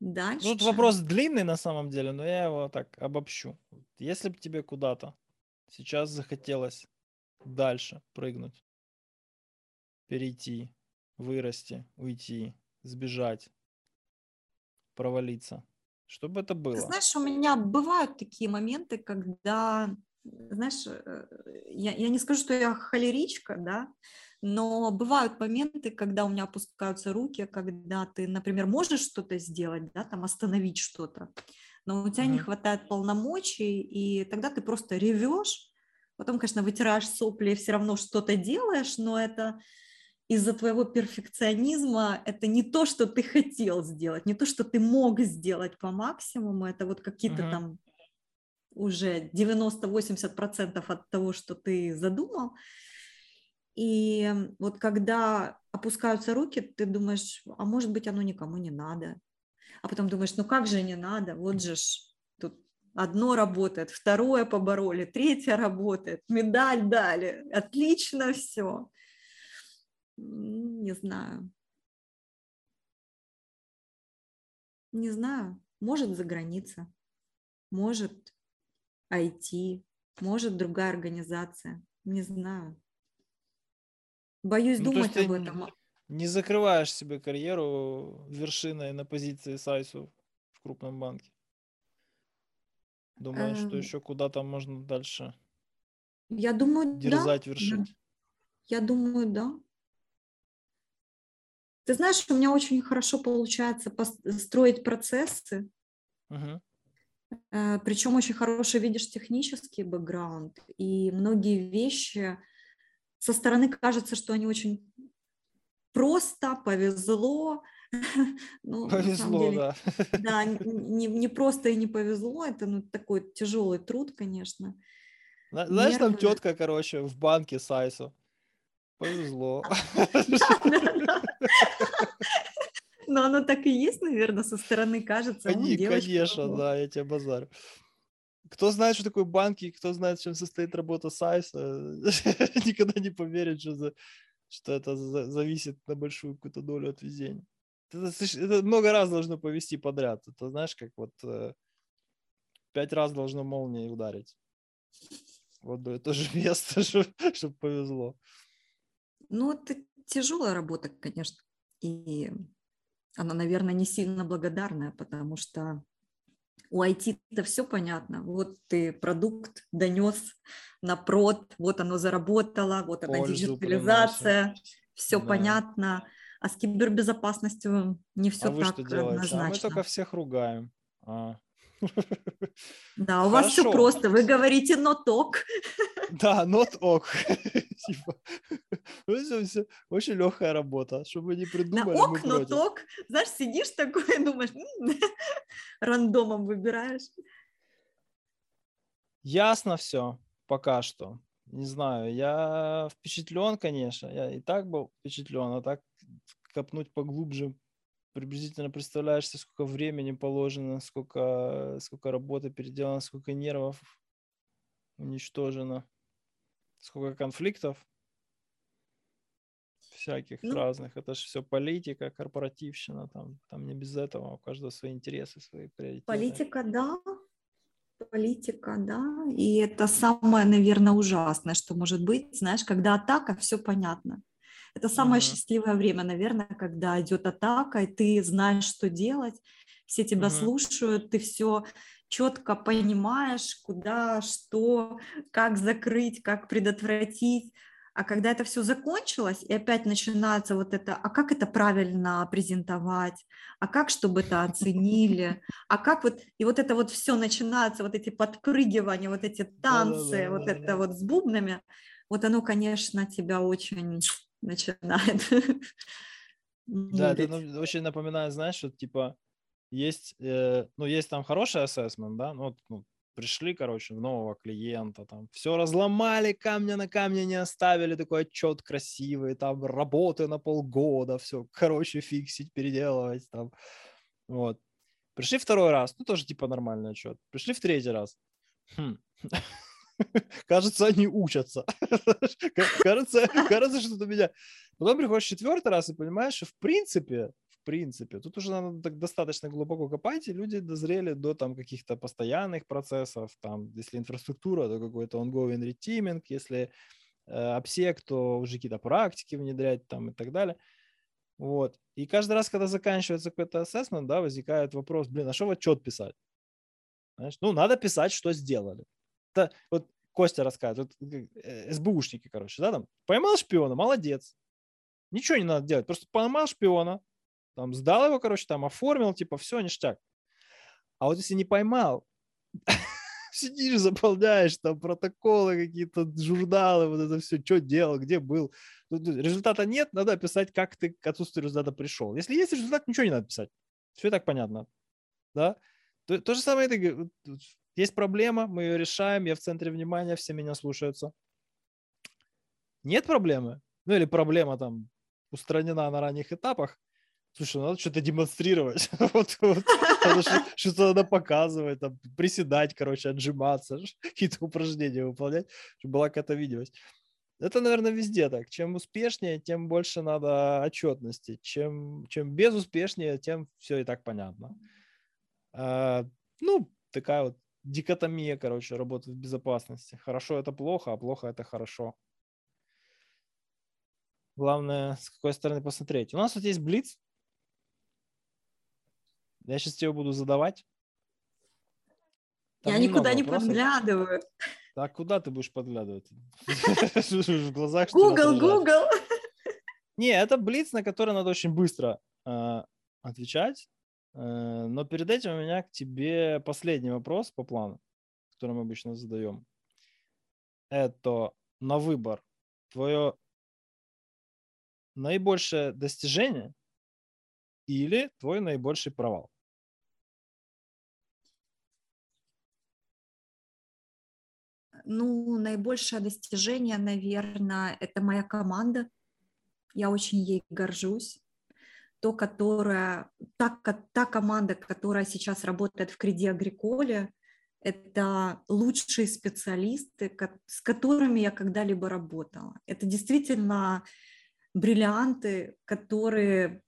Дальше. Тут вопрос длинный на самом деле, но я его так обобщу. Если бы тебе куда-то сейчас захотелось дальше прыгнуть, перейти, вырасти, уйти, сбежать, провалиться, что бы это Ты было? знаешь, у меня бывают такие моменты, когда, знаешь, э, я, я не скажу, что я холеричка, да, но бывают моменты, когда у меня опускаются руки, когда ты, например, можешь что-то сделать, да, там остановить что-то, но у тебя не Мгм. хватает полномочий, и тогда ты просто ревешь, потом, конечно, вытираешь сопли и все равно что-то делаешь, но это из-за твоего перфекционизма это не то, что ты хотел сделать, не то, что ты мог сделать по максимуму, это вот какие-то uh-huh. там уже 90-80% от того, что ты задумал. И вот когда опускаются руки, ты думаешь, а может быть оно никому не надо. А потом думаешь, ну как же не надо, вот же ж тут одно работает, второе побороли, третье работает, медаль дали, отлично все. Не знаю. Не знаю. Может, за граница. Может, IT. Может, другая организация. Не знаю. Боюсь ну, думать об этом. Не закрываешь себе карьеру вершиной на позиции Сайсу в крупном банке. Думаешь, эм... что еще куда-то можно дальше я думаю, дерзать, да. вершить? Я думаю, да. Ты знаешь, у меня очень хорошо получается строить процессы, угу. причем очень хороший видишь технический бэкграунд, и многие вещи со стороны кажется, что они очень просто, повезло. (laughs) ну, повезло, деле, да. Да, (laughs) не, не просто и не повезло, это ну, такой тяжелый труд, конечно. Знаешь, Нервы. там тетка, короче, в банке Сайсу. Повезло. Но оно так и есть, наверное, со стороны кажется. Они, конечно, да, я тебе базарю. Кто знает, что такое банки, кто знает, чем состоит работа Сайса, (laughs) никогда не поверит, что, за, что это за, зависит на большую какую-то долю от везения. Это, это много раз должно повести подряд. Это знаешь, как вот э, пять раз должно молнией ударить. Вот это же (laughs) место, чтобы повезло. Ну, это тяжелая работа, конечно. И она, наверное, не сильно благодарная, потому что у IT это все понятно. Вот ты продукт донес на прод, вот оно заработало, вот она диджитализация, приносит. все да. понятно. А с кибербезопасностью не все а так вы что делаете? однозначно. А мы только всех ругаем. А. Да, у вас все просто. Вы говорите not ok. Да, not ok. (laughs) типа, очень легкая работа, чтобы не придумали. Ок, not ok. Знаешь, сидишь такой и (laughs) думаешь, (laughs) рандомом выбираешь. Ясно все пока что. Не знаю, я впечатлен, конечно. Я и так был впечатлен, а так копнуть поглубже приблизительно представляешь, сколько времени положено, сколько, сколько работы переделано, сколько нервов уничтожено, сколько конфликтов всяких ну, разных. Это же все политика, корпоративщина, там, там не без этого, у каждого свои интересы, свои приоритеты. Политика, да, политика, да, и это самое, наверное, ужасное, что может быть, знаешь, когда атака, все понятно. Это самое mm-hmm. счастливое время, наверное, когда идет атака, и ты знаешь, что делать, все тебя mm-hmm. слушают, ты все четко понимаешь, куда, что, как закрыть, как предотвратить. А когда это все закончилось, и опять начинается вот это, а как это правильно презентовать, а как, чтобы это оценили, а как вот, и вот это вот все начинается, вот эти подпрыгивания, вот эти танцы, вот это вот с бубнами, вот оно, конечно, тебя очень начинает. (laughs) Да, это ну, очень напоминает, знаешь, что типа есть, э, ну, есть там хороший ассессмент, да, ну, вот, ну, пришли, короче, в нового клиента, там, все разломали, камня на камне не оставили, такой отчет красивый, там, работы на полгода, все, короче, фиксить, переделывать, там, вот. Пришли второй раз, ну, тоже, типа, нормальный отчет. Пришли в третий раз. Хм. (laughs) Кажется, они учатся. (laughs) кажется, кажется, что у меня. Потом приходишь четвертый раз и понимаешь, что в принципе, принципе, тут уже надо так достаточно глубоко копать, и люди дозрели до там каких-то постоянных процессов, там, если инфраструктура, то какой-то ongoing reteaming, если э, обсек, то уже какие-то практики внедрять там и так далее. Вот. И каждый раз, когда заканчивается какой-то ассессмент, да, возникает вопрос, блин, а что в отчет писать? Знаешь, ну, надо писать, что сделали это вот Костя рассказывает, вот, э, СБУшники, короче, да, там, поймал шпиона, молодец. Ничего не надо делать, просто поймал шпиона, там, сдал его, короче, там, оформил, типа, все, ништяк. А вот если не поймал, (laughs) сидишь, заполняешь там протоколы какие-то, журналы, вот это все, что делал, где был. Результата нет, надо описать, как ты к отсутствию результата пришел. Если есть результат, ничего не надо писать. Все так понятно. Да? То, то же самое, ты, есть проблема, мы ее решаем, я в центре внимания, все меня слушаются. Нет проблемы, ну или проблема там устранена на ранних этапах, слушай, надо что-то демонстрировать, (laughs) что-то надо показывать, приседать, короче, отжиматься, (laughs) какие-то упражнения выполнять, чтобы была какая-то видимость. Это, наверное, везде так. Чем успешнее, тем больше надо отчетности. Чем, чем безуспешнее, тем все и так понятно. А, ну, такая вот дикотомия, короче, работы в безопасности. Хорошо это плохо, а плохо это хорошо. Главное, с какой стороны посмотреть. У нас вот есть блиц. Я сейчас тебе буду задавать. Там Я никуда не вопросов. подглядываю. Так куда ты будешь подглядывать? (laughs) (laughs) В глазах Google, Google. Не, это блиц, на который надо очень быстро э, отвечать. Э, но перед этим у меня к тебе последний вопрос по плану, который мы обычно задаем. Это на выбор твое наибольшее достижение или твой наибольший провал? Ну, наибольшее достижение, наверное, это моя команда. Я очень ей горжусь. То, которая, та, та команда, которая сейчас работает в Креди Агриколе, это лучшие специалисты, с которыми я когда-либо работала. Это действительно бриллианты, которые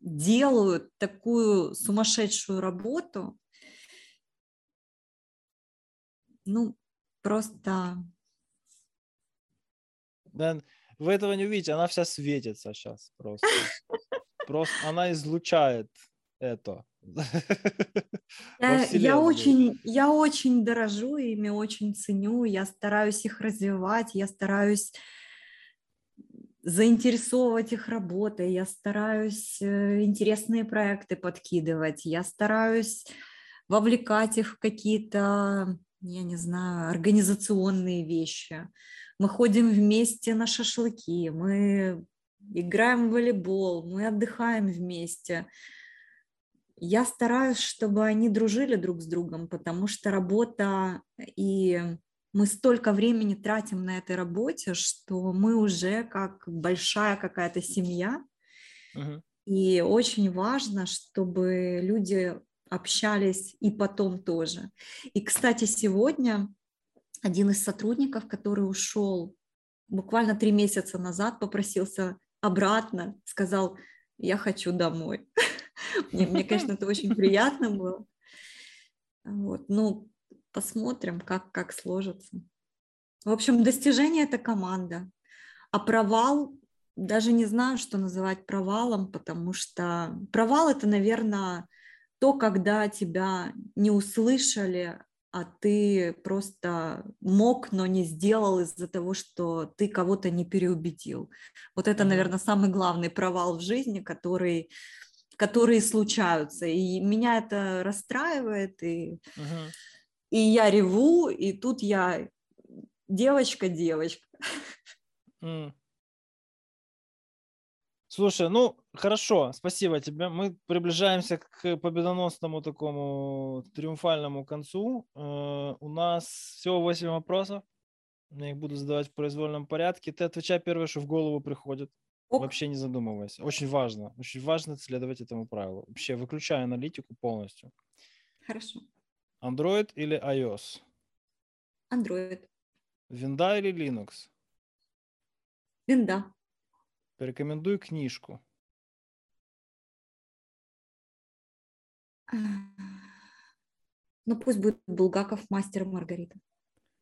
делают такую сумасшедшую работу. Ну, просто... Да, вы этого не увидите, она вся светится сейчас просто. (laughs) Просто она излучает это. (laughs) Я, я, очень, я очень дорожу ими, очень ценю, я стараюсь их развивать, я стараюсь заинтересовывать их работой, я стараюсь э, интересные проекты подкидывать, я стараюсь вовлекать их в какие-то я не знаю, организационные вещи. Мы ходим вместе на шашлыки, мы играем в волейбол, мы отдыхаем вместе. Я стараюсь, чтобы они дружили друг с другом, потому что работа и мы столько времени тратим на этой работе, что мы уже как большая какая-то семья. Uh-huh. И очень важно, чтобы люди общались и потом тоже. И, кстати, сегодня один из сотрудников, который ушел буквально три месяца назад, попросился обратно, сказал, я хочу домой. (laughs) Мне, мне, конечно, это очень приятно было. Вот. Ну, посмотрим, как, как сложится. В общем, достижение – это команда. А провал, даже не знаю, что называть провалом, потому что провал – это, наверное, то, когда тебя не услышали, а ты просто мог, но не сделал из-за того, что ты кого-то не переубедил. Вот это, наверное, самый главный провал в жизни, который, которые случаются. И меня это расстраивает, и, uh-huh. и я реву, и тут я девочка-девочка. Mm. Слушай, ну хорошо, спасибо тебе. Мы приближаемся к победоносному такому триумфальному концу. Э, у нас всего 8 вопросов. Я их буду задавать в произвольном порядке. Ты отвечай первое, что в голову приходит. Ок. Вообще не задумываясь. Очень важно. Очень важно следовать этому правилу. Вообще выключай аналитику полностью. Хорошо. Android или iOS? Android. Винда или Linux? Винда. Порекомендуй книжку. Ну, пусть будет Булгаков «Мастер Маргарита».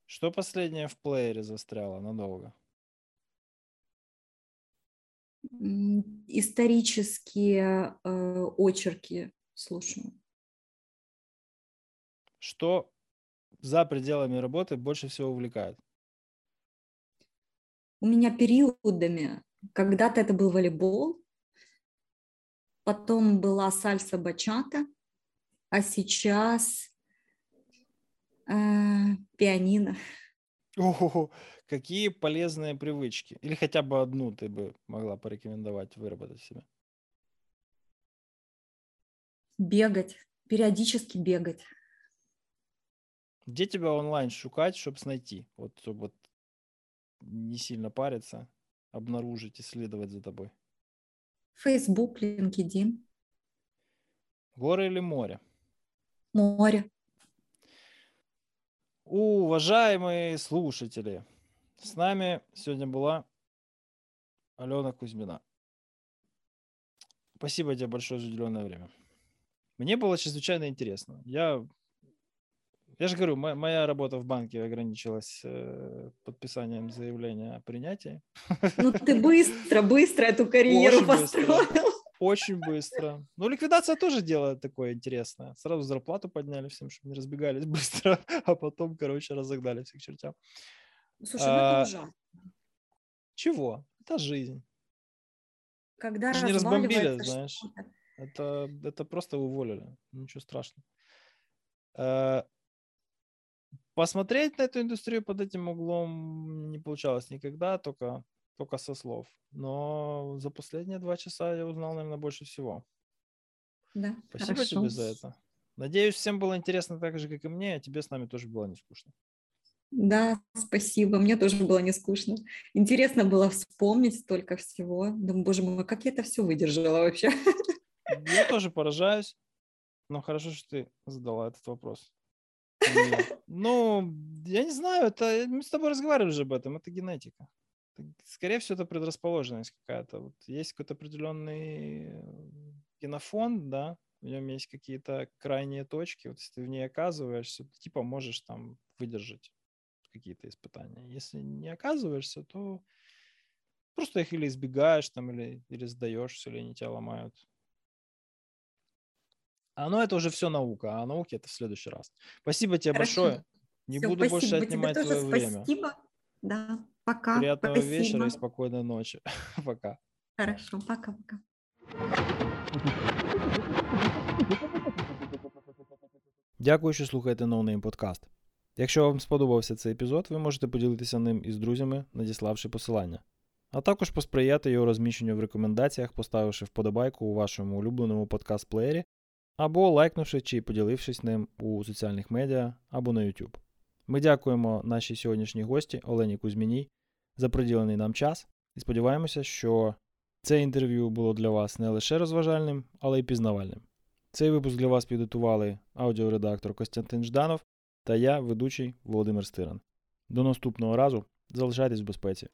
Что последнее в плеере застряло надолго? Исторические э, очерки слушаю. Что за пределами работы больше всего увлекает? У меня периодами когда-то это был волейбол, потом была сальса бачата, а сейчас А, пианино. Ого, какие полезные привычки? Или хотя бы одну ты бы могла порекомендовать выработать себе? Бегать, периодически бегать. Где тебя онлайн шукать, чтобы найти? Вот, чтобы вот не сильно париться, обнаружить, исследовать за тобой. Facebook, LinkedIn. Горы или море? Море. Уважаемые слушатели, с нами сегодня была Алена Кузьмина. Спасибо тебе большое за уделенное время. Мне было чрезвычайно интересно. Я, я же говорю, моя, моя работа в банке ограничилась э, подписанием заявления о принятии. Ну ты быстро, быстро эту карьеру Очень построил. Быстро. Очень быстро. Ну, ликвидация тоже дело такое интересное. Сразу зарплату подняли всем, чтобы не разбегались (laughs) быстро, а потом, короче, разогнали всех чертям. Слушай, ну это а, ужасно. Чего? Это жизнь. Когда не разбомбили, знаешь. Это, это просто уволили. Ничего страшного. А, посмотреть на эту индустрию под этим углом не получалось никогда, только только со слов. Но за последние два часа я узнал, наверное, больше всего. Да, Спасибо хорошо. тебе за это. Надеюсь, всем было интересно так же, как и мне, а тебе с нами тоже было не скучно. Да, спасибо. Мне тоже было не скучно. Интересно было вспомнить столько всего. Думаю, боже мой, как я это все выдержала вообще. Я тоже поражаюсь. Но хорошо, что ты задала этот вопрос. И, (laughs) ну, я не знаю, это мы с тобой разговаривали уже об этом, это генетика скорее всего, это предрасположенность какая-то. Вот есть какой-то определенный генофон, да, в нем есть какие-то крайние точки. Вот если ты в ней оказываешься, ты типа можешь там выдержать какие-то испытания. Если не оказываешься, то просто их или избегаешь там, или, или сдаешься, или они тебя ломают. А ну это уже все наука, а науки это в следующий раз. Спасибо тебе Хорошо. большое. Не Все, буду больше отнимать твое время. Спасибо. Да. Пока. Приятного Спасибо. вечера и спокойной ночи. (laughs) Пока. Хорошо, пока-пока. Дякую, що слухаєте No Name Podcast. Якщо вам сподобався цей епізод, ви можете поділитися ним із друзями, надіславши посилання. А також посприяти його розміщенню в рекомендаціях, поставивши вподобайку у вашому улюбленому подкаст-плеєрі, або лайкнувши чи поділившись ним у соціальних медіа або на YouTube. Ми дякуємо нашій сьогоднішній гості Олені Кузьміній за приділений нам час і сподіваємося, що це інтерв'ю було для вас не лише розважальним, але й пізнавальним. Цей випуск для вас підготували аудіоредактор Костянтин Жданов та я, ведучий Володимир Стиран. До наступного разу залишайтесь в безпеці.